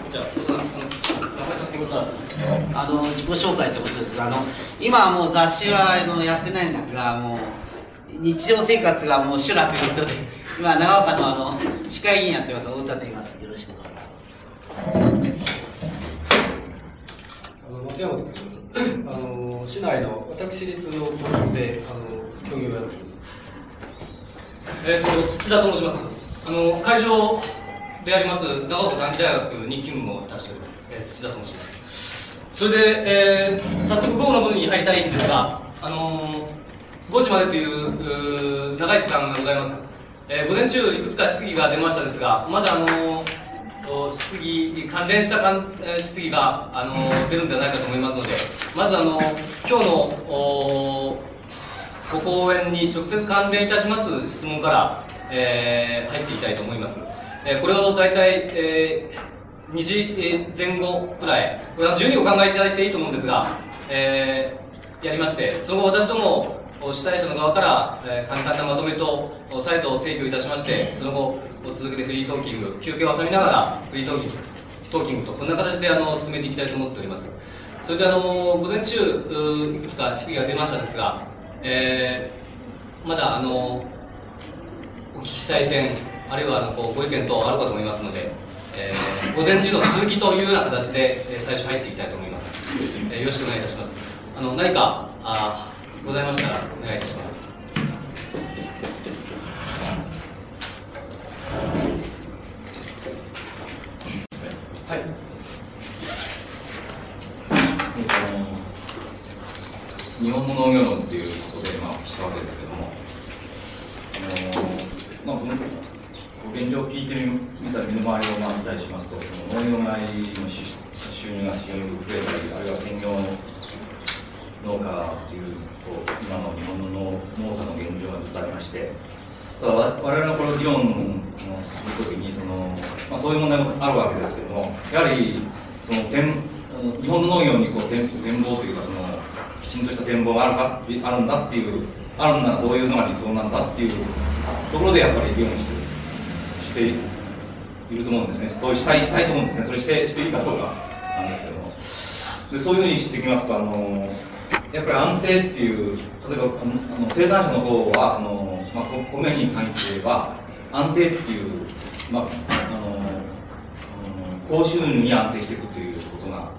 ー、じゃあ、おさん、あの、自己紹介ということです。があの今はもう雑誌はあのやってないんですがもう日常生活がもう修羅ということで 今長岡のあの市会議員やってます。太田と言います。よろしくどうぞあの松山と申します。あの市内の私立の高校であの教員をやってます。えー、と土田と申します。あの会場であります長岡短期大学に勤務をいたしております、えー、土田と申します。それで、えー、早速午後の部に入りたいんですが、あの、5時までというう長い時間がございます。えー、午前中いくつか質疑が出ましたですが、まだあのー質疑関連したかんえ質疑が、あの出るんではないかと思いますので、まずあの今日のご講演に直接関連いたします質問から、えー入っていきたいと思います。えーこれを大体、えー、2時前後くらい、これは12お考えいただいていいと思うんですが、えーやりまして、その後私ども、主催者の側から、えー簡単なまとめとサイトを提供いたしまして、その後、続けてフリートーキング、休憩を挟みながらフリートーキング、トーキングと、こんな形であの進めていきたいと思っております。それであの、午前中、いくつか質疑が出ましたですが、えーまだあの、お聞きしたい点、あるいはあのこうご意見等あるかと思いますので、えー午前中の続きというような形で、えー最初入っていきたいと思います。えーよろしくお願いいたします。あの何かあございましたらお願いいたします。はい。えっと日本の農業論っていうことで、まあ、したわけですけども、あのまあ、この現状を聞いてみたら身の回りをまあ見たりしますと、その農業内の収収入が非常に増えたり、あるいは兼業農家っていう今の日本の農家の現状がずっとありまして、ただ我々のこの議論をするときにその、まあ、そういう問題もあるわけですけども、やはりその日本の農業にこう展展望というかその、きちんとした展望があるかあるんだっていう、あるならどういうのが理想なんだっていうところでやっぱり議論してしていると思うんですね、そうしたいしたいと思うんですね、それしてしていいかどうかなんですけども。でそういうふうにしていきますと、あのやっぱり安定っていう、例えばあの生産者の方はその、まあ、米に関して言えば、安定っていう、まあ、あの高収入に安定していくということが、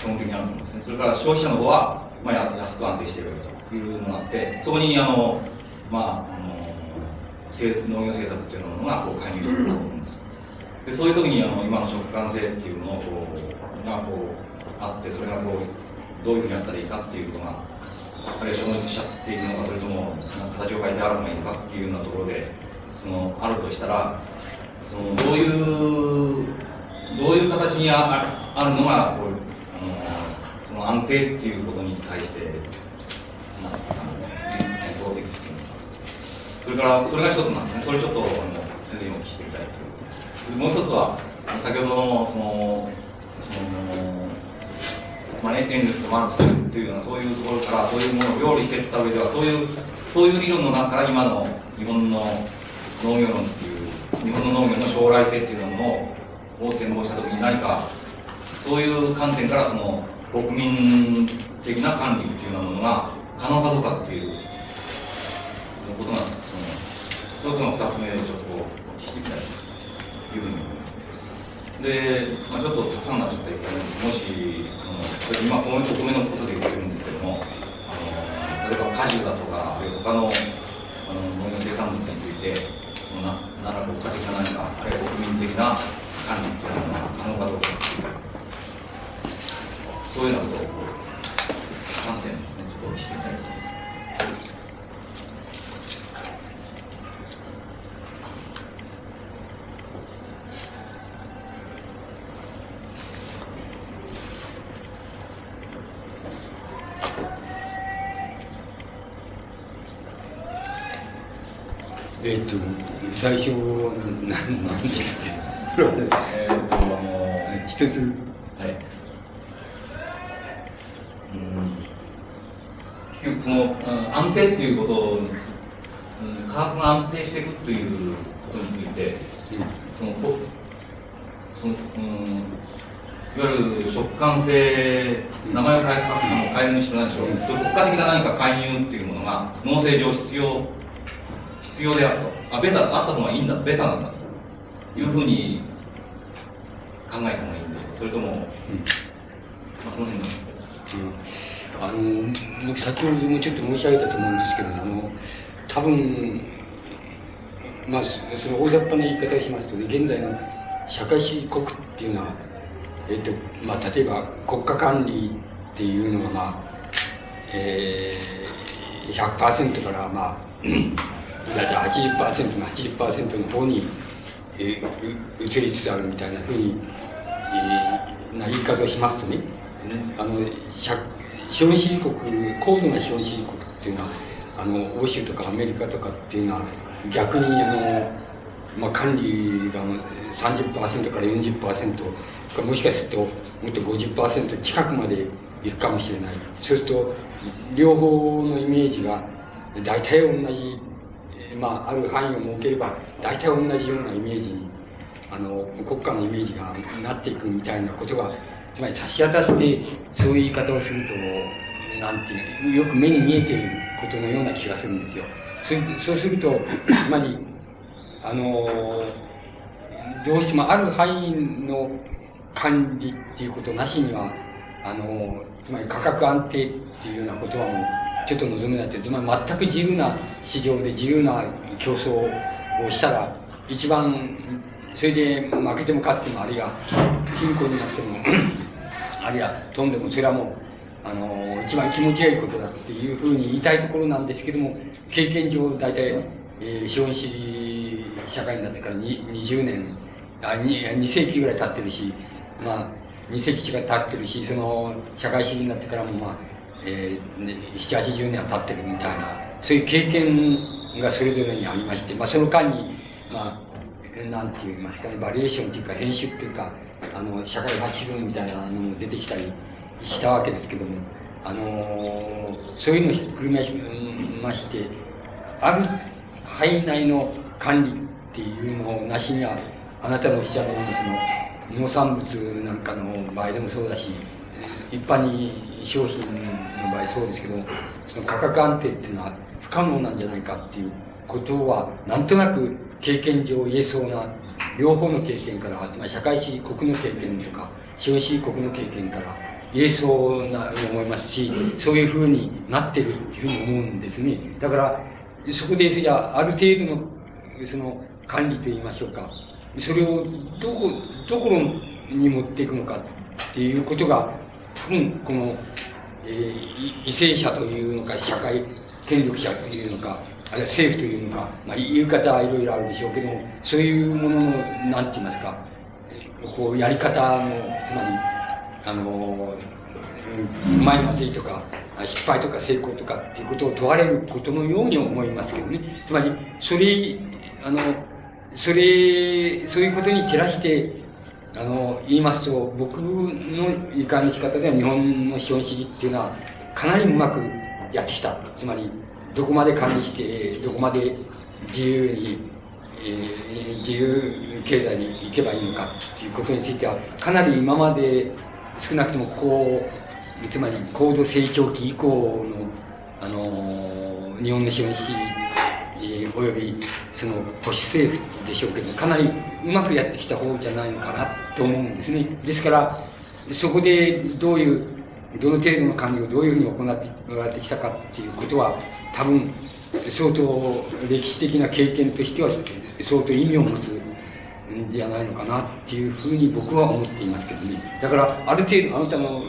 基本的にあると思うんですね。それから消費者の方は、まあ、安く安定しているというのがあって、そこにあの、まあ、あの農業政策っていうのがこう介入してくると思うんです。でそういう時にあの今の直感性っていうのをこうがこうあってそれがこうどういうふうにやったらいいかっていうのがあるいは消滅しちゃっているのかそれとも形を変えてあるのがいいのかっていうようなところでそのあるとしたらそのどういうどういう形にああるのがこうあのその安定っていうことに対してなんていうかな理想的っていうのかそれからそれが一つなんですねそれちょっとあの先生にお聞きしてみたいというもう一つは、先ほどの、その、その、まあ、エンゲルスとマルクスというような、そういうところから、そういうものを料理していった上では、そういう、そういう理論の中から今の日本の農業論っていう、日本の農業の将来性っていうものを、展望したときに何か、そういう観点から、その、国民的な管理っていうようなものが可能かどうかっていうことが、その、そういうことが二つ目でちょっと、お聞きしてみたいというふうに。で、まあ、ちょっとたくさんになっちゃったけど、もし、その、今、お米お米のことで言ってるんですけども、あの、例えば果樹だとか、他の、あの、農業生産物について、そのな、なら国家的な何か、あるいは国民的な管理っていうのが可能かどうかっていう、そういうようなことを、こう、3点ですね、ちょっとしてみたいと思います。えっと、最初、ななんなんでしたっけ？えーっと、あの、一つ、はい。うん。局その、うん安定っていうことにん、価格が安定していくということについて、そのこそのうんいわゆる食感性、名前を変え変えるにしろないでしょう、国家的な何か介入っていうものが農政上必要、必要であると、あベタあった方がいいんだ、ベタなんだと。いうふうに考えた方がいいんで、それとも、まあ、その辺なん。ですけど。あの僕先ほどもちょっと申し上げたと思うんですけどあの多分まあそその大雑把な言い方をしますと、ね、現在の社会主義国っていうのは、えっとまあ、例えば国家管理っていうのが、まあえー、100%から、まあ、大体80%の80%の方に、えー、移りつつあるみたいなふうに、えーな言い方をしますとね、あの資本主義国高度な資本主義国っていうのはあの欧州とかアメリカとかっていうのは逆にあの、まあ、管理が30%から40%かもしかするともっと50%近くまでいくかもしれない。そうすると両方のイメージが大体同じ、まあ、ある範囲を設ければ大体同じようなイメージにあの国家のイメージがなっていくみたいなことがつまり差し当たってそういう言い方をするとなんていうよく目に見えていることのような気がするんですよ。そうするとつまりあのどうしてもある範囲の管理っていうことなしにはあのつまり価格安定っていうようなことはもうちょっと望めないってつまり全く自由な市場で自由な競争をしたら一番それで負けても勝ってもあるいは貧困になっても あるいは飛んでもそれはもうあの一番気持ちがいいことだっていうふうに言いたいところなんですけども経験上大体、えー、資本主義社会になってから20年あ 2, 2世紀ぐらい経ってるしまあ2世紀近く経ってるしその社会主義になってからもまあ、えー、780年経ってるみたいなそういう経験がそれぞれにありまして、まあ、その間にまあなんて言いますかね、バリエーションっていうか、編集っていうか、あの、社会発信みたいなのも出てきたりしたわけですけども、あのそういうのをひっくるめまして、ある範囲内の管理っていうのをなしには、あなたのおっしゃるようなその、農産物なんかの場合でもそうだし、一般に商品の場合そうですけど、その価格安定っていうのは不可能なんじゃないかっていうことは、なんとなく経験上言えそうな、両方の経験から、つまり社会主義国の経験とか、資本主義国の経験から言えそうな思いますし、そういうふうになってるっていうふうに思うんですね。だから、そこで、じゃあ、る程度の、その、管理と言いましょうか。それを、どこ、どこに持っていくのかっていうことが、多分、この、えー、為政者というのか、社会権力者というのか、あるいは政府というのか、まあ、言い方はいろいろあるでしょうけども、そういうものの、なんて言いますか、こう、やり方の、つまり、あの、うまいまずいとか、失敗とか成功とかっていうことを問われることのように思いますけどね。つまり、それ、あの、それ、そういうことに照らして、あの、言いますと、僕の理解の仕方では日本の資本主義っていうのは、かなりうまくやってきた。つまり、どこまで管理して、どこまで自由に、えー、自由経済に行けばいいのかっていうことについては、かなり今まで少なくともこう、つまり高度成長期以降の、あのー、日本の資本主義、えー、およびその保守政府でしょうけど、かなりうまくやってきた方じゃないのかなと思うんですね。ですから、そこでどういうどの程度の管理をどういうふうに行って行ってきたかっていうことは、多分、相当歴史的な経験としては相当意味を持つんじゃないのかなっていうふうに僕は思っていますけどね。だから、ある程度、あなたの、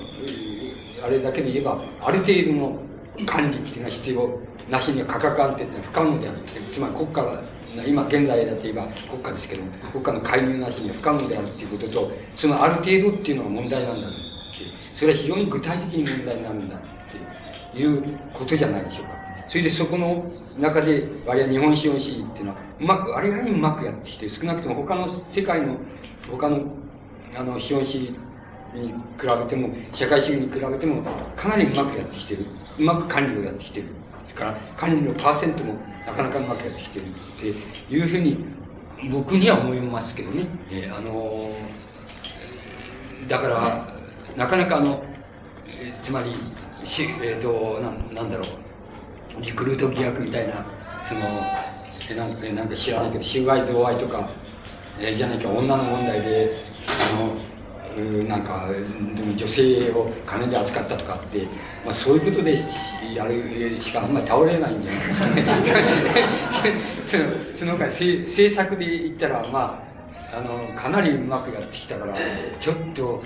あれだけで言えば、ある程度の管理っていうのは必要なしには価格安定って不可能である。つまり国家が、今現在だと言えば国家ですけど、国家の介入なしには不可能であるっていうことと、そのある程度っていうのが問題なんだと。それは非常に具体的に問題になるんだっていうことじゃないでしょうか。それでそこの中で、あるいは日本資本主義っていうのは、うまく、あれがにうまくやってきて、少なくとも他の世界の、他の、あの、資本主義に比べても、社会主義に比べても、かなりうまくやってきてるうまく管理をやってきてる。それから管理のパーセントもなかなかうまくやってきてるっていうふうに僕には思いますけどね。えーあのーだから、なかなかあの、えーつまり、しえっ、と、なんなんだろう、リクルート疑惑みたいな、その、えなんかえなんか知らないけど、収賄贈賄とか、えーじゃなきゃ女の問題で、あの、なんか、女性を金で扱ったとかって、まあ、そういうことでやるしかあんまり倒れないんじゃないですかね。そのその他政策で言ったら、まあ、あの、かなりうまくやってきたから、ちょっと、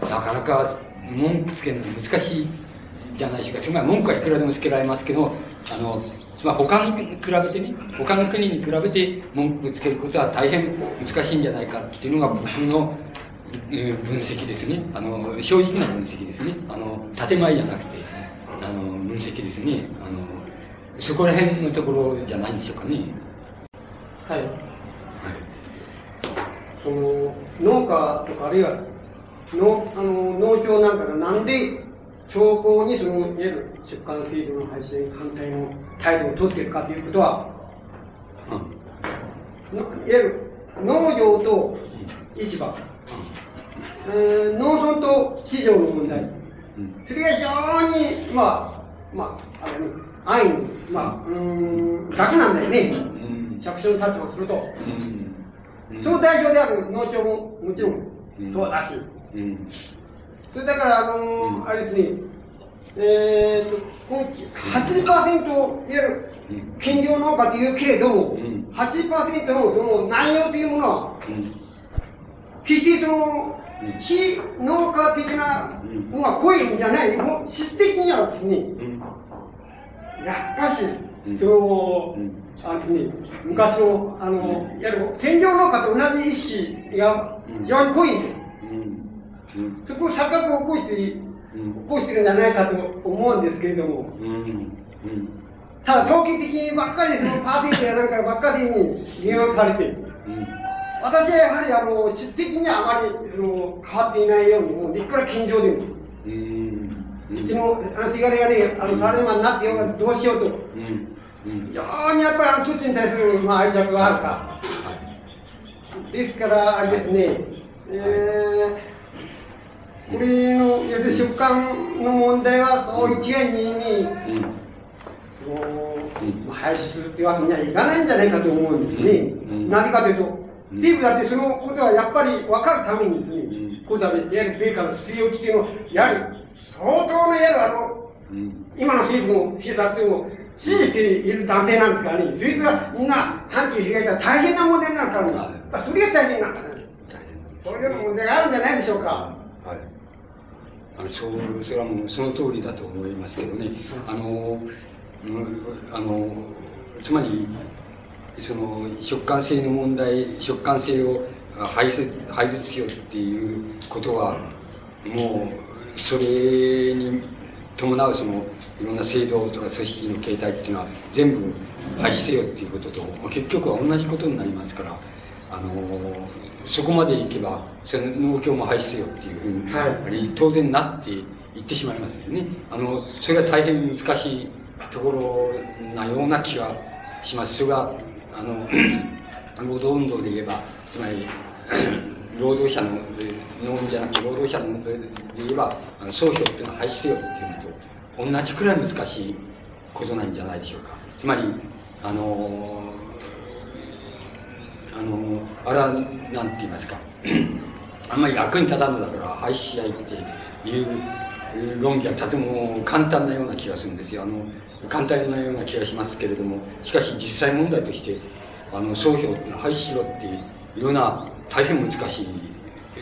なかなか文句つけるの難しいじゃないでしょうか。つまり文句はいくらでもつけられますけど、あの、つまり他に比べてね、他の国に比べて文句つけることは大変難しいんじゃないかっていうのが僕の分析ですね。あの、正直な分析ですね。あの、建前じゃなくて、あの、分析ですね。あの、そこら辺のところじゃないんでしょうかね。はい。その農家とかあるいは農あの農協なんかがなんで長考にそのいわゆる出荷制度の廃止に反対の態度を取っているかということは、のいわゆる農業と市場、えー農村と市場の問題、それが非常に、まあ、まあ、あれね、安易に、まあ、うーん、楽なんだよね。百姓の立場をすると。その代表である農協ももちろん、そうだし。それだから、あのーあれですね、えーと、この80%いわゆる兼業農家というけれども、80%のその内容というものは、決してその、非農家的なのが濃いんじゃない、もう質的にはですね、やっぱし、その、あのね、昔の、あの、いわゆる兼業農家と同じ意識が非常に濃いんです。そこを錯覚を起こして、起こしてるんじゃないかと思うんですけれども、ただ統計的にばっかりそのパーティーやなんかばっかりに言惑されて、私はやはりあの、質的にはあまりその変わっていないように、もういくら近所でも、うちのあのせがれがね、あのサラリーマンになってようがどうしようと、非常にやっぱりあの土地に対する、まあ、愛着があるか。ですから、あれですね、えー、これの、要するに食感の問題は、一概に、にこう廃止するってわけにはいかないんじゃないかと思うんですね。なぜかというと、テープだってそのことはやっぱり分かるためにですね、こうだね、いわゆる米韓の据え置きっていうのを、やはり相当のいわゆるあの、今の政府の政策というのを支持している団体なんですからね、そいつがみんな反旗を開いたら大変な問題になるからね、やっぱそれが大変なんだね。そういうような問題があるんじゃないでしょうか。はい。あの、そう、それはもうその通りだと思いますけどね。あの、うんあの、つまり、その、食感性の問題、食感性をあ排泄、排絶しようっていうことは、もう、それに伴うその、いろんな制度とか組織の形態っていうのは、全部廃止せよっていうことと、まあ結局は同じことになりますから、あの、そこまでいけば、その農協も廃止せよっていうふうに、当然なって言ってしまいますよね。あの、それは大変難しいところなような気がします。それが、あの、労働運動で言えば、つまり、労働者の、農民じゃなくて労働者ので言えば、あの総評っていうのは廃止せよっていうのと同じくらい難しいことなんじゃないでしょうか。つまり、あのあのあれは、なんて言いますか、あんまり役に立たんのだから廃止しないっていう論議はとても簡単なような気がするんですよ。あの、簡単なような気がしますけれども、しかし実際問題として、あの、総評っていうのは廃止しろっていうのは大変難しい。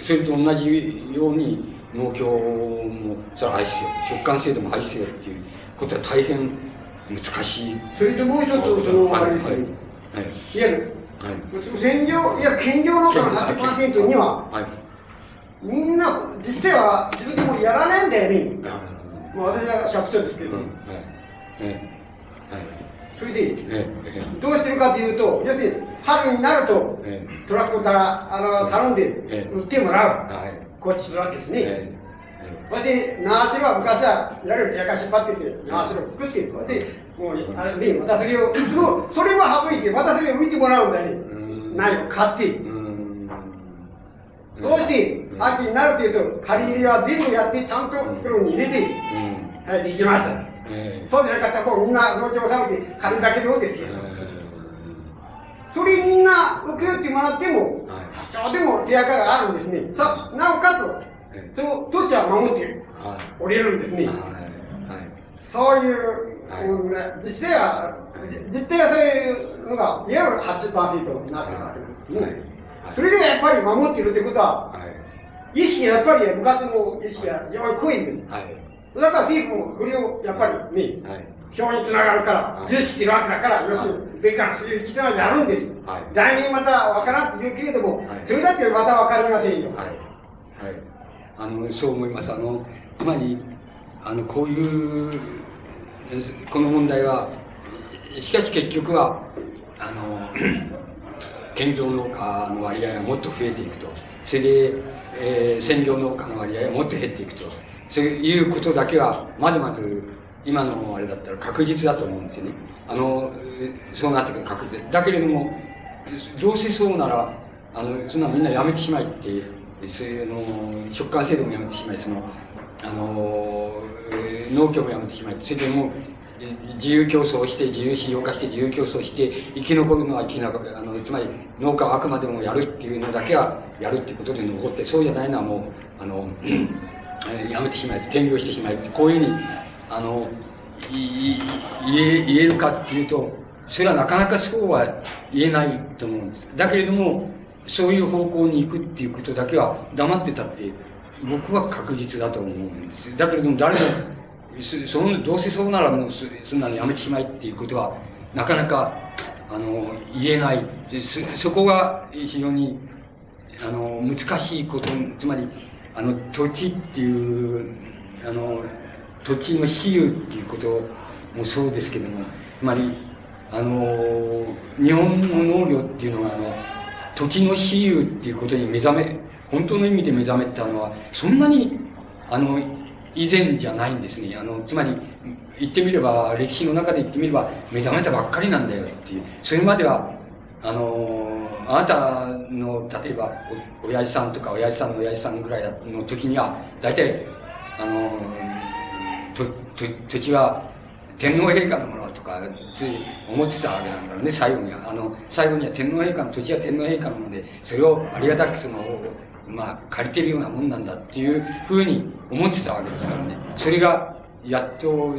それと同じように農協もそれは廃止せよ。食感制度も廃止せよっていうことは大変難しい。それともう一つ、その、あれですね、はい。いわゆる、はい。専業、いや、兼業農家の8%には、はい。みんな、実際は自分でもやらないんだよね。あまあ、私は百姓ですけど、うんはい。ええ。はい。それで、ええ。えどうしてるかというと、要するに、春になると、え。トラックから、あの、頼んでええ、売ってもらう。はい。こっちするわけですね。ええ。ほいで、縄しろは昔は、やるやかしばってて、縄しろを作っていく。ほいで、もう、あれで、またそれを、そのそれも省いて、またそれを浮いてもらうんだね。苗を買って。そうして、秋になるというと、借り入れは全部やって、ちゃんと袋に入れて、はい、できました。そうじゃなかったら、もうみんな農場をされて、借りだけどうですよ。それみんな受け負ってもらっても、多少でも手垢があるんですね。さなおかつ、その土地は守っておれるんですね。そういう、うん実際は、実態はそういうのが、いわゆる8%になってるわけですね。それでもやっぱり守ってるってことは、意識がやっぱり昔の意識がやっぱり濃いんで。す。だから政府もそれをやっぱりね、表につながるから、重視してるわけだから、要するに、米韓そういう力がやるんです。来年またわからんって言うけれども、それだってまたわかりませんよ。はい。あの、そう思います。あの、つまり、あの、こういう、この問題は、しかし結局は、あの、兼業農家の割合がもっと増えていくと。それで、えー、専業農家の割合がもっと減っていくと。そういうことだけは、まずまず、今のあれだったら確実だと思うんですよね。あの、そうなってくる確実。だけれども、どうせそうなら、あの、そんなみんなやめてしまいって、そういうの、食感制度もやめてしまい、その、あの、農協もやめてしまい、それでもう、自由競争して、自由市場化して、自由競争して、生き残るのは生き残る。あの、つまり、農家はあくまでもやるっていうのだけはやるっていうことで残って、そうじゃないのはもう、あの、やめてしまい、転業してしまい、こういうふうに、あの、い言え、言えるかっていうと、それはなかなかそうは言えないと思うんです。だけれども、そういう方向に行くっていうことだけは黙ってたって、僕は確実だと思うんです。だけれども誰も、その、どうせそうならもうそんなのやめてしまいっていうことは、なかなか、あの、言えない。そそこが非常に、あの、難しいこと、つまり、あの、土地っていう、あの、土地の私有っていうこともそうですけども、つまり、あの、日本の農業っていうのは、あの、土地の私有っていうことに目覚め、本当の意味で目覚めたのは、そんなに、あの、以前じゃないんですね。あの、つまり、言ってみれば、歴史の中で言ってみれば、目覚めたばっかりなんだよっていう。それまでは、あの、あなたの、例えば、お、親父さんとか、親父さんの親父さんぐらいの時には、大体、あの、と、と、土地は天皇陛下のものとか、つい思ってたわけなんだろうね、最後には。あの、最後には天皇陛下の土地は天皇陛下のもので、それをありがたくその、まあ、借りてるようなもんなんだっていうふうに思ってたわけですからね。それが、やっと、っ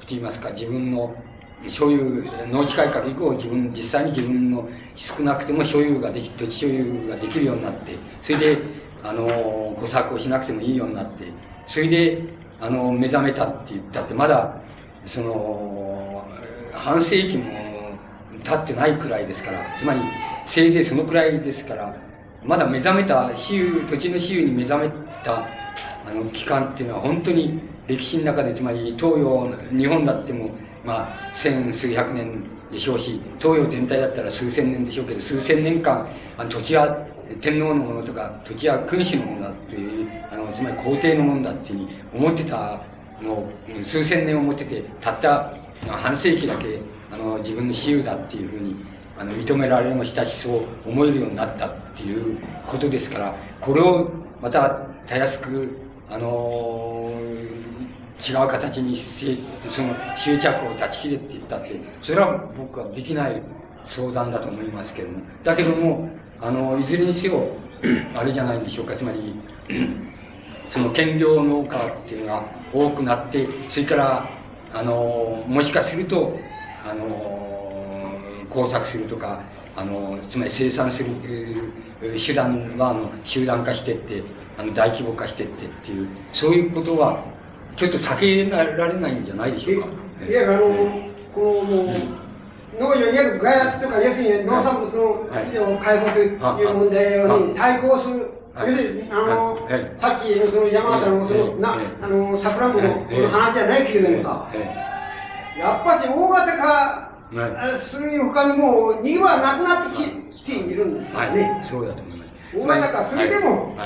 て言いますか、自分の所有、農地改革以降、自分、実際に自分の少なくても所有ができ、土地所有ができるようになって、それで、あの、小作をしなくてもいいようになって、それで、あの、目覚めたって言ったって、まだ、その、半世紀も経ってないくらいですから、つまり、せいぜいそのくらいですから、まだ目覚めた、私有、土地の私有に目覚めた、あの、期間っていうのは本当に歴史の中で、つまり東洋、日本だっても、まあ、千数百年でしょうし、東洋全体だったら数千年でしょうけど、数千年間、あの土地は天皇のものとか、土地は君主のものだっていう、あの、つまり皇帝のものだっていうふうに思ってたのを数千年思ってて、たった半世紀だけ、あの、自分の私有だっていうふうに、あの、認められもしたし、そう思えるようになったっていうことですから、これをまた、たやすく、あの違う形にせ、その執着を断ち切れって言ったって、それは僕はできない相談だと思いますけども。だけども、あの、いずれにせよ、あれじゃないんでしょうか、つまり、その兼業農家っていうのが多くなって、それから、あの、もしかすると、あの、工作するとか、あの、つまり生産する手段は、あの、集団化してって、あの、大規模化してってっていう、そういうことは、ちょっと避けられないんじゃないでしょうか。いや、あの、こう、もう、農業にある外圧とか、要するに農産物の市場を開放という問題に対抗する、要するに、あの、さっきのその山形のその、な、あの、桜子の話じゃないけれどもさ、やっぱし大型化する他にもう、2はなくなってききているんですよね。そうだと思います。大型化、それでも、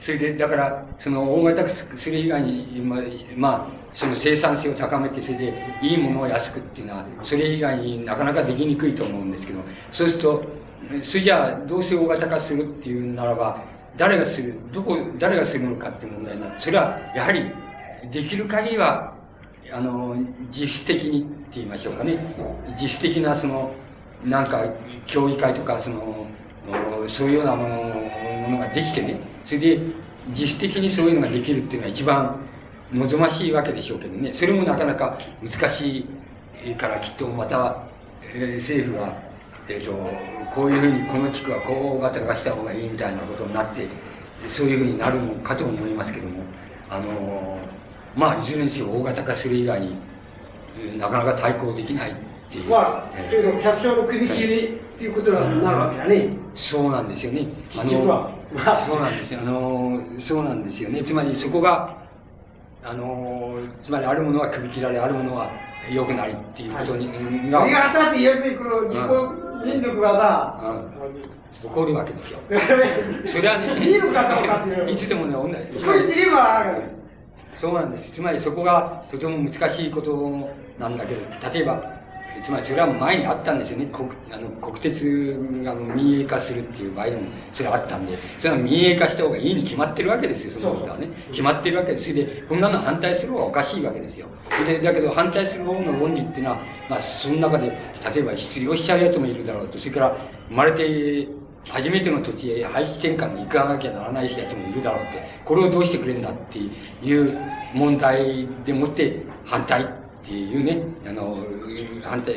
それで、だから、その大型薬以外に、まあ、まあ、その生産性を高めて、それでいいものを安くっていうのは、それ以外になかなかできにくいと思うんですけど、そうすると、それじゃあ、どうせ大型化するっていうならば、誰がする、どこ、誰がするのかっていう問題なそれは、やはり、できる限りは、あの、自主的にって言いましょうかね。自主的な、その、なんか、協議会とか、その、そういうようなものものができてね、それで、自主的にそういうのができるっていうのが一番望ましいわけでしょうけどね。それもなかなか難しいからきっとまた、えー、政府が、えっ、と、こういうふうにこの地区はこう大型化した方がいいみたいなことになって、そういうふうになるのかと思いますけども、あのまあ、いずれにせよ大型化する以外に、なかなか対抗できないっていう。まあ、という客商の首切りっていうことになるわけだね。そうなんですよね。あの、そうなんですよ。あの、そうなんですよね。つまりそこが、あの、つまりあるものは首切られ、あるものは良くなりっていうことに、はい、が。それが新しい要するにこの日本民族がさ、うん、起こるわけですよ。それはね、いいのかどうかっていう。いつでもね、同じ。首切りは、そうなんです。つまりそこがとても難しいことなんだけど、例えば、つまりそれは前にあったんですよね。国あの国鉄が民営化するっていう場合でもそれはあったんで、それは民営化した方がいいに決まってるわけですよ、そのことはね。決まってるわけです。それで、こんなの反対する方がおかしいわけですよ。で、だけど反対する方の論理っていうのは、まあ、その中で、例えば失業しちゃうやつもいるだろうと、それから生まれて初めての土地へ配置転換に行かなきゃならないやつもいるだろうって、これをどうしてくれるんだっていう問題でもって反対っていうね、あの、反対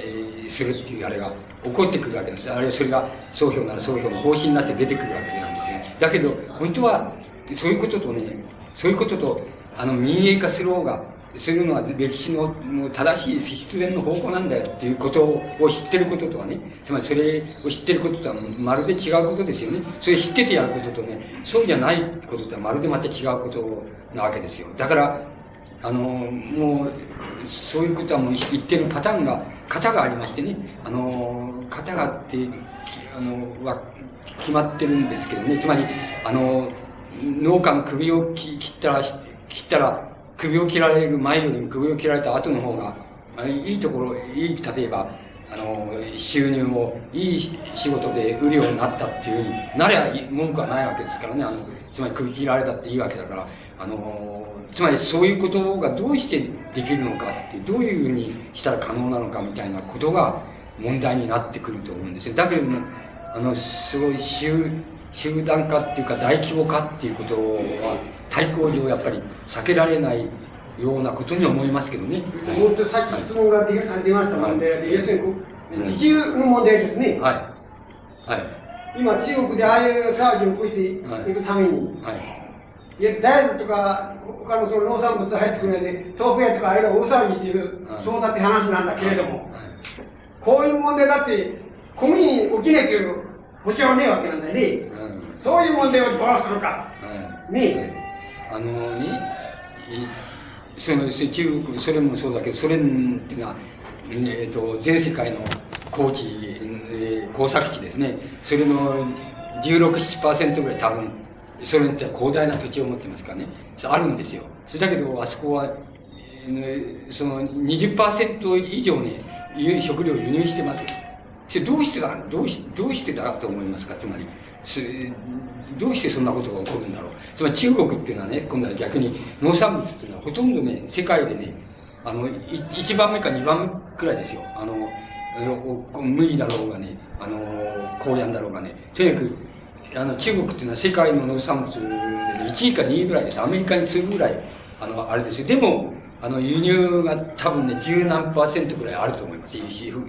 するっていうあれが起こってくるわけです。あるいはそれが総評なら総評の方針になって出てくるわけなんですよ。だけど、本当は、そういうこととね、そういうことと、あの、民営化する方が、するのは歴史の正しい必然の方向なんだよっていうことを知ってることとはね、つまりそれを知ってることとはまるで違うことですよね。それ知っててやることとね、そうじゃないこととはまるでまた違うことなわけですよ。だから、あの、もう、そういうことはもう一定のパターンが、型がありましてね、あの、型があって、あの、は決まってるんですけどね、つまり、あの、農家の首を切ったら、切ったら、首を切られる前よりも首を切られた後の方が、いいところ、いい、例えば、あの、収入を、いい仕事で売るようになったっていうふうになりゃ文句はないわけですからね、あの、つまり首切られたっていいわけだから、あの、つまりそういうことがどうしてできるのかって、どういうふうにしたら可能なのかみたいなことが問題になってくると思うんですよ。だけども、あの、すごい集、集団化っていうか大規模化っていうことは対抗上やっぱり避けられないようなことに思いますけどね。もうさっき質問が出,、出ましたので、はい、要するに自給の問題ですね。はい。はい。今中国でああいう騒ぎを起こしていくために、はい。いや、大豆とか、他のその農産物入ってくるので、豆腐屋とかあれが大騒ぎしている、そうだって話なんだけれども、こういう問題だって、小麦に起きないという保証はねえわけなんだよね。そういう問題をどうするか。ねえ。あのね、その中国、ソ連もそうだけど、ソ連っていうのは、えっ、ー、と、全世界の高地、えー、工作地ですね。それの16、7%ぐらい多分、ソ連って広大な土地を持ってますからね。あるんですよ。それだけど、あそこは、その20%以上ね、食料を輸入してますよ。それどうしてだ、どうし、どうしてだと思いますか？つまり、どうしてそんなことが起こるんだろう。つまり中国っていうのはね、今度は逆に農産物っていうのはほとんどね、世界でね、あの、1番目か2番目くらいですよ。あの、麦だろうがね、あの、高粱だろうがね、とにかくあの、中国っていうのは世界の農産物で、1位か2位ぐらいです。アメリカに次ぐぐらい、あの、あれですよ。でも、あの、輸入が多分ね、十何パーセントぐらいあると思います。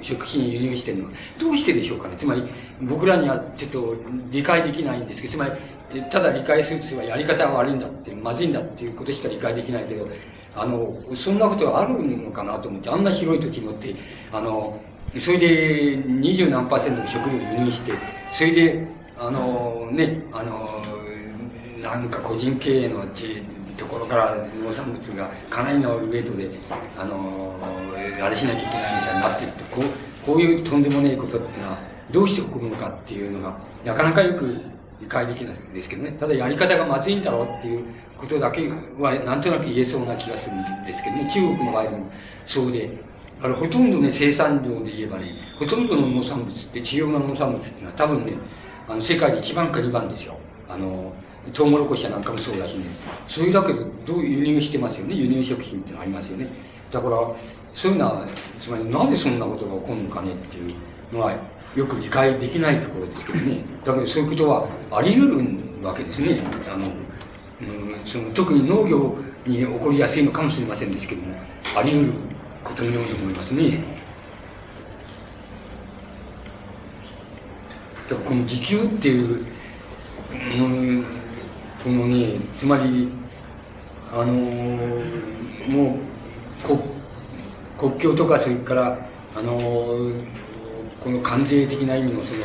食品輸入してるのは。どうしてでしょうかね。つまり、僕らにはちょっと理解できないんですけど、つまり、ただ理解するとすればやり方が悪いんだって、まずいんだっていうことしか理解できないけど、あの、そんなことがあるのかなと思って、あんな広い土地に乗って、あの、それで二十何パーセントの食料輸入して、それで、あのね、あのなんか個人経営のちところから農産物がかなりのウェイトで、あのあれしなきゃいけないみたいになってると、こう、こういうとんでもないことっていうのは、どうして起こるのかっていうのが、なかなかよく理解できないんですけどね。ただやり方がまずいんだろうっていうことだけはなんとなく言えそうな気がするんですけどね。中国の場合もそうで、あの、ほとんどね、生産量で言えばね、ほとんどの農産物って、主要な農産物っていうのは多分ね、あの、世界で一番か二番ですよ。あの、トウモロコシやなんかもそうだしね。それだけど、どう輸入してますよね。輸入食品ってのありますよね。だから、そういうのは、つまりなぜそんなことが起こるのかねっていうのは、よく理解できないところですけどね。だけどそういうことはあり得るわけですね。あの、うん、その特に農業に起こりやすいのかもしれませんですけども、あり得ることのように思いますね。だからこの自給っていう、うん、このね、つまり、あのもう、国、国境とかそれから、あのこの関税的な意味のその、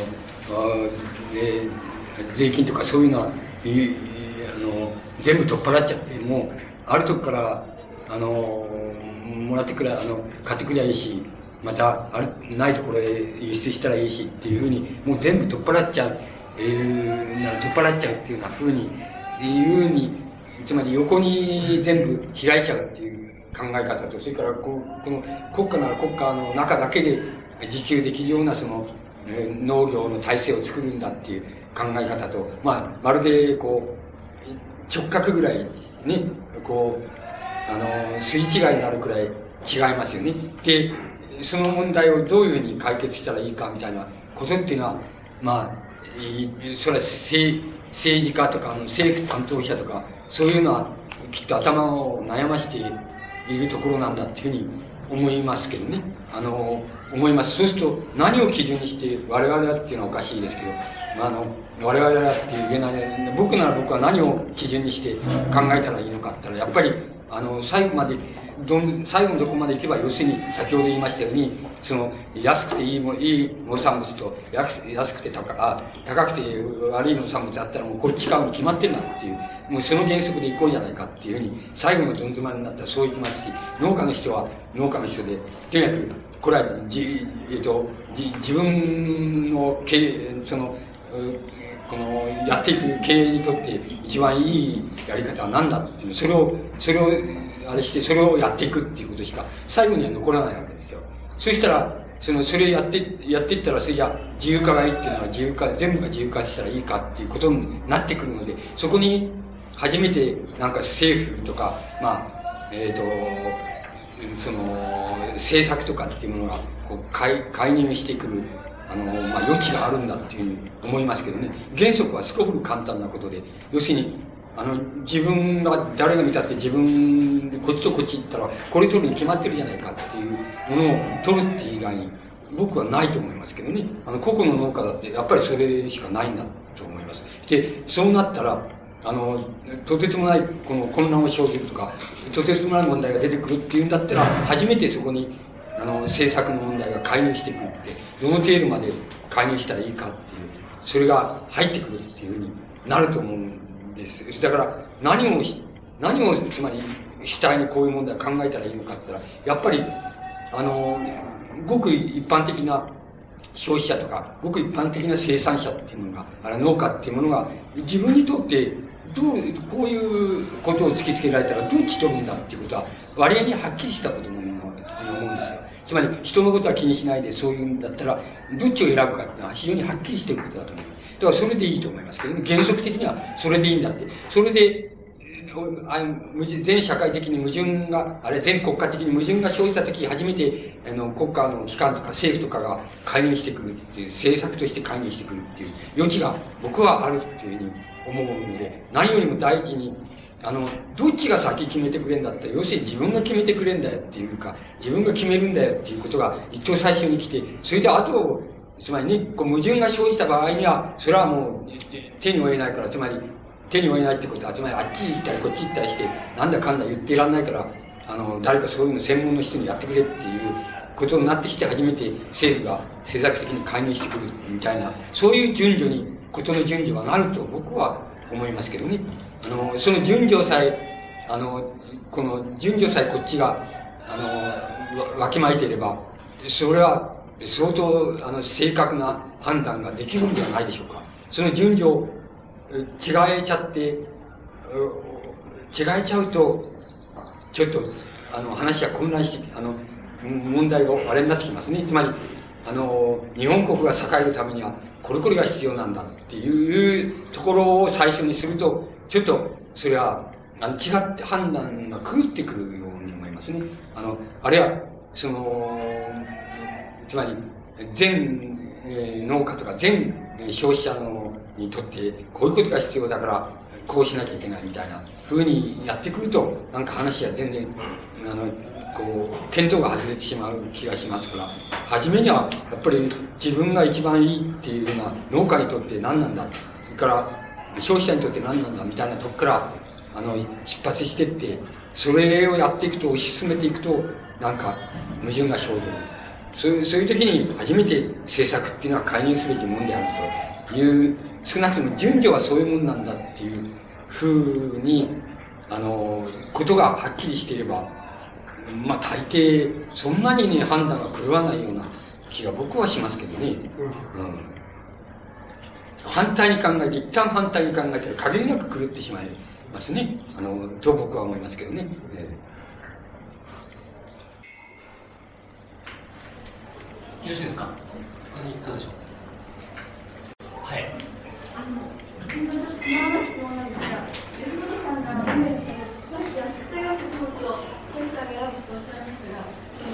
あえ税金とかそういうのは、あの全部取っ払っちゃって、もう、ある時から、あのもらってくれ、あの、買ってくりゃいいし、また、ある、ないところへ輸出したらいいしっていうふうに、もう全部取っ払っちゃう、えー、なら取っ払っちゃうっていうふうに、いうふうに、つまり横に全部開いちゃうっていう考え方と、それからここの国家なら国家の中だけで自給できるようなその、えー、農業の体制を作るんだっていう考え方と、まあ、まるでこう、直角ぐらいに、こう、あの、筋違いになるくらい違いますよね。で、その問題をどういうふうに解決したらいいかみたいなことっていうのは、まあ、それは政政治家とか政府担当者とか、そういうのはきっと頭を悩ましているところなんだっていうふうに思いますけどね。あの、思います。そうすると、何を基準にして我々だっていうのはおかしいですけど、まあ、あの、我々だって言えない、僕なら僕は何を基準にして考えたらいいのかって言ったら、やっぱり、あの、最後まで、どん、最後のどこまで行けば、要するに、先ほど言いましたように、その、安くていい、いい農産物と、安くて高、高くて悪い農産物あったらもうこっち買うに決まってんだっていう、もうその原則で行こうじゃないかっていうふうに、最後のどん詰まりになったらそういきますし、農家の人は農家の人で、とにかく、これはじ、えっと、じ自分の経営、その、この、やっていく経営にとって一番いいやり方は何だっていう、それを、それを、あれして、それをやっていくっていうことしか、最後には残らないわけですよ。そしたら、その、それやって、やっていったら、それじゃ自由化がいいっていうのは自由化、全部が自由化したらいいかっていうことになってくるので、そこに、初めて、なんか政府とか、まあ、えっ、ー、と、その、政策とかっていうものが、こう、介、介入してくる、あの、まあ、余地があるんだっていうふうに思いますけどね。原則はすこぶる簡単なことで、要するに、あの、自分が、誰が見たって自分で、こっちとこっち行ったら、これ取るに決まってるじゃないかっていうものを取るって以外に、僕はないと思いますけどね。あの、個々の農家だって、やっぱりそれしかないんだと思います。で、そうなったら、あの、とてつもない、この混乱を生じるとか、とてつもない問題が出てくるっていうんだったら、初めてそこに、あの、政策の問題が介入してくるって、どの程度まで介入したらいいかっていう、それが入ってくるっていうふうになると思うんです。だから、何を、何を、つまり、主体にこういう問題を考えたらいいのかって言ったら、やっぱり、あの、ごく一般的な消費者とか、ごく一般的な生産者っていうものが、あれ農家っていうものが、自分にとってどう、こういうことを突きつけられたらどっち取るんだっていうことは、割合にはっきりしたことのように思うんですよ。つまり、人のことは気にしないでそういうんだったら、どっちを選ぶかっていうのは非常にはっきりしてることだと思う。だからそれでいいと思いますけどね。原則的にはそれでいいんだって。それで、全社会的に矛盾が、あれ全国家的に矛盾が生じたとき、初めて、あの、国家の機関とか政府とかが介入してくるっていう、政策として介入してくるっていう余地が僕はあるっていうふうに思うので、何よりも大事に、あの、どっちが先決めてくれんだった？ら、要するに自分が決めてくれんだよっていうか、自分が決めるんだよっていうことが一等最初に来て、それであと、つまりね、こう矛盾が生じた場合には、それはもう手に負えないから、つまり手に負えないってことは、つまりあっち行ったりこっち行ったりして、なんだかんだ言っていらんないから、あの、誰かそういうの専門の人にやってくれっていうことになってきて初めて政府が政策的に介入してくるみたいな、そういう順序にことの順序がなると僕は思いますけどね。あの、その順序さえ、あの、この順序さえこっちが、あの、わきまえていれば、それは相当、あの、正確な判断ができるんではないでしょうか。その順序違えちゃって、違えちゃうと、ちょっと、あの、話が混乱して、あの、問題があれになってきますね。つまり、あの、日本国が栄えるためには、これこれが必要なんだっていうところを最初にすると、ちょっと、それは、あの、違って判断が狂ってくるように思いますね。あの、あるいは、その、つまり、全、えー、農家とか全消費者のにとって、こういうことが必要だから、こうしなきゃいけないみたいな風にやってくると、なんか話は全然、あの、こう、見当が外れてしまう気がしますから、初めには、やっぱり自分が一番いいっていうような農家にとって何なんだ、それから消費者にとって何なんだみたいなとこから、あの、出発してって、それをやっていくと、推し進めていくと、なんか、矛盾が生ずる。そういう、そういう時に初めて政策っていうのは介入すべきもんであるという、少なくとも順序はそういうもんなんだっていうふうに、あの、ことがはっきりしていれば、まあ大抵、そんなにね、判断が狂わないような気が僕はしますけどね。うん。反対に考えて、一旦反対に考えたら限りなく狂ってしまいますね。あの、と僕は思いますけどね。えー、ろしいですか？他にいかがでしょうはい。あの、本当に質問なんですが、吉本さんがさっきは食物を消費者が選ぶとおっしゃいましたが、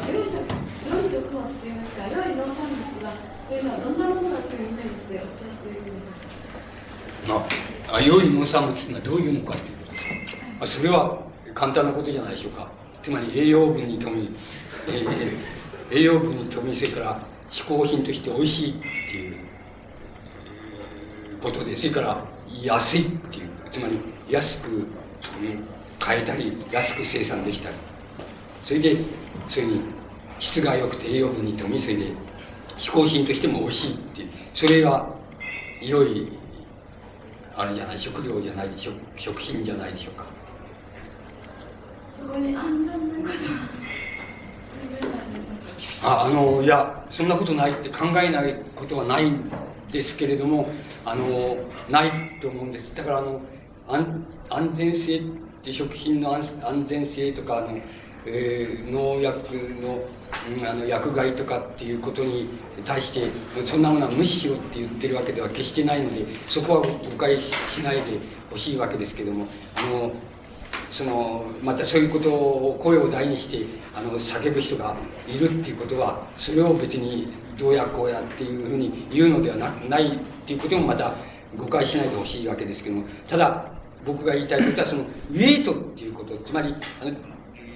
良い食良い食物といいますか、良い農産物が、というのはどんなものだというイメージでおっしゃっているんでしょうか。あ、良い農産物というのはどういうのかということですか。それは簡単なことじゃないでしょうか。つまり栄養分に富み、えー、栄養分に富み、それから嗜好品として美味しいっていうことで、それから安いっていう、つまり安く、ね、買えたり、安く生産できたり。それで、それに質が良くて栄養分に富み、それで嗜好品としても美味しいっていう、それが良い、あれじゃない、食料じゃないでしょ、食品じゃないでしょうか。そこに安全なことはああのいやそんなことないって考えないことはないんですけれどもあのないと思うんです。だからあの安安全性って食品の安全性とかあの、えー、農薬の,、あの薬害とかっていうことに対してそんなものは無視しろって言ってるわけでは決してないのでそこは誤解しないでほしいわけですけどもあのそのまたそういうことを声を大にしてあの叫ぶ人がいるっていうことはそれを別にどうやこうやっていうふうに言うのではなないっていうこともまた誤解しないでほしいわけですけどもただ僕が言いたいことはそのウェイトっていうことつまりあの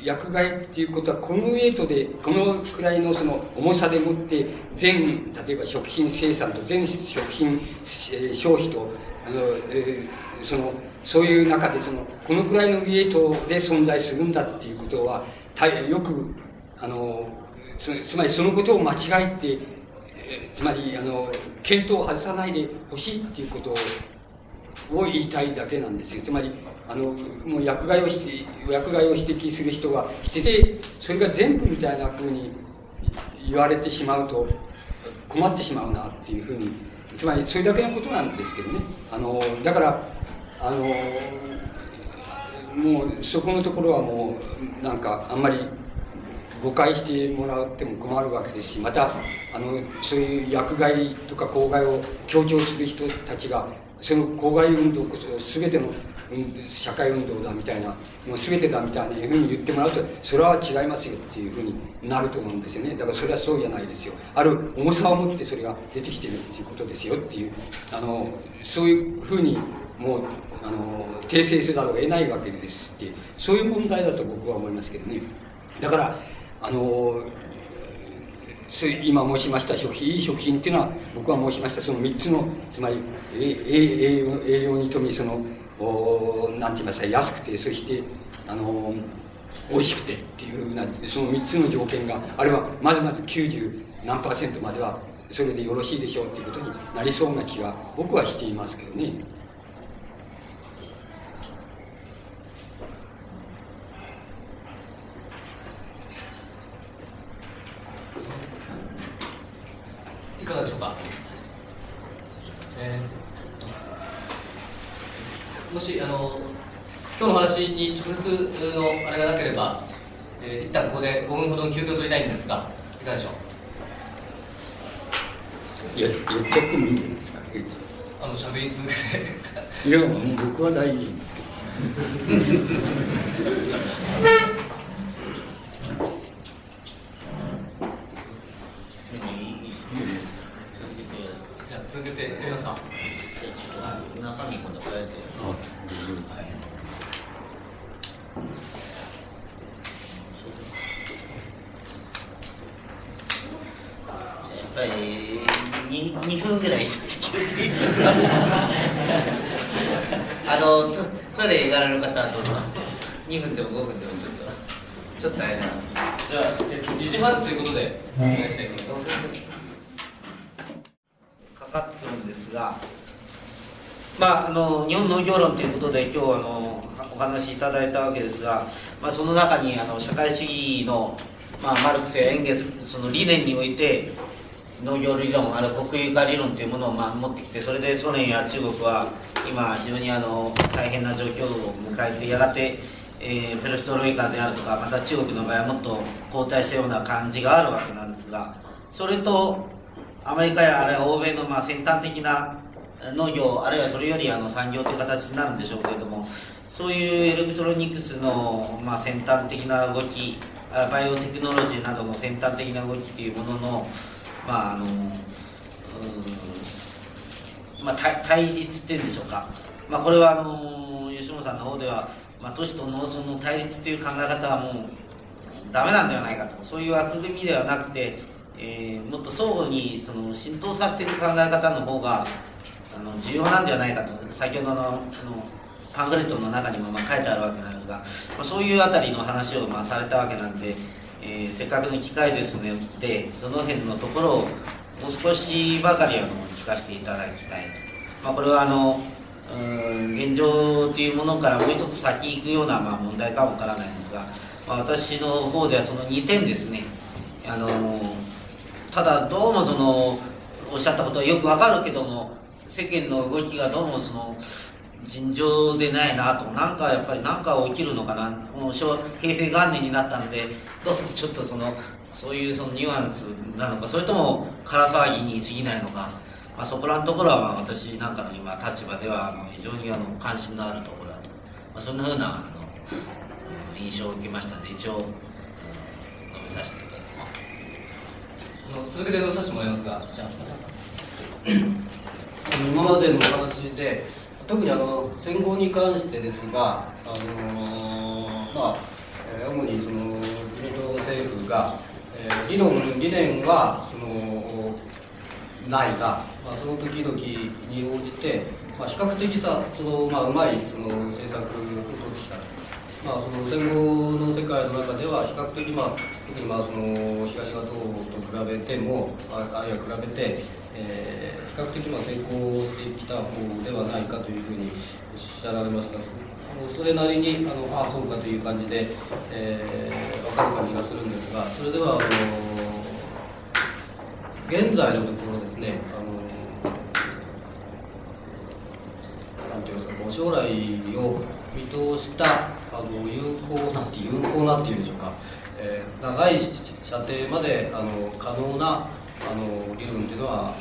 薬害っていうことはこのウェイトでこのくらいのその重さでもって全例えば食品生産と全食品消費とあの、えー、そのそういう中でそのこのくらいのウェイトで存在するんだっていうことはよくあのつまりそのことを間違えてつまりあの検討を外さないでほしいっていうことを言いたいだけなんですよ。つまりあのもう薬害をして薬害を指摘する人がしててそれが全部みたいなふうに言われてしまうと困ってしまうなっていうふうに。つまりそれだけのことなんですけどね。あのだからあのもうそこのところはもうなんかあんまり誤解してもらっても困るわけですしまたあのそういう薬害とか公害を強調する人たちがその公害運動こそ全ての社会運動だみたいなもう全てだみたいなふうに言ってもらうとそれは違いますよっていうふうになると思うんですよね。だからそれはそうじゃないですよ。ある重さを持ってそれが出てきてるっていうことですよっていうあのそういうふうにもうあの訂正せざるを得ないわけですってそういう問題だと僕は思いますけどねだからあの今申しました食品いい食品っていうのは僕は申しましたその3つのつまり栄養栄養に富みそのおなんて言いますか安くてそしてあの美味しくてっていうなその3つの条件があればまずまず90何パーセントまではそれでよろしいでしょうっていうことになりそうな気は僕はしていますけどね。いかがでしょうか、えー、もしあの今日の話に直接のあれがなければ、えー、一旦ここで5分ほどの休憩を取りたいんですがいかがでしょう？いや言っちゃってもいいんじゃないですか。あの喋り続けて。いや僕は大丈夫ですけど。続けてやりますか。じゃあちょっと中身今度変えて。はいやっぱり 2, 2分ぐらいあのトトイレ行かれる方はどうぞ2分でも5分でもちょっとちょっとあれなじゃあ、えっと、2時半ということでお願いしたいと思います。かってるんですが、まあ、あの日本農業論ということで今日あのお話しいただいたわけですが、まあ、その中にあの社会主義の、まあ、マルクスやエンゲスその理念において農業理論ある国有化理論というものをまあ持ってきてそれでソ連や中国は今非常にあの大変な状況を迎えてやがて、えー、ペロストロイカであるとかまた中国の場合はもっと後退したような感じがあるわけなんですがそれとアメリカやあるいは欧米のまあ先端的な農業あるいはそれよりあの産業という形になるんでしょうけれどもそういうエレクトロニクスのまあ先端的な動きバイオテクノロジーなどの先端的な動きというもののまああのまあ、対立っていうんでしょうか、まあ、これはあの吉野さんの方では、まあ、都市と農村の対立という考え方はもうダメなんではないかと。そういう枠組みではなくてえー、もっと相互にその浸透させていく考え方の方があの重要なんではないかと。先ほどのそのパンフレットの中にもまあ書いてあるわけなんですが、まあ、そういうあたりの話をまあされたわけなんで、えー、せっかくの機会ですのでその辺のところをもう少しばかりあの聞かせていただきたいと、まあ、これはあの現状というものからもう一つ先行くようなまあ問題かもわからないんですが、まあ、私の方ではその2点ですね。あのただどうもそのおっしゃったことはよくわかるけども世間の動きがどうもその尋常でないなとなんかやっぱり何か起きるのかなもう平成元年になったのでどうちょっとそのそういうそのニュアンスなのかそれとも空騒ぎに過ぎないのか、まあ、そこらのところはまあ私なんかの今立場では非常にあの関心のあるところだと、まあ、そんなふうなあの印象を受けましたので一応述べさせての続けて述べさせてもらいますがじゃあ今までの話で特にあの戦後に関してですが、あのー、まあ、えー、主にその自民党政府が、えー、理論理念はそのないが、まあ、その時々に応じて、まあ、比較的さその、まあ、うまいその政策を取ってきたまあ、その戦後の世界の中では比較的、まあ、特にまあその東側東と比べてもああるいは比べて、えー、比較的まあ成功してきた方ではないかというふうにおっしゃられました。それなりにあのああそうかという感じで、えー、分かる感じがするんですがそれではあの現在のところですねあのなんていうんですか将来を見通したあの有効なって有効なっていうんでしょうか、えー、長い射程まであの可能なあの理論っていうのは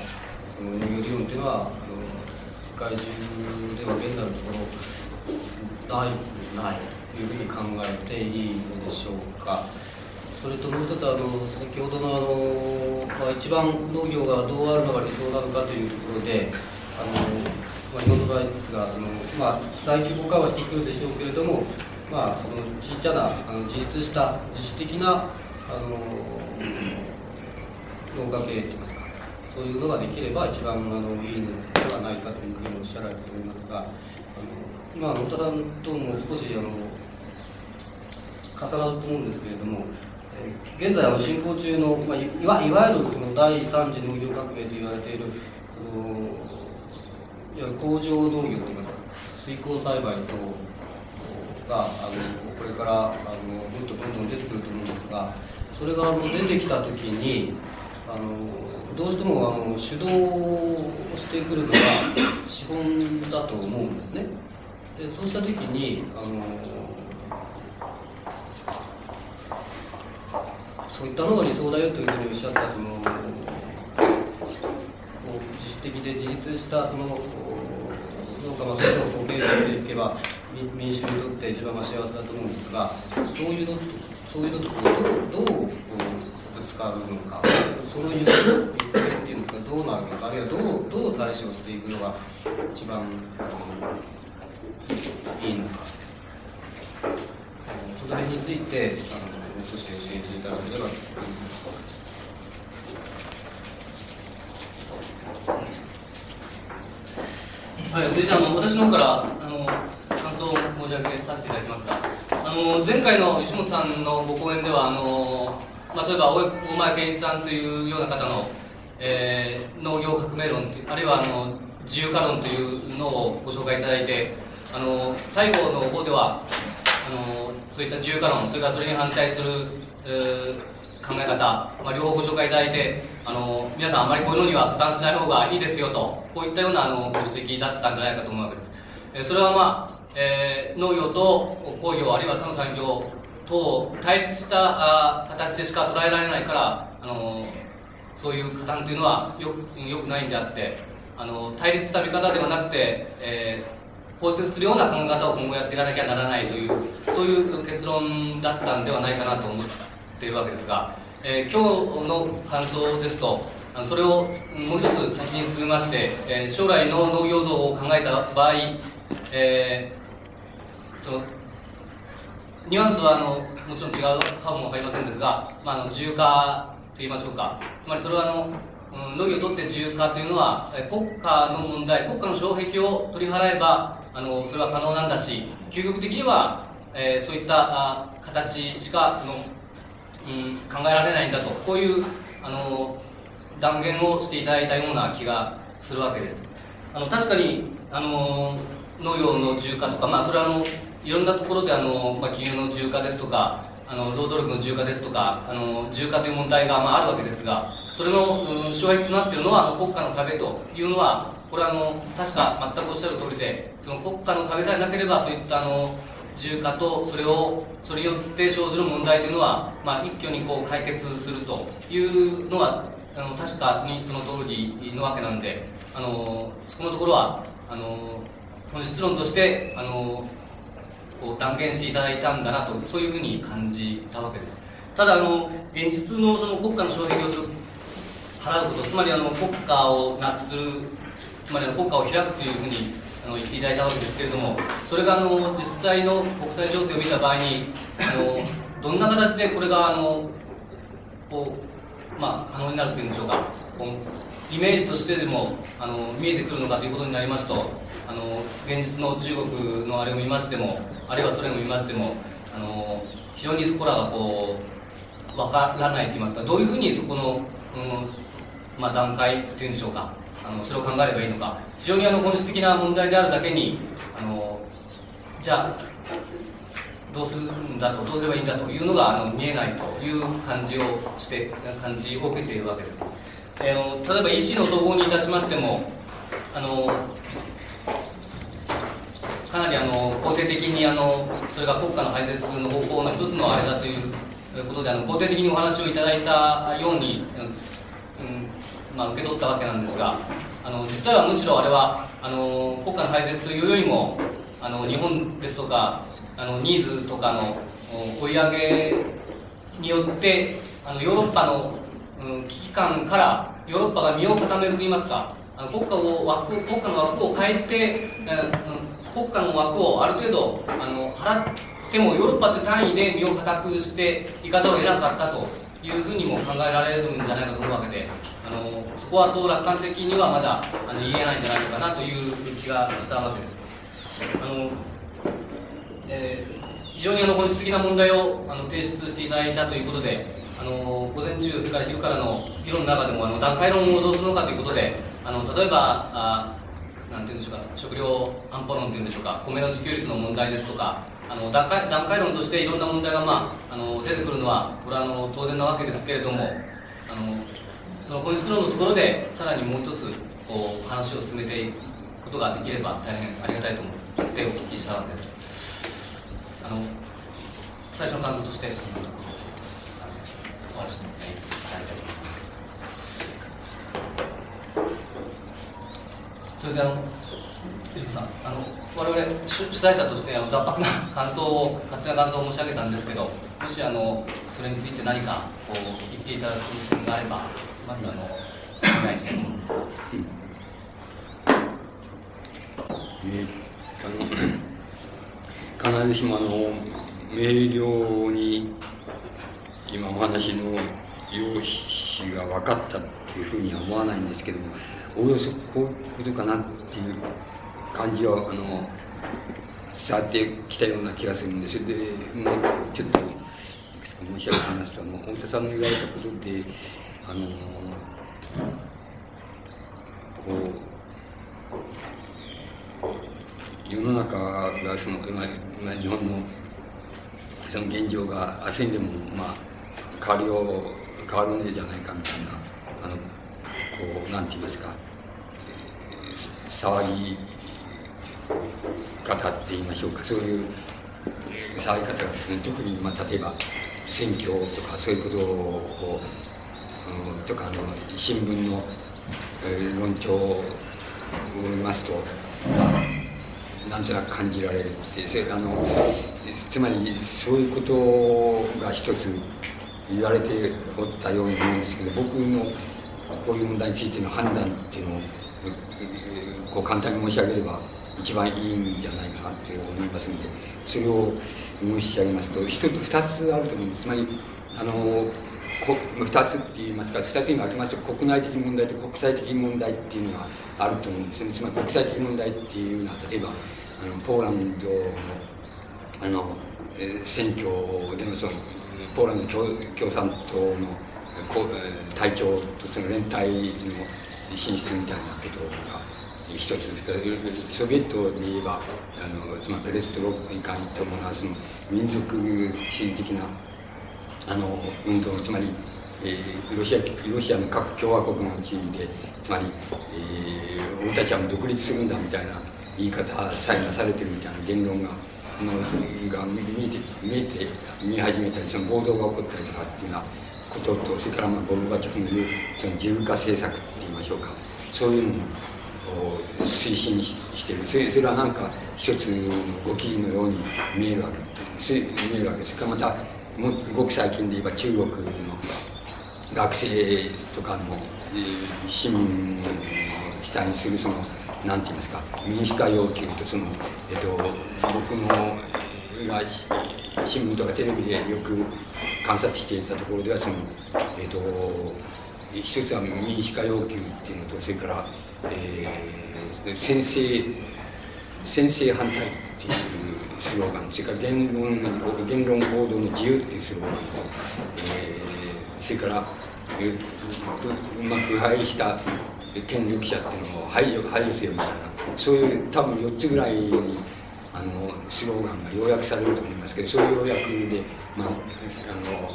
その農業理論っていうのはあの世界中では現在のところないないというふうに考えていいのでしょうか。それともう一つあの先ほどのあの、まあ、一番農業がどうあるのが理想なのかというところであの、まあ、日本の場合ですがその、まあ、大規模化はしてくるでしょうけれどもまあ、そのちっちゃなあの自立した自主的なあの農家経営といいますか？そういうのができれば一番あのいいのではないかというふうにおっしゃられておりますがあの今太田さんとも少しあの重なると思うんですけれども、え現在あの進行中の、まあ、いわいわゆるその第三次農業革命と言われているそのいわゆる工場農業といいますか水耕栽培とがあのこれからあのもっとどんどん出てくると思うんですがそれがあの出てきた時にあのどうしてもあの主導をしてくるのが資本だと思うんですね。でそうした時にあのそういったのが理想だよというふうにおっしゃったその自主的で自立したその農家まあそういうのをこう経営していけば民主にとって一番幸せだと思うんですがそういうのそういうのとこうどうどうこうぶつかるのかそういう行方っていうんですかどうなるのかあるいはどうどう対処していくのが一番いいのかそれについてあのもう少し教えていただければと思います。はい、それじゃあの私の方からあの感想を申し上げさせていただきますがあの前回の吉本さんのご講演ではあの、まあ、例えば大前健一さんというような方の、えー、農業革命論あるいはあの自由化論というのをご紹介いただいてあの最後の方ではあのそういった自由化論それからそれに反対する、えー考え方、まあ、両方ご紹介いただいてあの皆さんあまりこういうのには加担しない方がいいですよとこういったようなあのご指摘だったんじゃないかと思うわけです、えそれはまあ、えー、農業と工業あるいは他の産業と対立した形でしか捉えられないからあのそういう加担というのはよよくないんであってあの対立した見方ではなくて、えー、包摂するような考え方を今後やっていかなきゃならないというそういう結論だったんではないかなと思っているわけですが、えー、今日の感想ですとそれをもう一つ先に進めまして、えー、将来の農業道を考えた場合、えー、そのニュアンスはあのもちろん違うかも分かりませんですが、まあ、あの自由化といいましょうか。つまりそれはあの農業にとって自由化というのは国家の問題国家の障壁を取り払えばあのそれは可能なんだし究極的には、えー、そういったあ形しかその、うん、考えられないんだと。こういうあの断言をしていただいたような気がするわけです。あの確かにあの農業の自由化とか、まあ、それはあのいろんなところであの、まあ、金融の自由化ですとかあの労働力の自由化ですとかあの自由化という問題が、まあ、あるわけですがそれの、うん、障壁となっているのはあの国家の壁というのはこれはあの確か全くおっしゃる通りでその国家の壁さえなければそういったあの自由化とそれをそれによって生ずる問題というのは、まあ、一挙にこう解決するというのはあの確かにその通りのわけなんであのそこのところはあの本質論としてあのこう断言していただいたんだなとそういうふうに感じたわけです。ただあの現実のその国家の障壁を払うことつまりあの国家をなくするつまりあの国家を開くというふうにあの言っていただいたわけですけれどもそれがあの実際の国際情勢を見た場合にあのどんな形でこれがあのこう、まあ、可能になるというんでしょうかイメージとしてでもあの見えてくるのかということになりますとあの現実の中国のあれを見ましてもあるいはそれを見ましてもあの非常にそこらがこう分からないといいますかどういうふうにそこの、うんまあ、段階というんでしょうかあのそれを考えればいいのか非常にあの本質的な問題であるだけにあのじゃあどうするんだとどうすればいいんだというのがあの見えないという感じをして感じを受けているわけです、えー、例えば EC の統合にいたしましてもあのかなりあの肯定的にあのそれが国家の廃絶の方向の一つのあれだということであの肯定的にお話をいただいたように、うんまあ、受け取ったわけなんですがあの実際はむしろあれはあの国家の廃絶というよりもあの日本ですとかあのニーズとかの追い上げによってあのヨーロッパの、危機感からヨーロッパが身を固めるといいますか国家を枠国家の枠を変えて、国家の枠をある程度あの払ってもヨーロッパという単位で身を固くしていかざるを得なかったというふうにも考えられるんじゃないかと思うわけであのそこはそう楽観的にはまだあの言えないんじゃないのかなという気がしたわけです。あのえー、非常にあの本質的な問題をあの提出していただいたということであの午前中から昼からの議論の中でもあの段階論をどうするのかということであの例えばあなんていうんでしょうか食料安保論というんでしょうか米の自給率の問題ですとかあの段階段階論としていろんな問題が、まあ、あの出てくるのはこれはあの当然なわけですけれどもあのその本質論のところでさらにもう一つこう話を進めていくことができれば大変ありがたいと思ってお聞きしたわけです。あの最初の感想としてそんなとお話しいただきたいと思いますそれであの藤子さんあの我々主催者としてあの雑白な感想を勝手な感想を申し上げたんですけどもしあのそれについて何かこう言っていただく点があればまずあのお願いしたいと思うんですが。えあの 必ずしもあの明瞭に今お話の用紙が分かったっていうふうには思わないんですけどもおおよそこういうことかなっていう感じはあの伝わってきたような気がするんですでもうちょっといくつか申し上げますとあの太田さんの言われたことであのこう世の中がその今今日本のその現状が明日にでもまあ変わるよ変わるんじゃないかみたいなあのこうなんて言いますか、えー、騒ぎ方って言いましょうか。そういう騒ぎ方がですね特に、まあ、例えば選挙とかそういうことを、うん、とかあの新聞の、えー、論調を見ますと、まあ、なんとなく感じられるってそれあのつまりそういうことが一つ言われておったように思うんですけど僕のこういう問題についての判断っていうのをこう簡単に申し上げれば一番いいんじゃないかなって思いますのでそれを申し上げますと一つ二つあると思うんです。つまりあのこ二つって言いますか二つに分けますと国内的問題と国際的問題っていうのがあると思うんですね。つまり国際的問題っていうのは例えばあのポーランドのあの選挙でのそのポーランド共産党の隊長とその連帯の進出みたいなことが一つですソビエトで言えばあのつまりペレストロイカに伴うその民族主義的なあの運動つまり、えー、ロシアロシアの各共和国の地域でつまり、えー、俺たちはもう独立するんだみたいな言い方さえなされてるみたいな言論がそのが見えて見て見始めたりその暴動が起こったりとかっていうようなこととそれからまあゴルバチョフの言うその自由化政策って言いましょうかそういうのを推進してるそれそれはなんか一つの動きのように見えるわけ見えるわけですからまたもごく最近で言えば中国の学生とかの市民を主体にするそのなんて言いますか民主化要求とその、えっと、僕のが新聞とかテレビでよく観察していたところではその、えっと、一つは民主化要求っていうのとそれから、えー、先制先制反対っていうスローガンそれから言論言論報道の自由っていうスローガンと、えー、それから、えーまあ、腐敗した権力者っていうのを排除排除せよみたいなそういう多分4つぐらいにあのスローガンが要約されると思いますけどそういう要約で、まあ、あの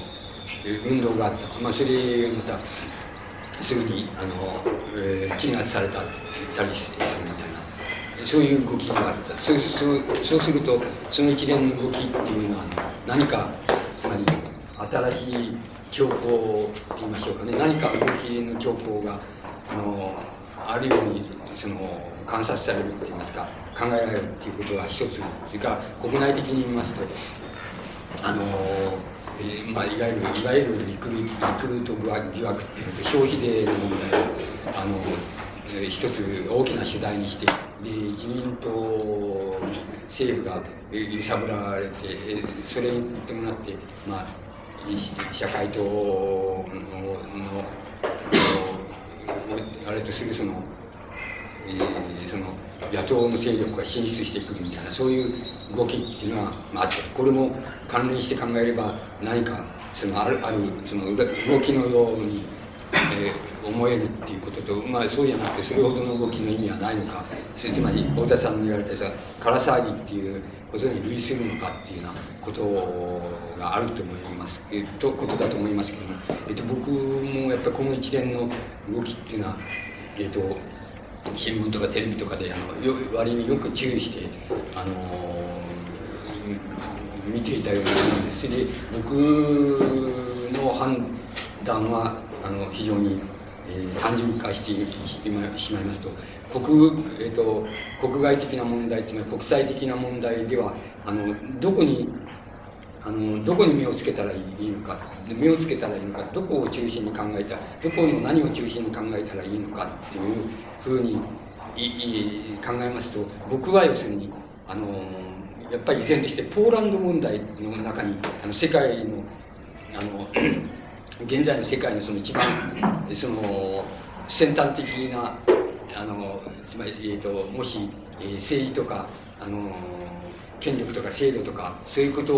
運動があった、まあ、それまたすぐにあの、えー、鎮圧されたたりするみたいな。そういう動きがあった。そうそうそうするとその一連の動きっていうのは何かつまり新しい兆候と言いましょうかね。何か動きの兆候があのあるようにその観察されるって言いますか考えられるっていうことが一つそれから国内的に言いますとあの、えー、まあ、いわゆるいわゆるリクルリクルート疑惑っていうのと消費税の問題あの、えー、一つ大きな主題にしてで自民党政府が揺さぶられてそれに伴ってまあ社会党ののあれとするその、えー、その野党の勢力が進出してくるみたいなそういう動きっていうのは、まあ、あってこれも関連して考えれば何かそのあるあるその動きのように、えー、思えるっていうことと、まあ、そうじゃなくてそれほどの動きの意味はないのか。つまり太田さんの言われたさ空騒ぎっていうことに類するのかっていうようなことがあると思います、えっと、ことだと思いますけども、えっと、僕もやっぱりこの一連の動きっていうのは、えっと、新聞とかテレビとかであのよ割によく注意してあの見ていたようなものです。それで僕の判断はあの非常に、えー、単純化してしまいますと国,、えーと、国外的な問題つまり国際的な問題ではあのどこにあのどこに目をつけたらいいのか目をつけたらいいのかどこを中心に考えたどこの何を中心に考えたらいいのかっていうふうに考えますと僕は要するにあのやっぱり依然としてポーランド問題の中にあの世界のあの現在の世界のその一番その先端的なあのつまり、えーと、もし、えー、政治とかあの権力とか制度とかそういうこと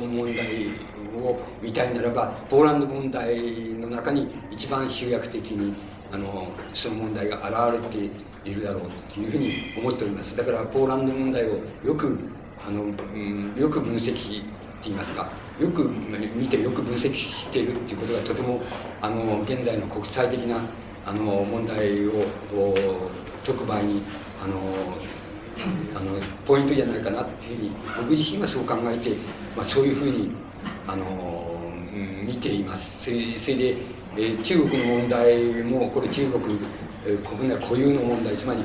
の問題を見たいならばポーランド問題の中に一番集約的にあのその問題が現れているだろうというふうに思っております。だからポーランド問題をよくあの、うん、よく分析って言いますかよく見てよく分析しているっていうことがとてもあの現在の国際的なあの問題を解く場合にあのあのポイントじゃないかなっていうふうに僕自身はそう考えて、まあ、そういうふうにあの、うん、見ていますそれそれで、えー、中国の問題もこれ中国、えー、国内固有の問題つまり、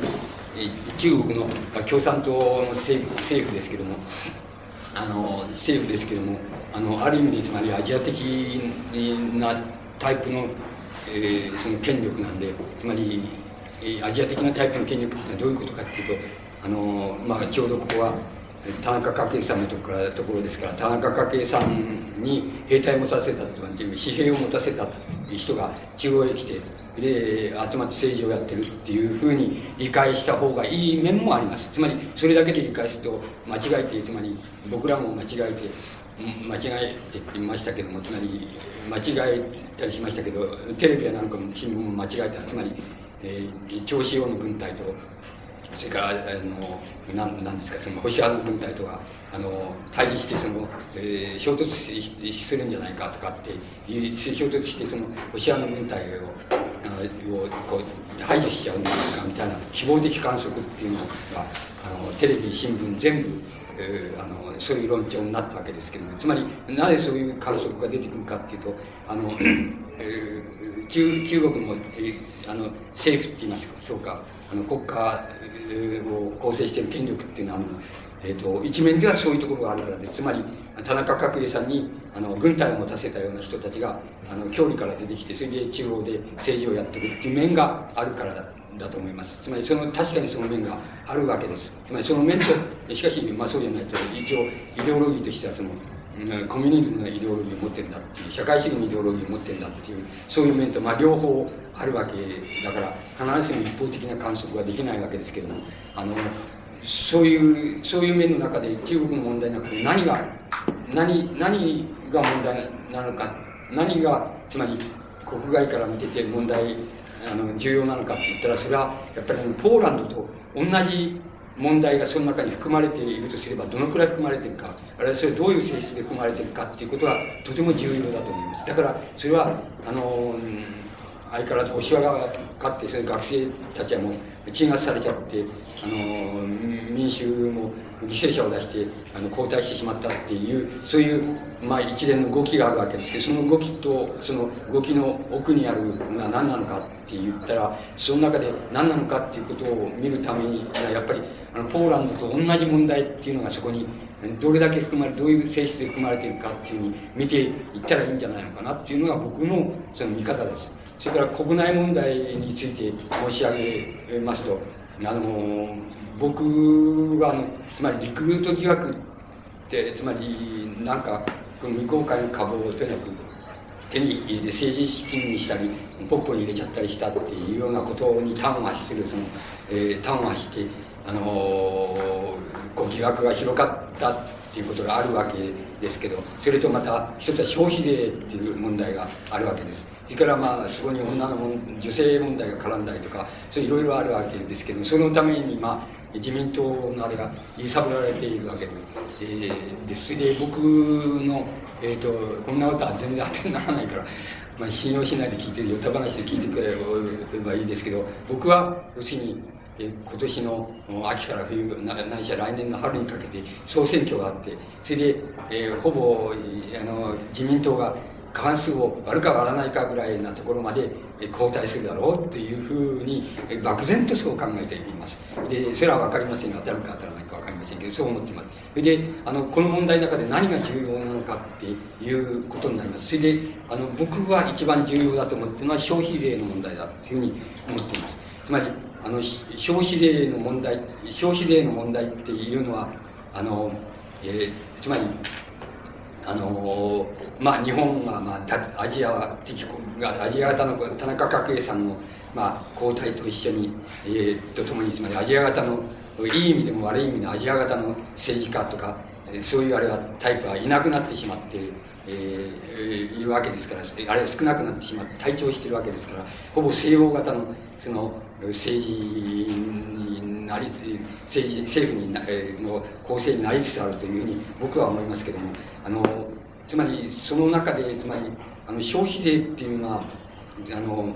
えー、中国の共産党の政府政府ですけどもあの政府ですけどもあのある意味でつまりアジア的なタイプの,、えー、その権力なんでつまりアジア的なタイプの権力ってのはどういうことかっていうとあの、まあ、ちょうどここは田中角栄さんのところところですから田中角栄さんに兵隊を持たせたっていう紙幣を持たせた人が中央へ来てで集まって政治をやってるっていうふうに理解した方がいい面もあります。つまりそれだけで理解すると間違えてつまり僕らも間違えて間違えていましたけどもつまり間違えたりしましたけどテレビやなんかも新聞も間違えた。つまり、えー、長子王の軍隊とそれからあのなんなんですかその保守派の軍隊とはあの対峙してその、えー、衝突するんじゃないかとかっていう衝突してその保守派の軍隊ををこう排除しちゃうんじゃないかみたいな希望的観測っていうのがあのテレビ新聞全部、あのそういう論調になったわけですけどもつまりなぜそういう観測が出てくるかっていうとあの、えー、中中国の,、えー、あの政府って言いますかそうかあの国家を構成している権力っていうのはあの、えーと、一面ではそういうところがあるからでつまり田中角栄さんにあの軍隊を持たせたような人たちがあの郷里から出てきてそれで中央で政治をやってるっていう面があるからだだと思います。つまりその確かにその面があるわけです。つまりその面としかし、まあ、そうじゃないと一応イデオロギーとしてはそのコミュニズムのイデオロギーを持ってるんだっていう社会主義のイデオロギーを持ってるんだっていうそういう面と、まあ、両方あるわけだから必ずしも一方的な観測はできないわけですけどもあのそういうそういう面の中で中国の問題の中で何が何何が問題なのか？何がつまり国外から見てて問題あの重要なのかって言ったらそれはやっぱりポーランドと同じ問題がその中に含まれているとすればどのくらい含まれているかあるいはそれどういう性質で含まれているかっていうことはとても重要だと思います。だからそれはあの相変わらず押しがかってそれ学生たちはもう鎮圧されちゃってあの民衆も犠牲者を出してあの交代してしまったっていうそういう、まあ、一連の動きがあるわけですけどその動きとその動きの奥にあるのは何なのかって言ったらその中で何なのかっていうことを見るためにやっぱりあのポーランドと同じ問題っていうのがそこにどれだけ含まれどういう性質で含まれているかっていうふうに見ていったらいいんじゃないのかなっていうのが僕のその見方です。それから国内問題について申し上げますとあの僕はあのつまりリクルート疑惑ってつまりなんか未公開の株をとにかく手に入れて政治資金にしたりポップに入れちゃったりしたっていうようなことに端を発するその、えー、端を発してあのこう疑惑が広がったっていうことがあるわけですけどそれとまた一つは消費税っていう問題があるわけです。それからまあそこに女の女性問題が絡んだりとかそういろいろあるわけですけどそのためにまあ自民党のあれが揺さぶられているわけで,、えー、です。それで僕の、えーと、こんなことは全然当てにならないから、まあ、信用しないで聞いてよた話で聞いてくれればいいですけど僕は要するにえ今年の秋から冬、ないしは来年の春にかけて総選挙があって、それで、えー、ほぼ、あの、自民党が過半数を割るか割らないかぐらいなところまで交代するだろうっていうふうに、漠然とそう考えています。で、それはわかりませんが、当たるか当たらないかわかりませんけど、そう思っています。それで、あの、この問題の中で何が重要なのかっていうことになります。それで、あの、僕は一番重要だと思っているのは消費税の問題だというふうに思っています。つまり、あの、消費税の問題、消費税の問題っていうのは、あの、えー、つまり、あのまあ、日本は、まあ、アジア的アジア型の田中角栄さんの、まあ、交代と一緒に、えー、とともにつまりアジア型のいい意味でも悪い意味のアジア型の政治家とかそういうあれはタイプはいなくなってしまって、えー、いるわけですからあれは少なくなってしまって退長しているわけですからほぼ西欧型のその政治になり政治政府にの構成になりつつあるというふうに僕は思いますけどもあのつまりその中でつまりあの消費税っていうのはあの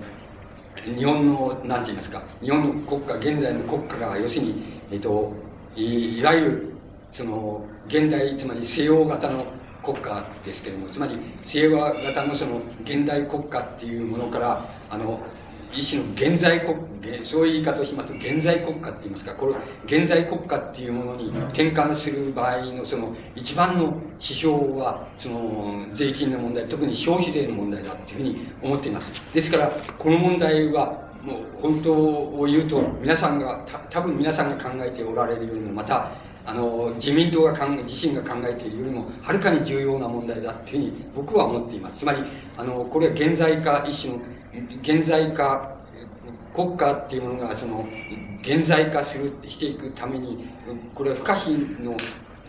日本のなんて言いますか日本の国家現在の国家が要するに、えっと、いわゆるその現代つまり西欧型の国家ですけれどもつまり西欧型のその現代国家っていうものからあの一種の現在国、そういう言い方をしますと、現在国家って言いますか、これ、現在国家っていうものに転換する場合の、その、一番の指標は、その、税金の問題、特に消費税の問題だっていうふうに思っています。ですから、この問題は、もう、本当を言うと、皆さんが、た多分皆さんが考えておられるよりも、また、あの、自民党が考え、自身が考えているよりも、はるかに重要な問題だっていうふうに僕は思っています。つまり、あの、これは現在化、一種の、現在化、国家っていうものがその、現在化する、していくために、これは不可避の、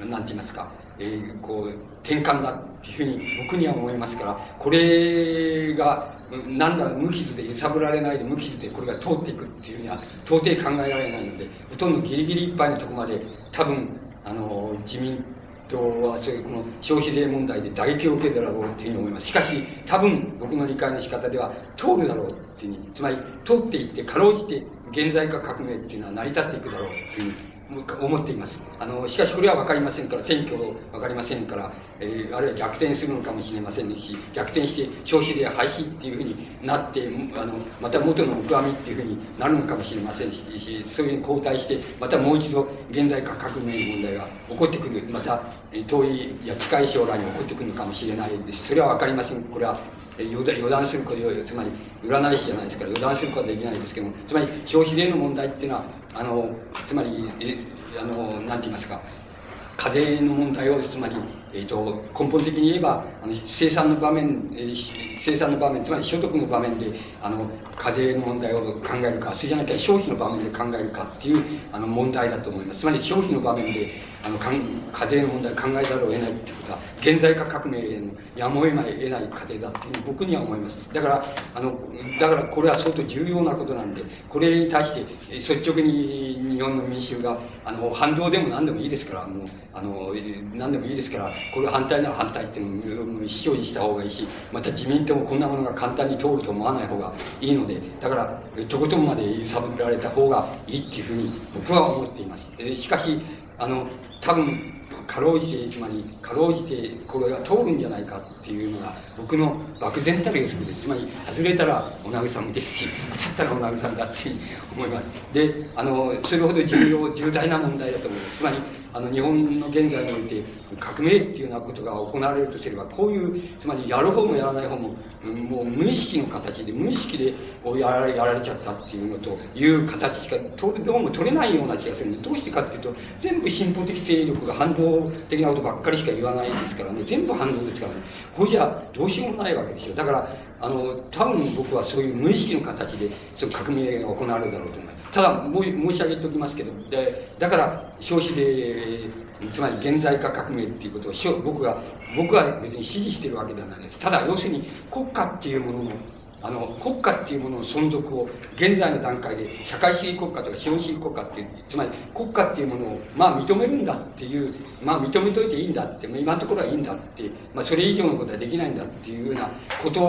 なんて言いますか、えー、こう、転換だっていうふうに僕には思いますから、これが、なんだ、無傷で揺さぶられないで無傷でこれが通っていくっていうふうには到底考えられないので、ほとんどギリギリいっぱいのとこまで多分、あの、自民党はこの消費税問題で打撃を受けるだろうというふうに思います。しかし、多分僕の理解の仕方では通るだろうっていうふうに、つまり通っていってかろうじて現在化革命っていうのは成り立っていくだろうというふうに思っています。あの、しかしこれは分かりませんから、選挙分かりませんから、えー、あるいは逆転するのかもしれませんし、逆転して消費税廃止っていうふうになって、あの、また元の木阿弥っていうふうになるのかもしれませんし、そういうふうに交代して、またもう一度現在化革命の問題が起こってくる、また遠いや近い将来に起こってくるのかもしれないです。それは分かりません。これは予断することつまり占い師じゃないですから予断することはできないですけどもつまり消費税の問題っていうのはあのつまりあのなんて言いますか課税の問題をつまりえーと、根本的に言えばあの生産の場面、えー、生産の場面つまり所得の場面であの課税の問題を考えるかそれじゃなきゃ消費の場面で考えるかっていうあの問題だと思います。つまり消費の場面であの課税の問題を考えざるを得ないっていうことは現在化革命へのやむを得ない得ない過程だっていう僕には思います。だからあのだからこれは相当重要なことなんでこれに対して率直に日本の民衆があの反動でも何でもいいですからもうあの何でもいいですからこれ反対なら反対っていうのを一生にした方がいいしまた自民党もこんなものが簡単に通ると思わない方がいいのでだからとことんまで揺さぶられた方がいいっていうふうに僕は思っています。しかしあの多分かろうじてつまりかろうじてこれが通るんじゃないかっていうのが僕の漠然たる予測です。つまり外れたらお慰めですし当たったらお慰めだっていう思いますであのそれほど重要重大な問題だと思います。つまりあの日本の現在において革命っていうようなことが行われるとすればこういうつまりやる方もやらない方ももう無意識の形で無意識でやられやられちゃったっていうのという形しかどうも取れないような気がするどうしてかっていうと全部進歩的勢力が反動的なことばっかりしか言わないですからね。全部反動ですからね。これじゃどうしようもないわけですよ。だからあの多分僕はそういう無意識の形でその革命が行われるだろうと思います。ただ申し上げておきますけどでだから消費税つまり現在化革命っていうことを僕が僕は別に支持してるわけではないです。ただ要するに国家っていうもののあの、国家っていうものの存続を、現在の段階で、社会主義国家とか資本主義国家っていう、つまり国家っていうものを、まあ認めるんだっていう、まあ認めといていいんだって、今のところはいいんだって、まあそれ以上のことはできないんだっていうようなこと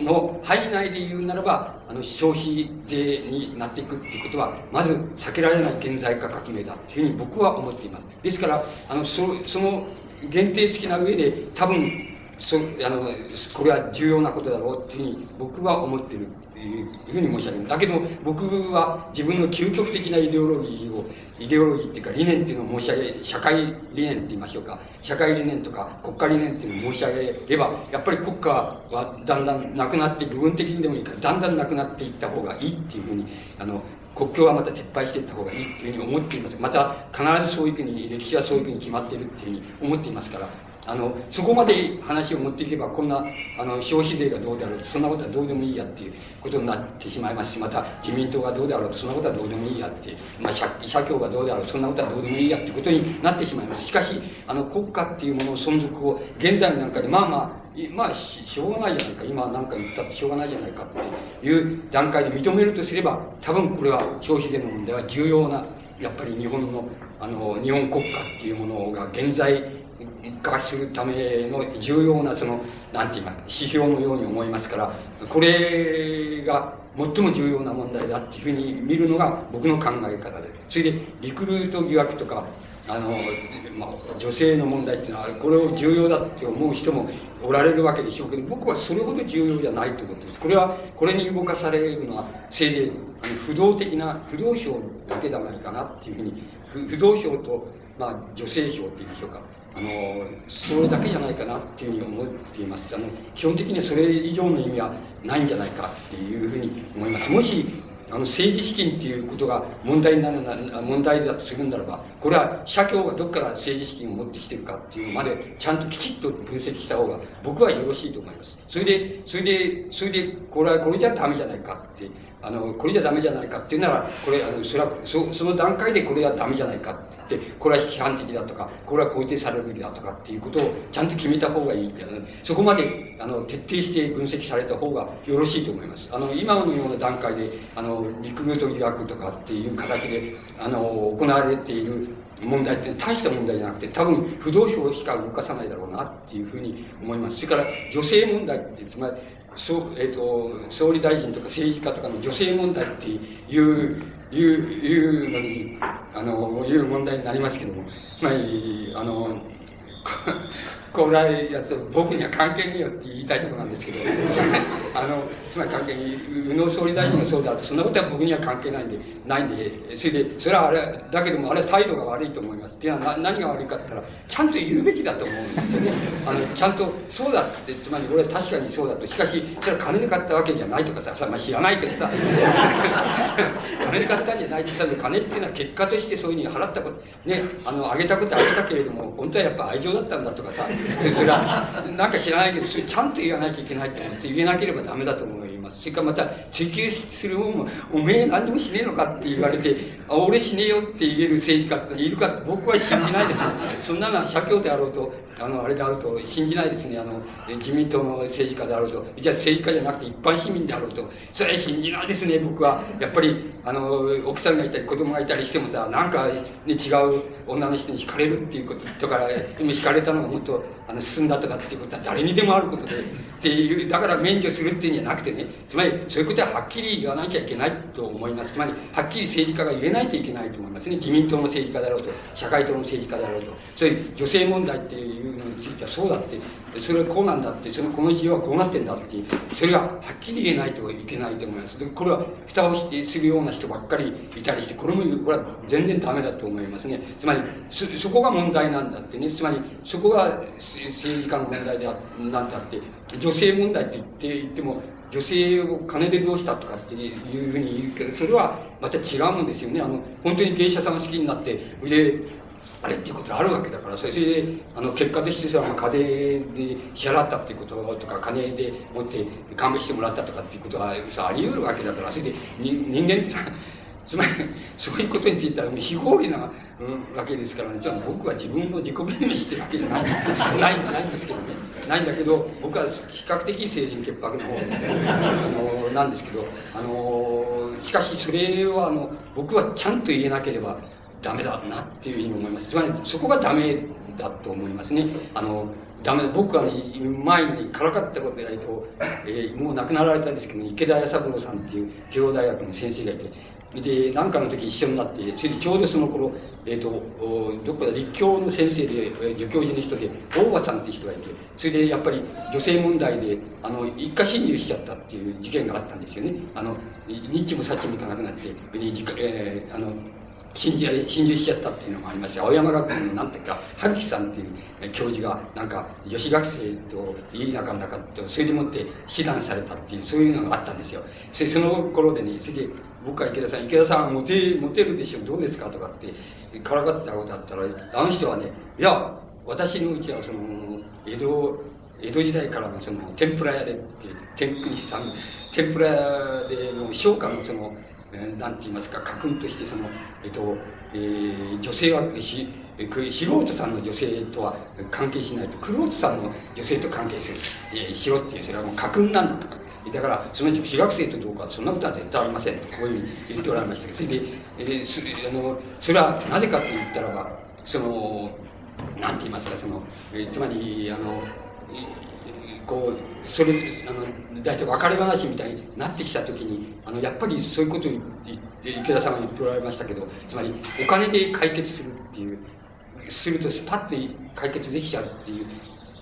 の範囲内で言うならば、あの、消費税になっていくっていうことは、まず避けられない現在化革命だっていうふうに僕は思っています。ですから、あの、そその限定付きな上で、多分、そあのこれは重要なことだろうっていうふうに僕は思ってるというふうに申し上げる。だけど僕は自分の究極的なイデオロギーを、イデオロギーっていうか理念っていうのを申し上げ、社会理念って言いましょうか。社会理念とか国家理念っていうのを申し上げれば、やっぱり国家はだんだんなくなって、部分的にでもいいから、だんだんなくなっていった方がいいっていうふうに、あの、国境はまた撤廃していった方がいいっていうふうに思っています。また、必ずそういうふうに、歴史はそういうふうに決まっているっていうふうに思っていますから、あの、そこまで話を持っていけば、こんな、あの、消費税がどうであろうと、そんなことはどうでもいいやっていうことになってしまいますし、また、自民党がどうであろうと、そんなことはどうでもいいやって、まあ、社社協がどうであろうと、そんなことはどうでもいいやってことになってしまいます。しかし、あの、国家っていうものの存続を、現在なんかで、まあまあ、まあし、しょうがないじゃないか、今なんか言ったってしょうがないじゃないかっていう段階で認めるとすれば、多分これは消費税の問題は重要な、やっぱり日本の、あの、日本国家っていうものが現在、化するための重要なその、なんて言いますか、指標のように思いますから、これが最も重要な問題だっていうふうに見るのが僕の考え方で。それで、リクルート疑惑とか、あの、まあ、女性の問題っていうのは、これを重要だって思う人もおられるわけでしょうけど、僕はそれほど重要じゃないということです。これは、これに動かされるのは、せいぜい、不動的な、不動票だけではないかなっていうふうに、不動票と、まあ、女性票って言いましょうか。あの、それだけじゃないかなっていうふうに思っています。あの、基本的にはそれ以上の意味はないんじゃないかっていうふうに思います。もし、あの、政治資金っていうことが問題になるな、問題だとするならば、これは社協がどっから政治資金を持ってきてるかっていうのまで、ちゃんときちっと分析した方が、僕はよろしいと思います。それで、それで、それで、これは、これじゃダメじゃないかって、あの、これじゃダメじゃないかっていうなら、これ、あの、それは、その段階でこれはダメじゃないか。で、これは批判的だとか、これは肯定されるべきだとかっていうことをちゃんと決めた方がいい。そこまで、あの、徹底して分析された方がよろしいと思います。あの、今のような段階で、あの、リクルート疑惑とかっていう形で、あの、行われている問題って大した問題じゃなくて、多分不動票しか動かさないだろうなっていうふうに思います。それから女性問題って、つまり、そう、えっ、ー、と、総理大臣とか政治家とかの女性問題っていういう、いうのに、あの、いう問題になりますけども、つまり、あの、これやつ僕には関係ねえよって言いたいところなんですけど、あの、つまり関係に、宇野総理大臣がそうだと、そんなことは僕には関係ないんで、ないんで、それで、それはあれ、だけどもあれは態度が悪いと思います。っていうのは何が悪いかって言ったら、ちゃんと言うべきだと思うんですよね。あの、ちゃんと、そうだって、つまり俺は確かにそうだと。しかし、それは金で買ったわけじゃないとかさ、さまあ、知らないけどさ、金で買ったんじゃないって言ったら、金っていうのは結果としてそういうふうに払ったこと、ね、あの、あげたことあげたけれども、本当はやっぱ愛情だったんだとかさ、それは、なんか知らないけど、それちゃんと言わなきゃいけないと思って、言えなければダメだと思います。それからまた、追求する方も、おめえ何にもしねえのかって言われて、あ俺しねえよって言える政治家っているか僕は信じないですね。そんなのは社協であろうと、あの、あれであると、信じないですね。あの、自民党の政治家であろうと、じゃあ政治家じゃなくて一般市民であろうと、それ信じないですね、僕は。やっぱり、あの、奥さんがいたり子供がいたりしてもさ、なんか、ね、違う女の人に惹かれるっていうこととから、惹かれたのがもっと、あの、進んだとかっていうことは誰にでもあることで、っていう、だから免除するっていうんじゃなくてね、つまり、そういうことははっきり言わなきゃいけないと思います。つまり、はっきり政治家が言えないといけないと思いますね。自民党の政治家であろうと、社会党の政治家であろうと。そういう女性問題っていうのについてはそうだって、それはこうなんだって、そのこの事情はこうなってんだって、それがはっきり言えないといけないと思います。でこれは蓋をしてするような人ばっかりいたりして、これも、これは全然ダメだと思いますね。つまり、そ、そこが問題なんだってね。つまり、そこが政治家の問題であなんだって、女性問題って言って言っても、女性を金でどうしたとかっていうふうに言うけど、それはまた違うんですよね。あの、本当に芸者さんが好きになって、で、あれっていうことあるわけだから、それで、あの、結果としては、まあ、金で支払ったっていうこととか、金で持って勘弁してもらったとかっていうことは、あり得るわけだから、それで、人間ってつまり、そういうことについては非合理な、わけですからね、じゃあ僕は自分の自己弁明してるわけじゃないんですないないんですけどね。ないんだけど、僕は比較的清廉潔白の方ですね。あの、なんですけど、あの、しかしそれは、あの、僕はちゃんと言えなければダメだなっていうふうに思います。つまり、そこがダメだと思いますね。あの、ダメ僕は、前にからかったことやると、えー、もう亡くなられたんですけど、池田彌三郎さんっていう慶応大学の先生がいて、で、何かの時一緒になって、それでちょうどその頃、え、ー、と、どこだ、立教の先生で、助教授の人で、大場さんっていう人がいて、それでやっぱり女性問題で、あの、一家侵入しちゃったっていう事件があったんですよね。あの、日もさっちもいかなくなって、で、えー、あの、信じ、信じしちゃったっていうのもあります青山学院のなんていうか、春樹さんっていう教授が、なんか、女子学生といい仲の中と、それでもって指導されたっていう、そういうのがあったんですよ。それその頃でね、それで、僕は池田さん、池田さんモテ、モテるでしょ、どうですかとかって、からかったことあったら、あの人はね、いや、私のうちはその、江戸、江戸時代からのその、天ぷら屋でって、天ぷさん、天ぷら屋での商家のその、なんて言いますか、家訓としてその、えっと、えー、女性はし、素人さんの女性とは関係しないと、玄人さんの女性と関係する、えー、しろっていう、それはもう家訓なんだとか。だから、その女子学生とどうか、そんなことは絶対ありません。と、こういうふうに言っておられました。けど、それで、えー、すあのそれはなぜかと言ったらば、その、なんて言いますか、その、えー、つまり、あの、こう、それ、あの、大体別れ話みたいになってきたときに、あの、やっぱりそういうことを池田さんが言っておられましたけど、つまり、お金で解決するっていう、するとスパッと解決できちゃうっていう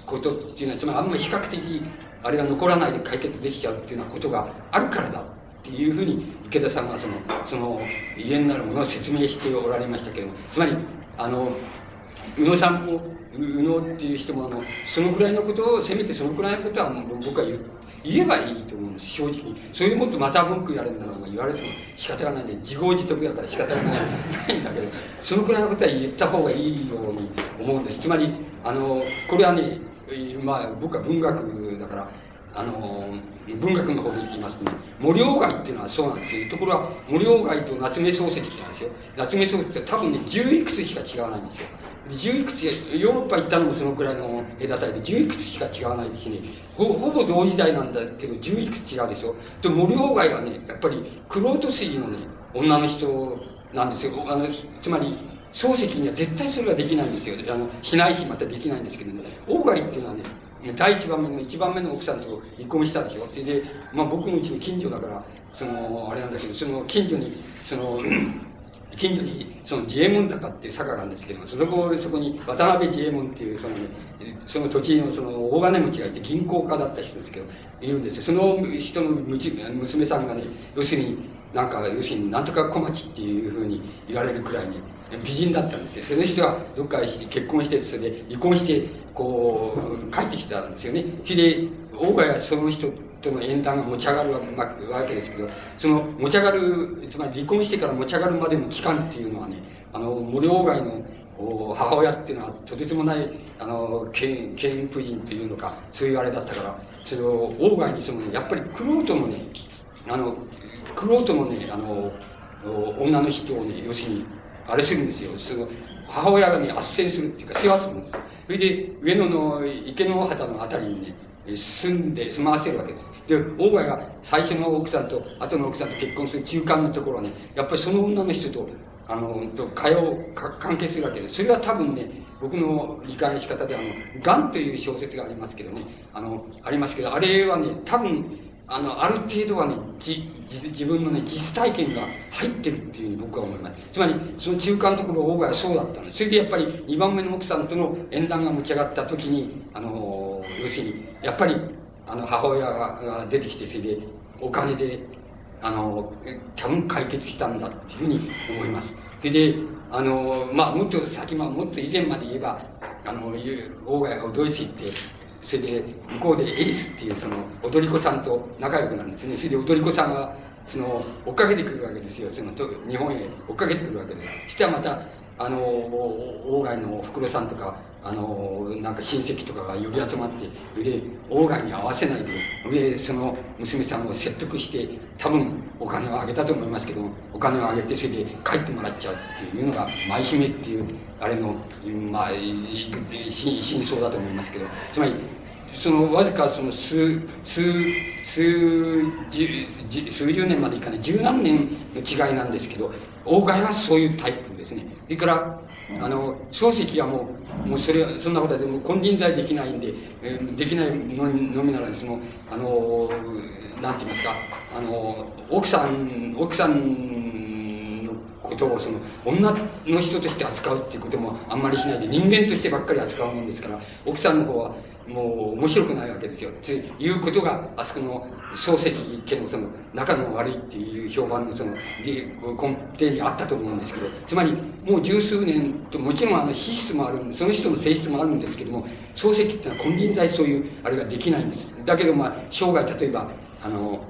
ことっていうのは、つまりあんまり比較的、あれが残らないで解決できちゃうっていうようなことがあるからだっていうふうに池田さんはその、その、家になるものを説明しておられましたけども、つまり、あの、宇野さんも、宇野っていう人もあの、そのくらいのことを、せめてそのくらいのことは僕は言言えばいいと思うんです、正直に。それでもっとまた文句やるんだら言われても仕方がないんで、自業自得だから仕方がないないんだけど、そのくらいのことは言った方がいいように思うんです。つまり、あの、これはね、まあ僕は文学だから、あの、文学の方で言いますとね、森鴎外っていうのはそうなんですよ。ところが、森鴎外と夏目漱石ってなんですよ。夏目漱石って多分ね、十いくつしか違わないんですよ。十いくつ、ヨーロッパ行ったのもそのくらいの隔たりで、十いくつしか違わないしね、ほほぼ同時代なんだけど、十いくつ違うでしょ。で、森鴎外はね、やっぱり、クロート水のね、女の人なんですよ。あの、つまり、漱石には絶対それができないんですよ。あの、しないし、またできないんですけどね。鴎外っていうのはね、第一番目の一番目の奥さんと離婚したでしょ。それで、まあ僕のうちの近所だから、その、あれなんだけど、その近所に、その、近所に、その、自衛門坂っていう坂があるんですけどそこ、そこに渡辺自衛門っていう、その、その土地の、その、大金持ちがいて、銀行家だった人ですけど、いるんですよ。その人の娘さんがね、要するに、なんか、要するに、なんとか小町っていうふうに言われるくらいに、美人だったんですよ。その人はどっか結婚して、それで離婚して、こう、帰ってきたんですよね。それで、大川はその人との縁談が持ち上がるわけですけど、その持ち上がる、つまり離婚してから持ち上がるまでの期間っていうのはね、あの、無料外の母親っていうのはとてつもない、あの、県、県婦人っていうのか、そういうあれだったから、それを外にその、やっぱりクロートのね、あの、クロートのね、あの、女の人をね、要するに、あれするんですよ。その、母親がね、斡旋するっていうか、世話するんです。それで、上野の池の畑のあたりにね、住んで、住まわせるわけです。で、大川が最初の奥さんと後の奥さんと結婚する中間のところはね、やっぱりその女の人と、あの、と会話を関係するわけです。それは多分ね、僕の理解の仕方であの、ガンという小説がありますけどね、あの、ありますけど、あれはね、多分、あの、ある程度はね、じ、自分のね、実体験が入ってるっていうふうに僕は思います。つまり、その中間のところ、大はそうだったんです。それでやっぱり、二番目の奥さんとの縁談が持ち上がった時に、あの、要するに、やっぱり、あの、母親が出てきて、それで、お金で、あの、多分解決したんだっていうふうに思います。それで、あの、まあ、もっと先、まあ、もっと以前まで言えば、あの、大川がドイツ行って、それで、向こうでエリスっていうその、踊り子さんと仲良くなるんですね。それで踊り子さんが、その、追っかけてくるわけですよ。その、日本へ追っかけてくるわけで。そしたらまた、あの、大貝のお袋さんとか、あの、なんか親戚とかが寄り集まって、で、オーガンに合わせないで、で、その娘さんを説得して、多分お金をあげたと思いますけど、お金をあげて、それで帰ってもらっちゃうっていうのが、舞姫っていう、あれの、まあ、真相だと思いますけど、つまり、そのわずかその数数数十数十年までいかない十何年の違いなんですけど大概はそういうタイプですね。それからあの漱石はもうもうそれそんなことはも金輪際できないんで、えー、できないののみならそのあのなんて言いますかあの奥さん奥さんことをその女の人として扱うっていうこともあんまりしないで人間としてばっかり扱うもんですから奥さんの方はもう面白くないわけですよ。ということが、あそこの漱石家のその仲の悪いっていう評判のその根底にあったと思うんですけど、つまりもう十数年と、もちろんあの資質もある、その人の性質もあるんですけども、漱石っていうのは金輪際そういうあれができないんです。だけどまあ、生涯例えば、あの、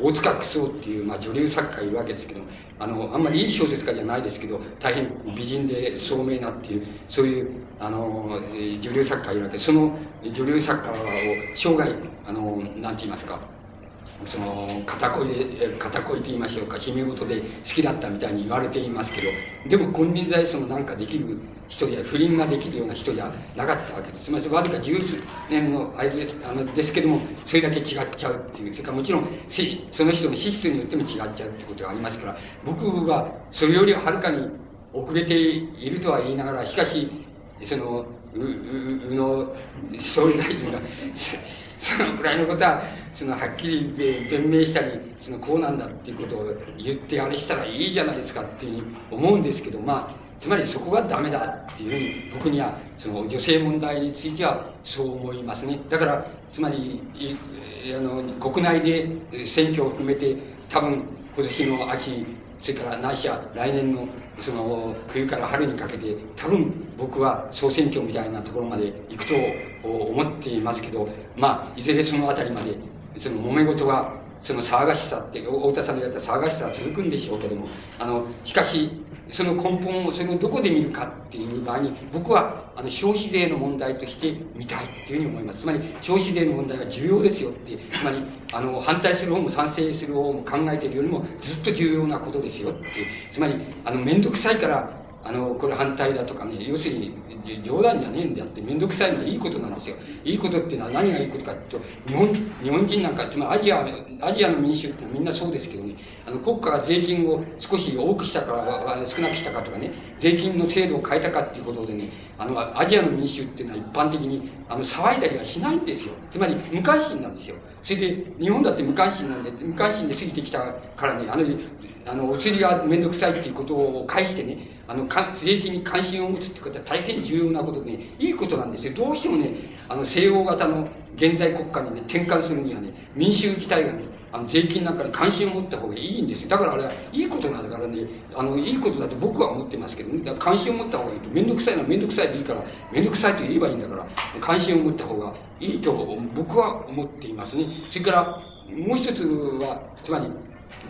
大塚九曹っていう、まあ、女流作家いるわけですけどあのあんまりいい小説家じゃないですけど大変美人で聡明なっていうそういうあの女流作家いるわけその女流作家を生涯あのなんて言いますかその片恋で片恋と言いましょうか姫事で好きだったみたいに言われていますけどでも金輪際そのなんかできる人や不倫ができるような人じゃなかったわけです。つまりわずか十数年のあれであのですけどもそれだけ違っちゃうっていう。それからもちろんその人の資質によっても違っちゃうってことがありますから僕はそれよりははるかに遅れているとは言いながらしかしそのうううの総理大臣が そのくらいのことはそのはっきり弁明したりそのこうなんだっていうことを言ってあれしたらいいじゃないですかっていうふうに思うんですけどまあつまりそこがダメだっていうふうに僕にはその女性問題についてはそう思いますね。だからつまりあの国内で選挙を含めて多分今年の秋それからないしは来年のその冬から春にかけて多分僕は総選挙みたいなところまで行くと思っていますけどまあいずれその辺りまでその揉め事がその騒がしさって太田さんの言われた騒がしさは続くんでしょうけどもあのしかしその根本をそれをどこで見るかっていう場合に僕はあの消費税の問題として見たいっていうふうに思います。つまり消費税の問題は重要ですよってつまりあの反対する方も賛成する方も考えているよりもずっと重要なことですよって。つまりあの面倒くさいからあのこれ反対だとかね要するに冗談じゃねえんであって面倒くさいのはいいことなんですよ。いいことっていうのは何がいいことかっていうと日本日本人なんかつまりアジアアジアの民衆ってみんなそうですけどね。あの国家が税金を少し多くしたから少なくしたかとかね。税金の制度を変えたかっていうことでね。あのアジアの民衆っていうのは一般的にあの騒いだりはしないんですよ。つまり無関心なんですよ。それで日本だって無関心なんで無関心で過ぎてきたからねあのあのお釣りが面倒くさいっていうことを返してねあの、税金に関心を持つってことは大変重要なことでね、いいことなんですよ。どうしてもね、あの、西欧型の現在国家にね、転換するにはね、民衆自体がね、あの、税金なんかに関心を持った方がいいんですよ。だからあれはいいことなんだからね、あの、いいことだと僕は思ってますけど、ね、関心を持った方がいいと。めんどくさいのはめんどくさいでいいから、めんどくさいと言えばいいんだから、関心を持った方がいいと僕は思っていますね。それから、もう一つは、つまり、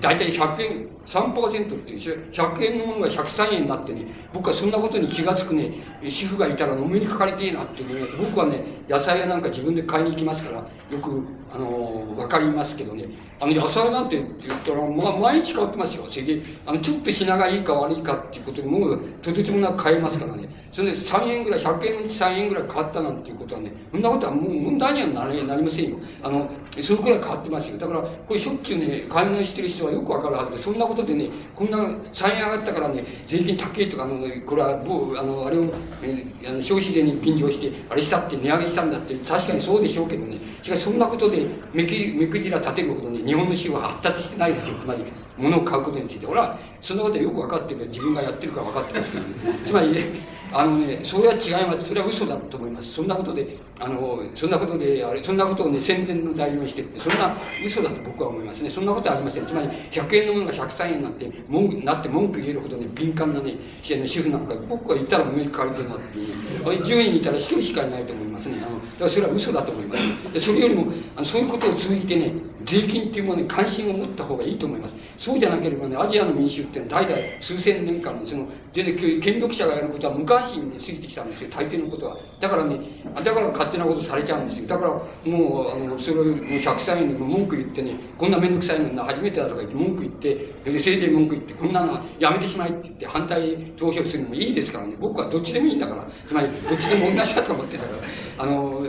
大体100円、3%っていう100円のものが103円になってね、僕はそんなことに気が付くね、主婦がいたらお目にかかりてえなって思います。僕はね、野菜屋なんか自分で買いに行きますから、よく、あのわかりますけどね、あの、野菜なんて言ったら、まあ、毎日変わってますよ。それで、あの、ちょっと品がいいか悪いかっていうことでもう、とてつもなく買えますからね。それで3円ぐらい、100円のうち3円ぐらい変わったなんていうことはね、そんなことはもう問題にはなりなりませんよ。あの、そのくらい変わってますよ。だから、これしょっちゅうね、買い物してる人はよくわかるはずで、そんなことでね、こんな3円上がったからね、税金高いとか、あの、これは、あの、あれを、えあの消費税に便乗して、あれしたって値上げしたたんだって、確かにそうでしょうけどね、しかしそんなことで目き目くじら立てるほどね、日本の市は発達してないですよ、つまり、物を買うことについて。俺は、そんなことはよく分かってるけど、自分がやってるから分かってますけど、ね、つまりね、あのね、それは違います。それは嘘だと思います。そんなことで、あの、そんなことで、あれ、そんなことをね、宣伝の代理にしてって、そんな嘘だと僕は思いますね。そんなことはありません。つまり、100円のものが103円になって、文句、なって文句言えるほどね、敏感なね、主婦なんか、僕がいたら上にかかりてるなっていう、ね、10人いたら1人しかいないと思いますね。あの、だからそれは嘘だと思います。でそれよりも、あのそういうことを通じてね、税金っていうものに関心を持った方がいいと思います。そうじゃなければね、アジアの民衆っていうのは代々数千年間その、全然権力者がやることは無関心に過ぎてきたんですよ、大抵のことは。だからね、だから勝手なことされちゃうんですよ。だから、もう、あの、それをもう100歳に文句言ってね、こんなめんどくさいの初めてだとか言って文句言って、で、せいぜい文句言って、こんなのはやめてしまいって言って反対投票するのもいいですからね、僕はどっちでもいいんだから、つまり、どっちでも同じだと思ってたから、あの、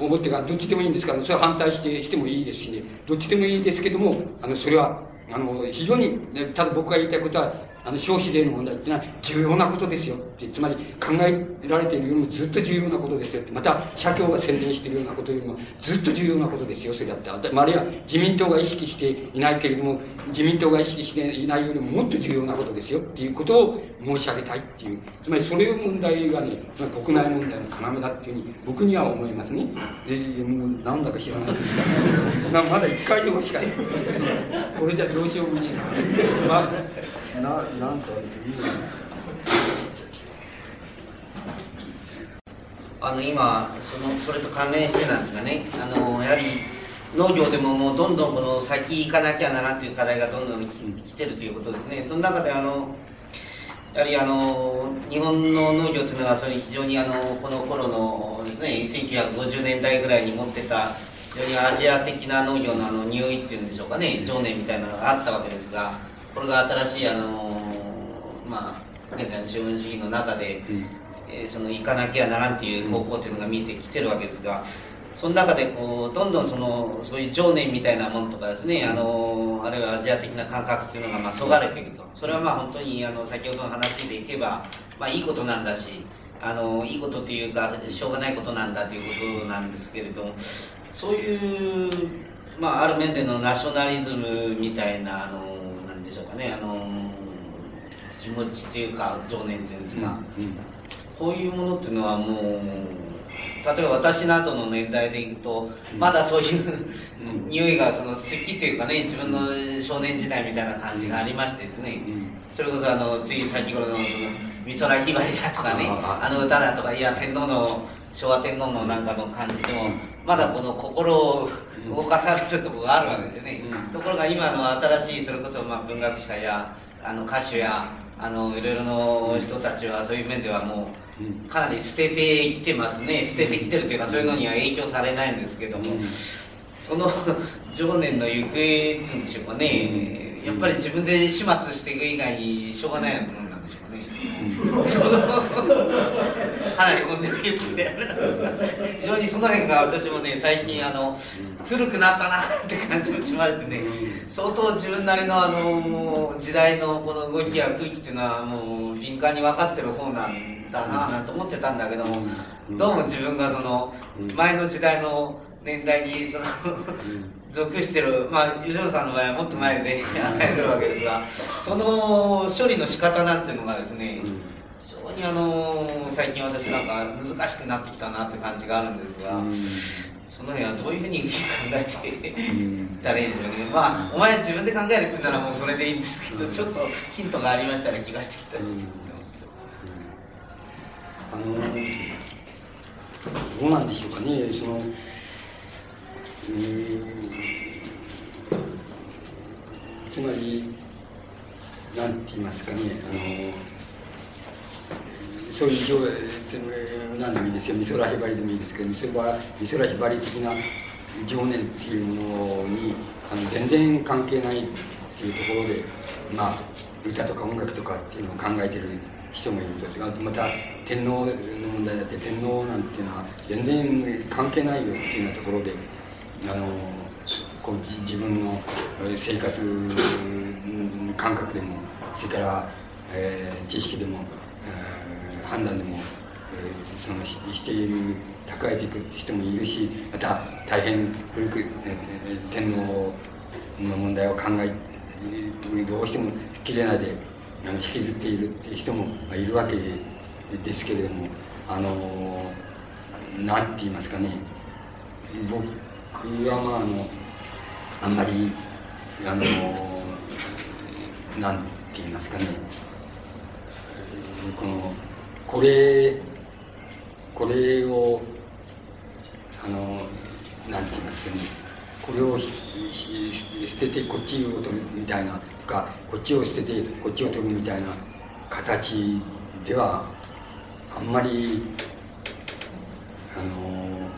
思ってからどっちでもいいんですか？ら、それは反対してしてもいいですしね、どっちでもいいですけども、あの、それは、あの、非常に、ただ僕が言いたいことは、あの、消費税の問題っていうのは重要なことですよって、つまり考えられているよりもずっと重要なことですよって、また、社協が宣伝しているようなことよりもずっと重要なことですよ、それだって。あるいは自民党が意識していないけれども、自民党が意識していないよりももっと重要なことですよっていうことを申し上げたいっていう。つまりそれを問題がね、国内問題の要だっていうふうに僕には思いますね。で、もうなんだか知らないです が、まだ一回でもしかい。これじゃどうしようもねえな。まあな、なんかいいあの今そのそれと関連してなんですがね。あのやはり農業でももうどんどんこの先行かなきゃならんという課題がどんどん来てるということですね。その中であのやはりあの日本の農業というのはそれ非常にあのこの頃のですね1950年代ぐらいに持ってた非常にアジア的な農業のあの入意っていうんでしょうかね。情念みたいなのがあったわけですがこれが新しいあのまあ現在の資本主義の中で、うん、えー、その行かなきゃならんという方向というのが見えてきてるわけですが、その中でこうどんどんそのそういう情念みたいなものとかですねあのあるいはアジア的な感覚というのがまあそがれていくと。それはまあ本当にあの先ほどの話でいけば、まあ、いいことなんだしあのいいことというかしょうがないことなんだということなんですけれどもそういう、まあ、ある面でのナショナリズムみたいなあのしょうかね。あの気持ちというか情念というんですが、うんうん、こういうものっていうのはもう例えば私などの年代でいくと、まだそういう、うん、匂いがその好きというかね自分の少年時代みたいな感じがありましてですね、それこそあのつい先頃のその美空ひばりだとかねあの歌だとかいや天皇の昭和天皇のなんかの感じでもまだこの心を動かされるところがあるわけですよね、ところが今の新しいそれこそまあ文学者やあの歌手やあのいろいろの人たちはそういう面ではもうかなり捨ててきてますね。捨ててきてるというかそういうのには影響されないんですけども、その 情念の行方っていうんでしょうかね。やっぱり自分で始末していく以外にしょうがないものなんでしょうかね。かなり混んでる言って非常にその辺が私もね最近あの古くなったなって感じもしましてね。相当自分なりのあの時代のこの動きや空気っていうのはもう敏感に分かってる方なんだななんて思ってたんだけどもどうも自分がその前の時代の年代にその属してる、まあ、吉野さんの場合はもっと前でやってるわけですが、その処理の仕方なんていうのがですね、非常にあの最近私なんか難しくなってきたなって感じがあるんですが、その辺はどういうふうに考えていったらいいんでしょうね。まあ、お前自分で考えるって言うならもうそれでいいんですけど、ちょっとヒントがありましたら気がしてきたりしてあのどうなんでしょうかね、その、つまりなんて言いますかねあのそういう情何でもいいですよ。美空ひばりでもいいですけど美空美空ひばり的な情念っていうものにあの全然関係ないっていうところでまあ歌とか音楽とかっていうのを考えてる人もいるとまた天皇の問題だって天皇なんていうのは全然関係ないよっていうようなところであのこう自分の生活感覚でもそれから、えー、知識でも、えー、判断でも、えー、そのしている蓄えていく人もいるしまた大変古く、えー、天皇の問題を考えどうしても切れないで引きずっているっていう人もいるわけですけれどもあの何て言いますかね僕はまああのあんまりあのなんて言いますかね。このこれこれをあのなんて言いますかね。これを捨ててこっちを取るみたいなとかこっちを捨ててこっちを取るみたいな形ではあんまりあの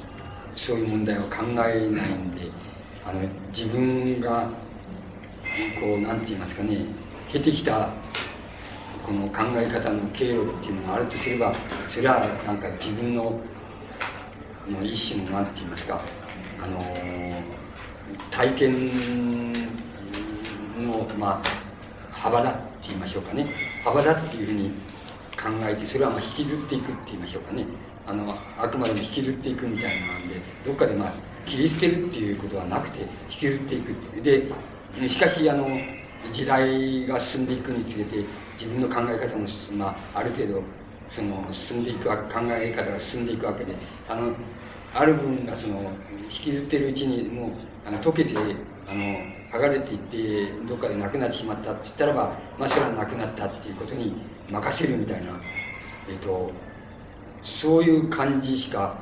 そういう問題を考えないんであの自分がこうなんて言いますかね経てきたこの考え方の経路っていうのがあるとすればそれはなんか自分のあの一種の何て言いますかあの体験のまあ幅だって言いましょうかね。幅だっていうふうに考えてそれはまあ引きずっていくって言いましょうかね。あのあくまでも引きずっていくみたいなのでどっかでまあ切り捨てるっていうことはなくて引きずっていくでしかしあの時代が進んでいくにつれて自分の考え方も、まあ、ある程度その進んでいく考え方が進んでいくわけであのある分がその引きずってるうちにもうあの溶けてあの剥がれていってどっかでなくなってしまったって言ったらば、まあ、それはなくなったっていうことに任せるみたいな、えーと、そういう感じしか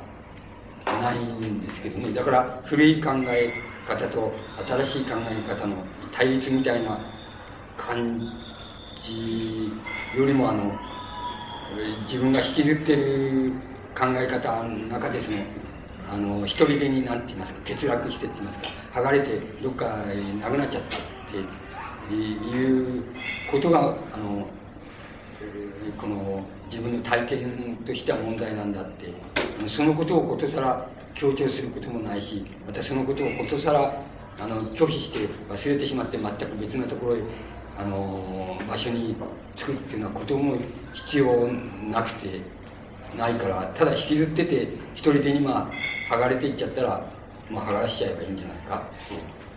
ないんですけどね。だから古い考え方と新しい考え方の対立みたいな感じよりもあの自分が引きずってる考え方の中でそのあの一人でに何て言いますか。欠落してって言いますか。剥がれてどっかなくなっちゃったっていうことがあのこの自分の体験としては問題なんだってそのことをことさら強調することもないしまたそのことをことさらあの拒否して忘れてしまって全く別なところへあの場所に着くっていうのはことも必要なくてないからただ引きずってて一人でにま剥がれていっちゃったら、まあ、剥がしちゃえばいいんじゃないか。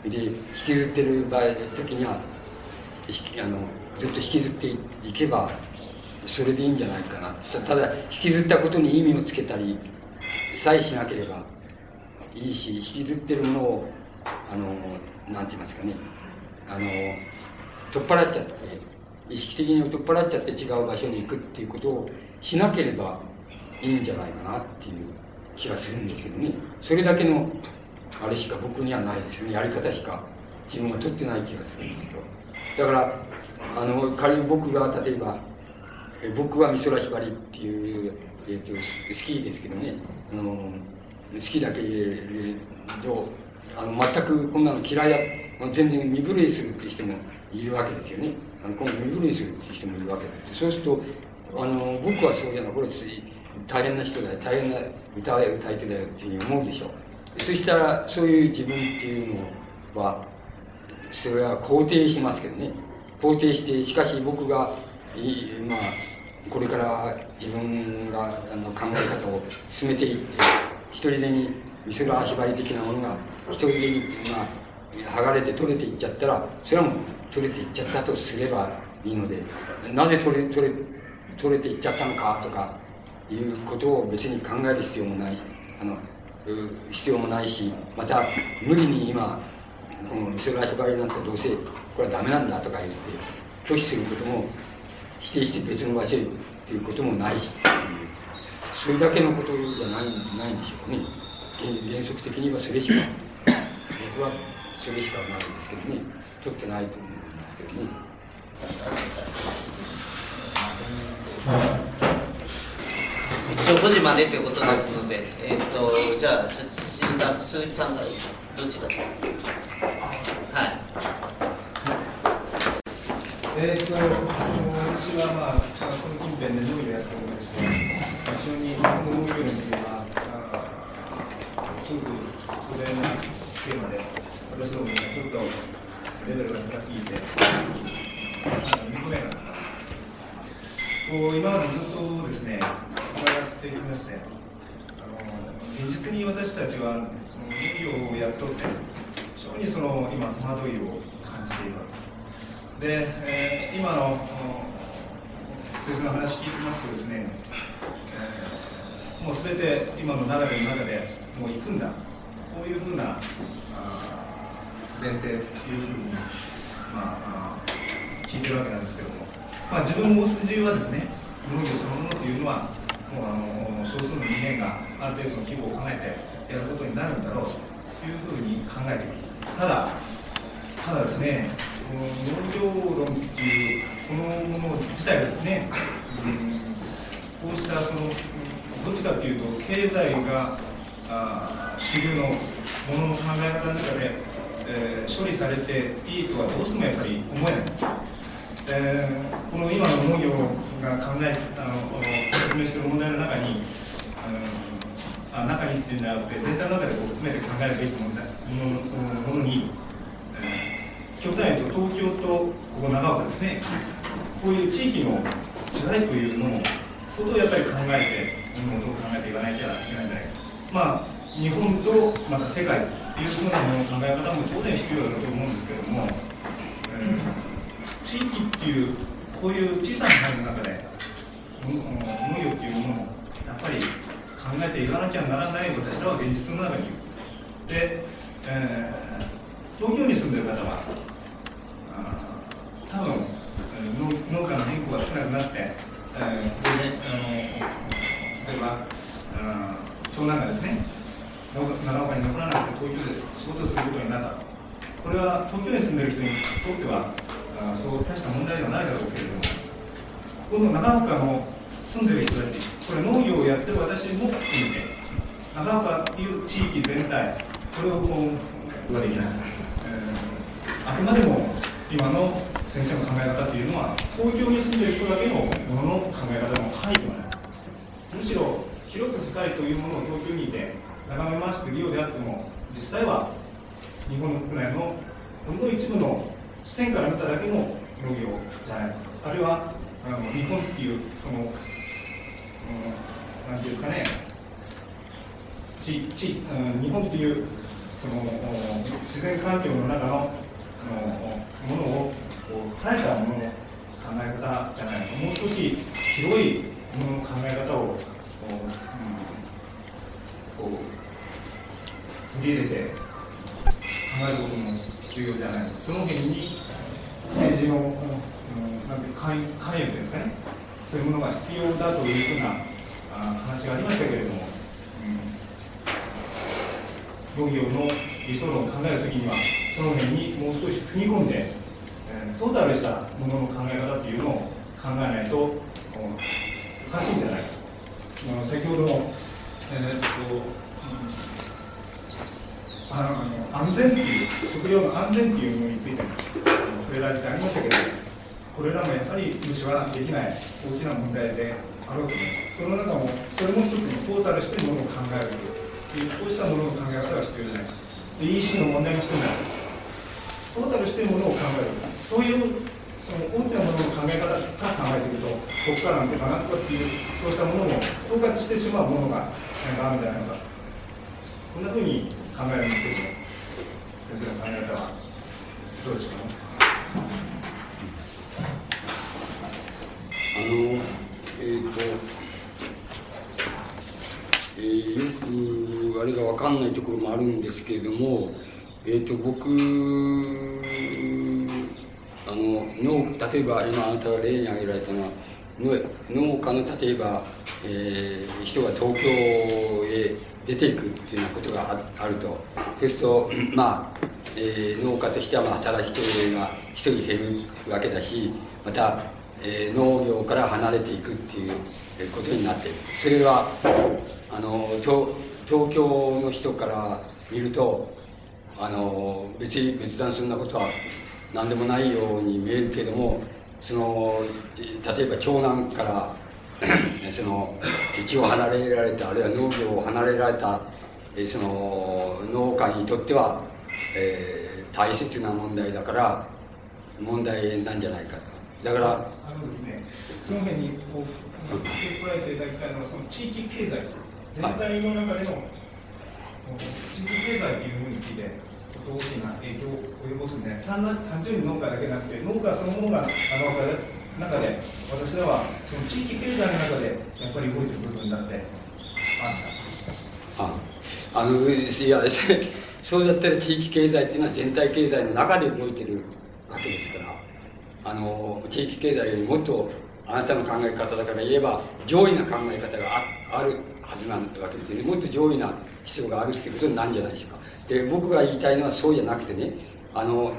で引きずってる場合時にはあのずっと引きずっていけばそれでいいんじゃないかな。ただ引きずったことに意味をつけたりさえしなければいいし引きずってるものをあのなんて言いますかね。あの取っ払っちゃって意識的に取っ払っちゃって違う場所に行くっていうことをしなければいいんじゃないかなっていう気がするんですけどね。それだけのあれしか僕にはないですよね。やり方しか自分は取ってない気がするんですけど。だからあの仮に僕が例えば僕は美空ひばりっていう、えーと、好きですけどね。あの好きだけどあの全くこんなの嫌いだ全然身震いするって人もいるわけですよね。あの今度身震いするって人もいるわけで。そうするとあの僕はそういうのこれ大変な人だよ大変な歌え歌い手だよっていうふうに思うでしょ。うそしたらそういう自分っていうのはそれは肯定しますけどね。肯定してしかし僕がまあこれから自分があの考え方を進めていって一人でに美空ひばり的なものが一人でに、まあ、剥がれて取れていっちゃったらそれはもう取れていっちゃったとすればいいのでなぜ取れ取れ取れていっちゃったのかとかいうことを別に考える必要もない。あの必要もないしまた無理に今この美空ひばりなんてどうせこれはダメなんだとか言って拒否することも否定して別の場所へっていうこともないしそれだけのことじゃないないんでしょうかね。原則的にはそれしか 僕はそれしかないですけどね。取ってないと思うんですけどね。一応5時までとい。うことですので、えっ、ー、とじゃあ鈴木さんがどっちかはい。えっ、ー、と私はまあこの近辺で農業やっておりまして非常に日本の農業にはすごくそれなテーマで私どもがちょっとレベルが高すぎて見込めなかったこう今までずっとですね伺ってきましてあの現実に私たちはその農業をやっとって非常にその今戸惑いを感じているわけで、えー、今の先生の話聞いてますとですね、えー、もう全て今の流れの中でもう行くんだ。こういうふうな前提というふうに、まあ、聞いてるわけなんですけども。まあ、自分の筋はですね農業そのものというのはもうあの少数の人間がある程度の規模を考えてやることになるんだろうというふうに考えています。ただただですねの農業論っていうこのもの自体がですね、うん、こうしたそのどっちかっていうと経済があ主流のものの考え方の中で、えー、処理されていいとはどうしてもやっぱり思えない。えー、この今の農業が考えあの説明している問題の中に、あ中にっていうんじゃなくて全体の中でこう含めて考えるべき問題ものものに、京都内と東京とここ長岡ですね。こういう地域の違いというのも相当やっぱり考えて物事を考えていかなきゃいけないんじゃないか。まあ日本とまた世界というふうなものの考え方も当然必要だと思うんですけども、えー地域っていうこういう小さな範囲の中で農業っていうものをやっぱり考えていかなきゃならない私らは現実の中にいる。で、えー、東京に住んでる方は多分農農家の人口が少なくなって、えー、であの例えば長男がですね。長岡に残らなくて東京で仕事することになった。これは東京に住んでる人にとってはあそう大した問題ではないだろうけれどもこの長岡の住んでる人たちこれ農業をやってる私も含めて長岡という地域全体これをこうはできない、えー、あくまでも今の先生の考え方というのは東京に住んでいる人だけのものの考え方の範囲ではないむしろ広く世界というものを東京にいて眺めましているようであっても実際は日本の国内のほんの一部の視点から見ただけの農業じゃないあるいはあの日本っていうその、うん、なんていうんですかね地地、うん、日本っていうその自然環境の中ののものを変えたものの考え方じゃないもう少し広いものの考え方を、こう取り入れて考えることも重要じゃないその辺に政治の、うん、なんて関与というんですかねそういうものが必要だというふうな話がありましたけれども、農業の理想論を考えるときにはその辺にもう少し踏み込んで、え、トータルしたものの考え方というのを考えないとおかしいんじゃないかと。先ほどの、えー、っとあの安全っていう食料の安全っていうものについても触れられてありましたけどこれらもやっぱり無視はできない大きな問題であろうと思いますその中もそれも一つのトータルしてものを考えるというこうしたものの考え方が必要じゃない。か EC の問題もしてないトータルしてものを考える。そういうその大きなものの考え方から考えていくと国家なんてかなとかっていうそうしたものも統括してしまうものがあるんじゃないのか。こんなふうに考えるんですけど先生の考え方はどうでしょうか、あのえっ、ー、と、えー、よくあれが分かんないところもあるんですけれども、えーと、と僕あの農例えば今あなたが例に挙げられたのは農家の例えば、えー、人が東京へ出ていくっていうようなことがあると。そうするとまあ、えー、農家としてはまあ働き人が一人減るわけだしまた、えー、農業から離れていくっていうことになっている。それはあの東東京の人から見るとあの別に別段そんなことは何でもないように見えるけれどもその例えば長男からその道を離れられたあるいは農業を離れられたその農家にとっては、えー、大切な問題だから問題なんじゃないかと。だからあのですねその辺にこう付け加えていただきたいのはその地域経済全体の中での、地域経済というものについて大きな影響を及ぼすんで単純に農家だけなくて農家そのものがあの中で私らはその地域経済の中でやっぱり動いてる部分だってああのいやそうだったら地域経済っていうのは全体経済の中で動いてるわけですからあの地域経済よりもっとあなたの考え方だから言えば、上位な考え方があるはずなわけですよね。もっと上位な必要があるっていうことになるんじゃないでしょうか。で、僕が言いたいのはそうじゃなくてね、あの、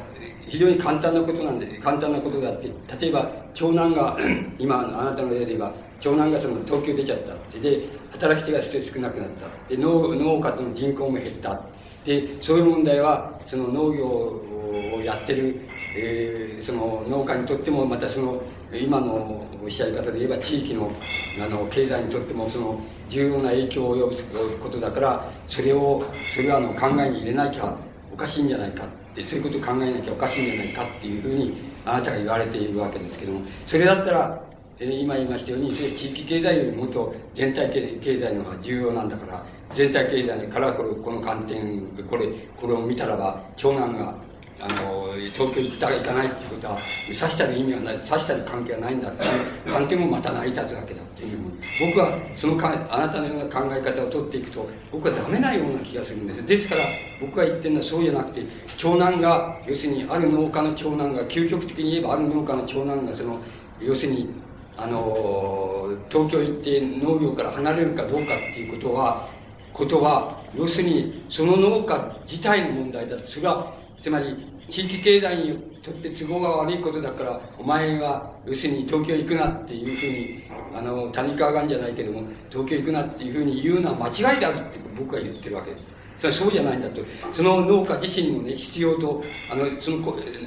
非常に簡単なことなんで、簡単なことだって、例えば、長男が、今、あなたの例で言えば、長男がその東京出ちゃったって、で、働き手が少なくなった。で、農農家の人口も減った。で、そういう問題は、その農業をやってる、えー、その農家にとっても、またその、今のおっしゃり方で言えば、地域の、あの、経済にとっても、その、重要な影響を及ぼすことだから、それを、それはあの、考えに入れなきゃおかしいんじゃないか。ってそういうことを考えなきゃおかしいんじゃないかっていうふうにあなたが言われているわけですけどもそれだったら、えー、今言いましたようにそれ地域経済よりもっと全体経済の方が重要なんだから全体経済からこれこの観点これこれを見たらば長男があの東京行ったら行かないっていうことはさしたる意味はないさしたる関係はないんだっていう観点もまた成り立つわけだっていう僕はそのかあなたのような考え方を取っていくと僕はダメなような気がするんですですから僕が言ってるのはそうじゃなくて長男が要するにある農家の長男が究極的に言えばある農家の長男がその要するにあの東京行って農業から離れるかどうかっていうことはことは要するにその農家自体の問題だとそれはつまり、地域経済にとって都合が悪いことだから、お前は、要するに東京行くなっていうふうに、あの、谷川がんじゃないけども、東京行くなっていうふうに言うのは間違いだって僕は言ってるわけです。それはそうじゃないんだと。その農家自身のね、必要と、あの、その、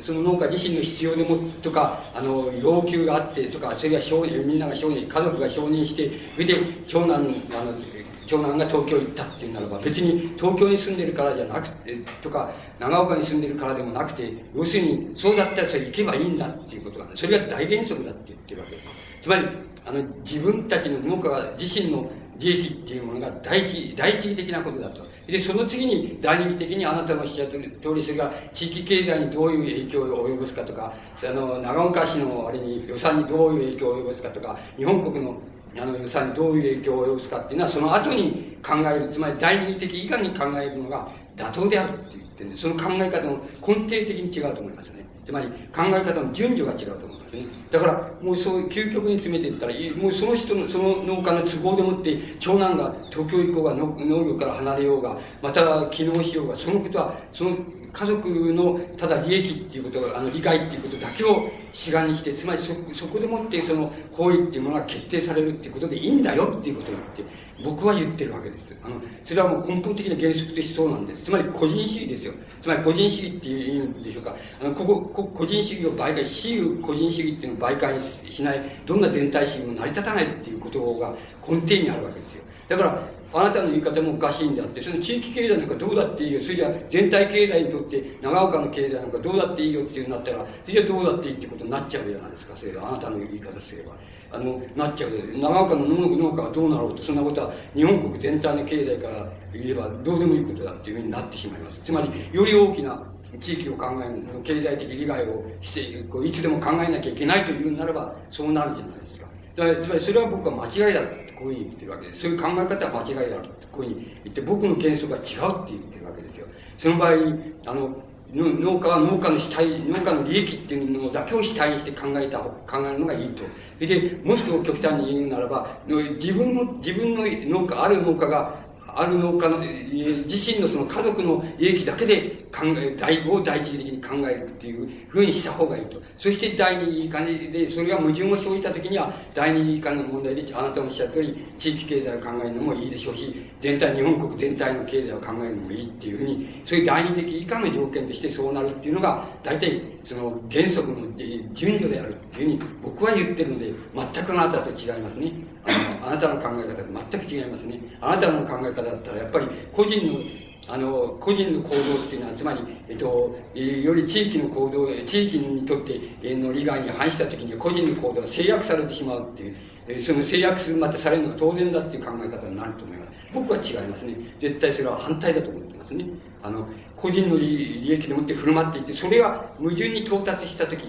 その農家自身の必要でも、とか、あの、要求があって、とか、それが、みんなが承認、家族が承認して、それで、長男、あの、長男が東京行ったっていうならば、別に東京に住んでるからじゃなくて、とか、長岡に住んでるからでもなくて、要するに、そうだったらそれ行けばいいんだっていうことなんそれが大原則だって言ってるわけです。つまり、あの、自分たちの農家自身の利益っていうものが第一、第一義的なことだと。で、その次に第二義的にあなたのおっしゃる通り、それが地域経済にどういう影響を及ぼすかとか、あの、長岡市のあれに予算にどういう影響を及ぼすかとか、日本国のあの予算にどういう影響を及ぼすかっていうのはその後に考えるつまり第二的以下に考えるのが妥当であるって言ってねその考え方の根底的に違うと思いますね。つまり考え方の順序が違うと思いますね。だからもうそういう究極に詰めていったらもうその人のその農家の都合でもって長男が東京行こうが農業から離れようがまた機能しようがそのことはその家族のただ利益っていうことあの理解っていうことだけを主眼にしてつまりそそこでもってその行為っていうものが決定されるっていうことでいいんだよっていうことを言って僕は言ってるわけです。あのそれはもう根本的な原則としてそうなんです。つまり個人主義ですよ。つまり個人主義っていう意味でしょうか。あのこここ個人主義を媒介私有個人主義っていうのを媒介しないどんな全体主義も成り立たないっていうことが根底にあるわけですよ。だからあなたの言い方もおかしいんであって、その地域経済なんかどうだっていいよ。それじゃ全体経済にとって長岡の経済なんかどうだっていいよっていうなったら、それじゃどうだっていいってことになっちゃうじゃないですか。それあなたの言い方すれば。あの、なっちゃう。長岡の農家がどうなろうと、そんなことは日本国全体の経済から言えばどうでもいいことだっていうふうになってしまいます。つまり、より大きな地域を考える、経済的利害をして、こういつでも考えなきゃいけないというならば、そうなるんじゃない。だからつまりそれは僕は間違いだってこういうふうに言ってるわけです。そういう考え方は間違いだってこういうふうに言って、僕の原則は違うって言ってるわけですよ。その場合、あの、農家は農家の主体、農家の利益っていうのだけを主体にして考えた、考えるのがいいと。で、もっと極端に言うならば、自分の、自分の農家、ある農家がある農家の、自身のその家族の利益だけで考え、第を第一義的に考えるっていうふうにした方がいいと。そして第二義化で、それが矛盾を生じたときには、第二義化の問題で、あなたのおっしゃる通り、地域経済を考えるのもいいでしょうし、全体、日本国全体の経済を考えるのもいいっていうふうに、そういう第二的以下の条件としてそうなるっていうのが、大体、その原則の順序であるっていうふうに僕は言ってるので、全くあなたと違いますね。あの、あなたの考え方と全く違いますね。あなたの考え方だったら、やっぱり個人のあの、個人の行動っていうのは、つまり、えっと、より地域の行動、地域にとっての利害に反したときに、個人の行動が制約されてしまうっていう、その制約する、またされるのが当然だっていう考え方になると思います。僕は違いますね。絶対それは反対だと思ってますね。あの、個人の利益でもって振る舞っていって、それが矛盾に到達したとき、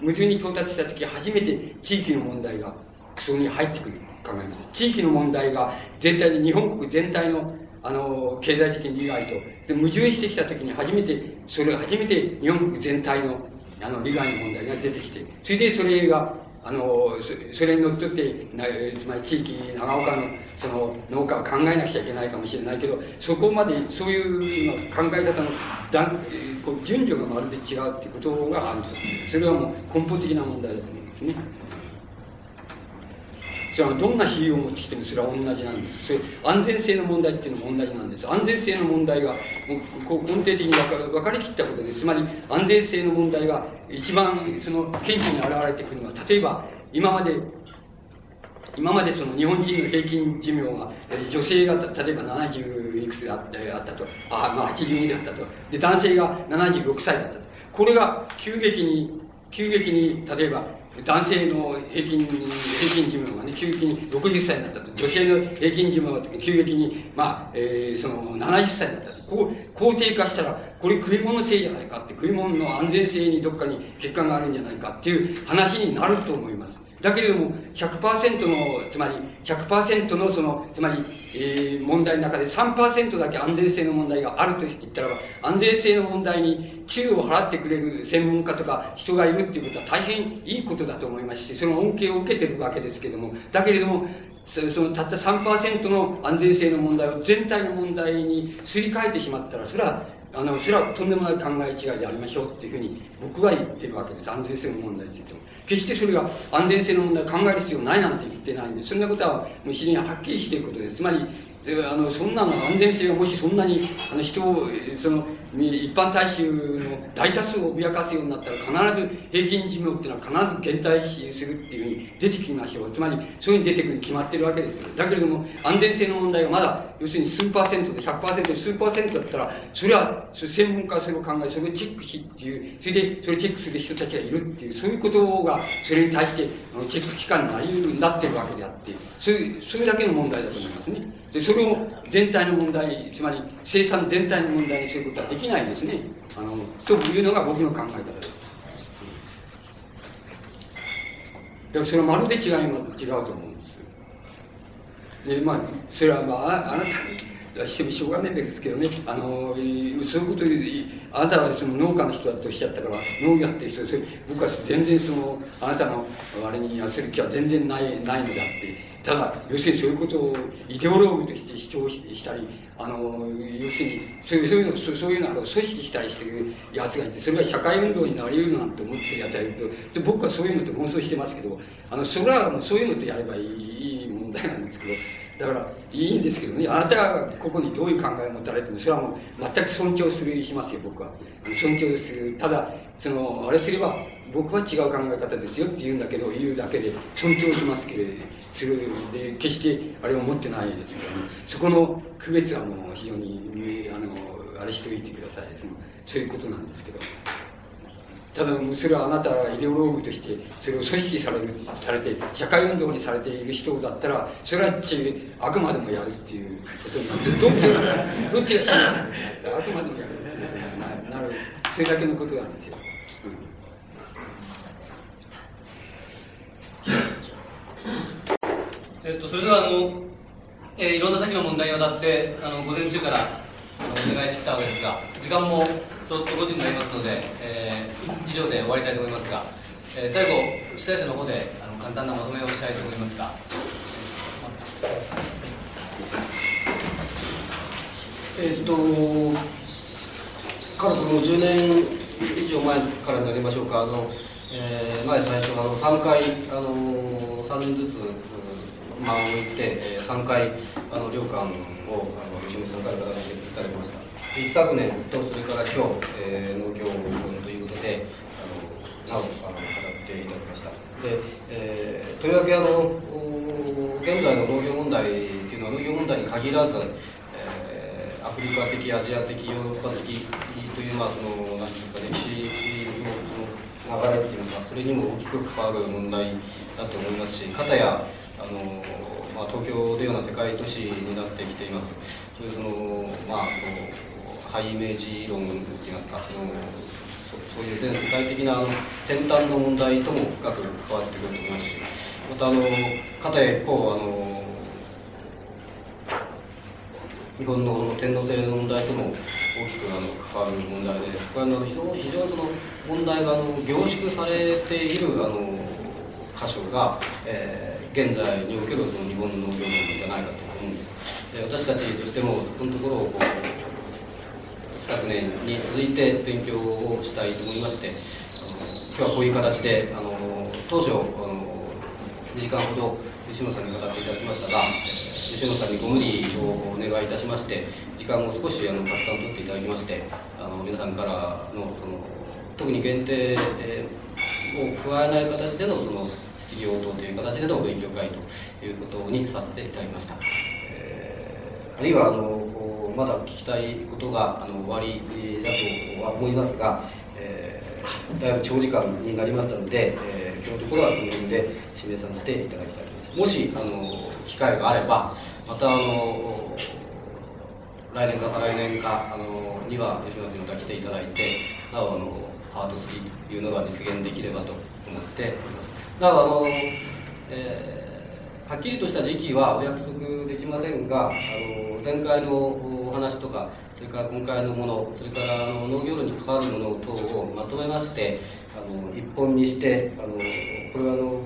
矛盾に到達したとき、初めて地域の問題がそこに入ってくる考えます。地域の問題が全体に、日本国全体のあの、経済的に利害と、で矛盾してきたときに初めて、それ初めて日本全体の、あの、利害の問題が出てきて、それでそれが、あのそれにのっとってなつまり地域長岡のその農家は考えなくちゃいけないかもしれないけどそこまでそういう考え方の段こう順序がまるで違うっていうことがあるとそれはもう根本的な問題だと思いますね。それはどんな費用を持ってきてもそれは同じなんですそれ安全性の問題っていうのも同じなんです安全性の問題がこう根底的に分かりきったことですつまり安全性の問題が一番その顕著に現れてくるのは例えば今まで今までその日本人の平均寿命が、女性が例えば70いくつあったと、あ、まあ82であったと。で、男性が76歳だったと。これが急激に、急激に、例えば男性の平均、平均寿命がね、急激に60歳になったと。女性の平均寿命が急激に、まあ、えー、その70歳になったと。こう、肯定化したら、これ食い物性じゃないかって、食い物の安全性にどっかに欠陥があるんじゃないかっていう話になると思います。だけれども、100%の、つまり、100%のその、つまり、えー、問題の中で3%だけ安全性の問題があると言ったらば、安全性の問題に注意を払ってくれる専門家とか人がいるっていうことは大変いいことだと思いますし、その恩恵を受けてるわけですけれども、だけれども、そのたった3%の安全性の問題を全体の問題にすり替えてしまったら、それはあの、それはとんでもない考え違いでありましょうっていうふうに僕は言ってるわけです。安全性の問題についても。決してそれが安全性の問題を考える必要ないなんて言ってないんで、そんなことはもう非常にはっきりしていることです。つまり、あの、そんなの安全性がもしそんなに、あの、人を、その、一般大衆の大多数を脅かすようになったら必ず平均寿命っていうのは必ず減退するっていうふうに出てきましょう。つまり、そういうふうに出てくるに決まってるわけですよ。だけれども、安全性の問題はまだ、要するに数パーセントで100%で数パーセントだったら、それは、専門家はそれを考え、それをチェックしっていう、それで、それをチェックする人たちがいるっていう、そういうことが、それに対して、チェック機関になり得るになってるわけであって、そういう、それだけの問題だと思いますね。で、それを全体の問題、つまり生産全体の問題にすることはでききないですね。あの、というのが僕の考え方です。だからそれはまるで違い違うと思うんです。で、まあ、それはまあ、あなたに、してもしょうがないですけどね、あの、そういうことで、あなたはその農家の人だとおっしゃったから、農業やってる人、それ僕は全然その、あなたのあれに痩せる気は全然ない、ないのであって、ただ、要するにそういうことをイデオローグとして主張したり、あの、要するに、そういうの、そういうのを組織したりしてる奴がいて、それが社会運動になり得るなんて思ってる奴がいると、で僕はそういうのと妄想してますけど、あの、それはもうそういうのとやればいい問題なんですけど、だから、いいんですけどね、あなたがここにどういう考えを持たれても、それはもう全く尊重する、しますよ、僕は。尊重する。ただ、その、あれすれば、僕は違う考え方ですよって言うんだけど、言うだけで尊重しますけれど、するで、決してあれを持ってないですけど、ね、そこの区別はもう非常に、あの、あれしておいてください。そのそういうことなんですけど。ただ、それはあなたがイデオローグとして、それを組織される、されて、社会運動にされている人だったら、それはち、あくまでもやるっていうことになって、どっちが、どっちがしあくまでもやるっていうことになる、それだけのことなんですよ。えっと、それではあの、えー、いろんな先の問題にわたってあの午前中からあのお願いしてきたわけですが時間もちょっと5時になりますので、えー、以上で終わりたいと思いますが、えー、最後主催者の方であの簡単なまとめをしたいと思いますが。えっと、かれこの10年以上前からになりましょうか、あのえー、前最初あの3回、あの3人ずつ間を置いて、えー、3回あの領館をあの一務さんからいただいたました。一昨年とそれから今日、えー、農業ということであのなおあの語っていただきました。で、えー、とりわけあの現在の農業問題というのは農業問題に限らず、えー、アフリカ的アジア的ヨーロッパ的というまあその何ですか歴史流れっていうのがそれにも大きく関わる問題だと思いますしかたやあの、まあ、東京のような世界都市になってきています。そういうそのまあそのハイイメージ論といいますかそのそういう全世界的なあの先端の問題とも深く関わってくると思いますしまたあのかたや一方あの日本の天皇制の問題とも大きくあの関わる問題でこれあの非常にその問題があの凝縮されているあの箇所が、えー、現在におけるその日本の農業論じゃないかと思うんです。で私たちとしてもそこのところをこう昨年に続いて勉強をしたいと思いましてあの今日はこういう形であの当初あの2時間ほど吉野さんに語っていただきましたが吉野さんにご無理をお願いいたしまして時間を少しあのたくさん取っていただきましてあの皆さんからのその特に限定を加えない形でのその質疑応答という形での勉強会ということにさせていただきました、えー、あるいはあのまだ聞きたいことがあの終わりだとは思いますが、えー、だいぶ長時間になりましたので、えー、今日のところはこの辺で締めさせていただきます。もしあの機会があればまたあの来年か再来年かあのには吉野先生また来ていただいてなおあのパート3というのが実現できればと思っております。なおあの、えー、はっきりとした時期はお約束できませんがあの前回のお話とかそれから今回のものそれからあの農業に関わるもの等をまとめましてあの一本にしてあのこれはあの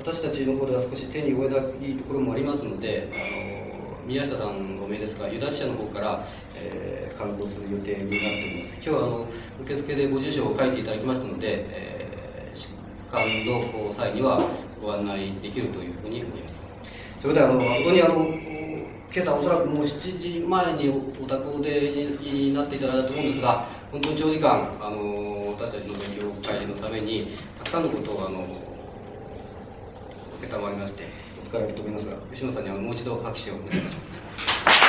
私たちの方では少し手に負えないところもありますのであの宮下さんご名ですがユダ支社の方から、えー、刊行する予定になっております。今日はあの受付でご住所を書いていただきましたので、えー、出刊の際にはご案内できるというふうに思います。それではあの本当にあの今朝おそらくもう7時前にお宅でになっていただいたと思うんですが本当に長時間あの私たちの勉強会のためにたくさんのことをあの承りましてお疲れかと思いますが吉野さんにはもう一度拍手をお願いいたします。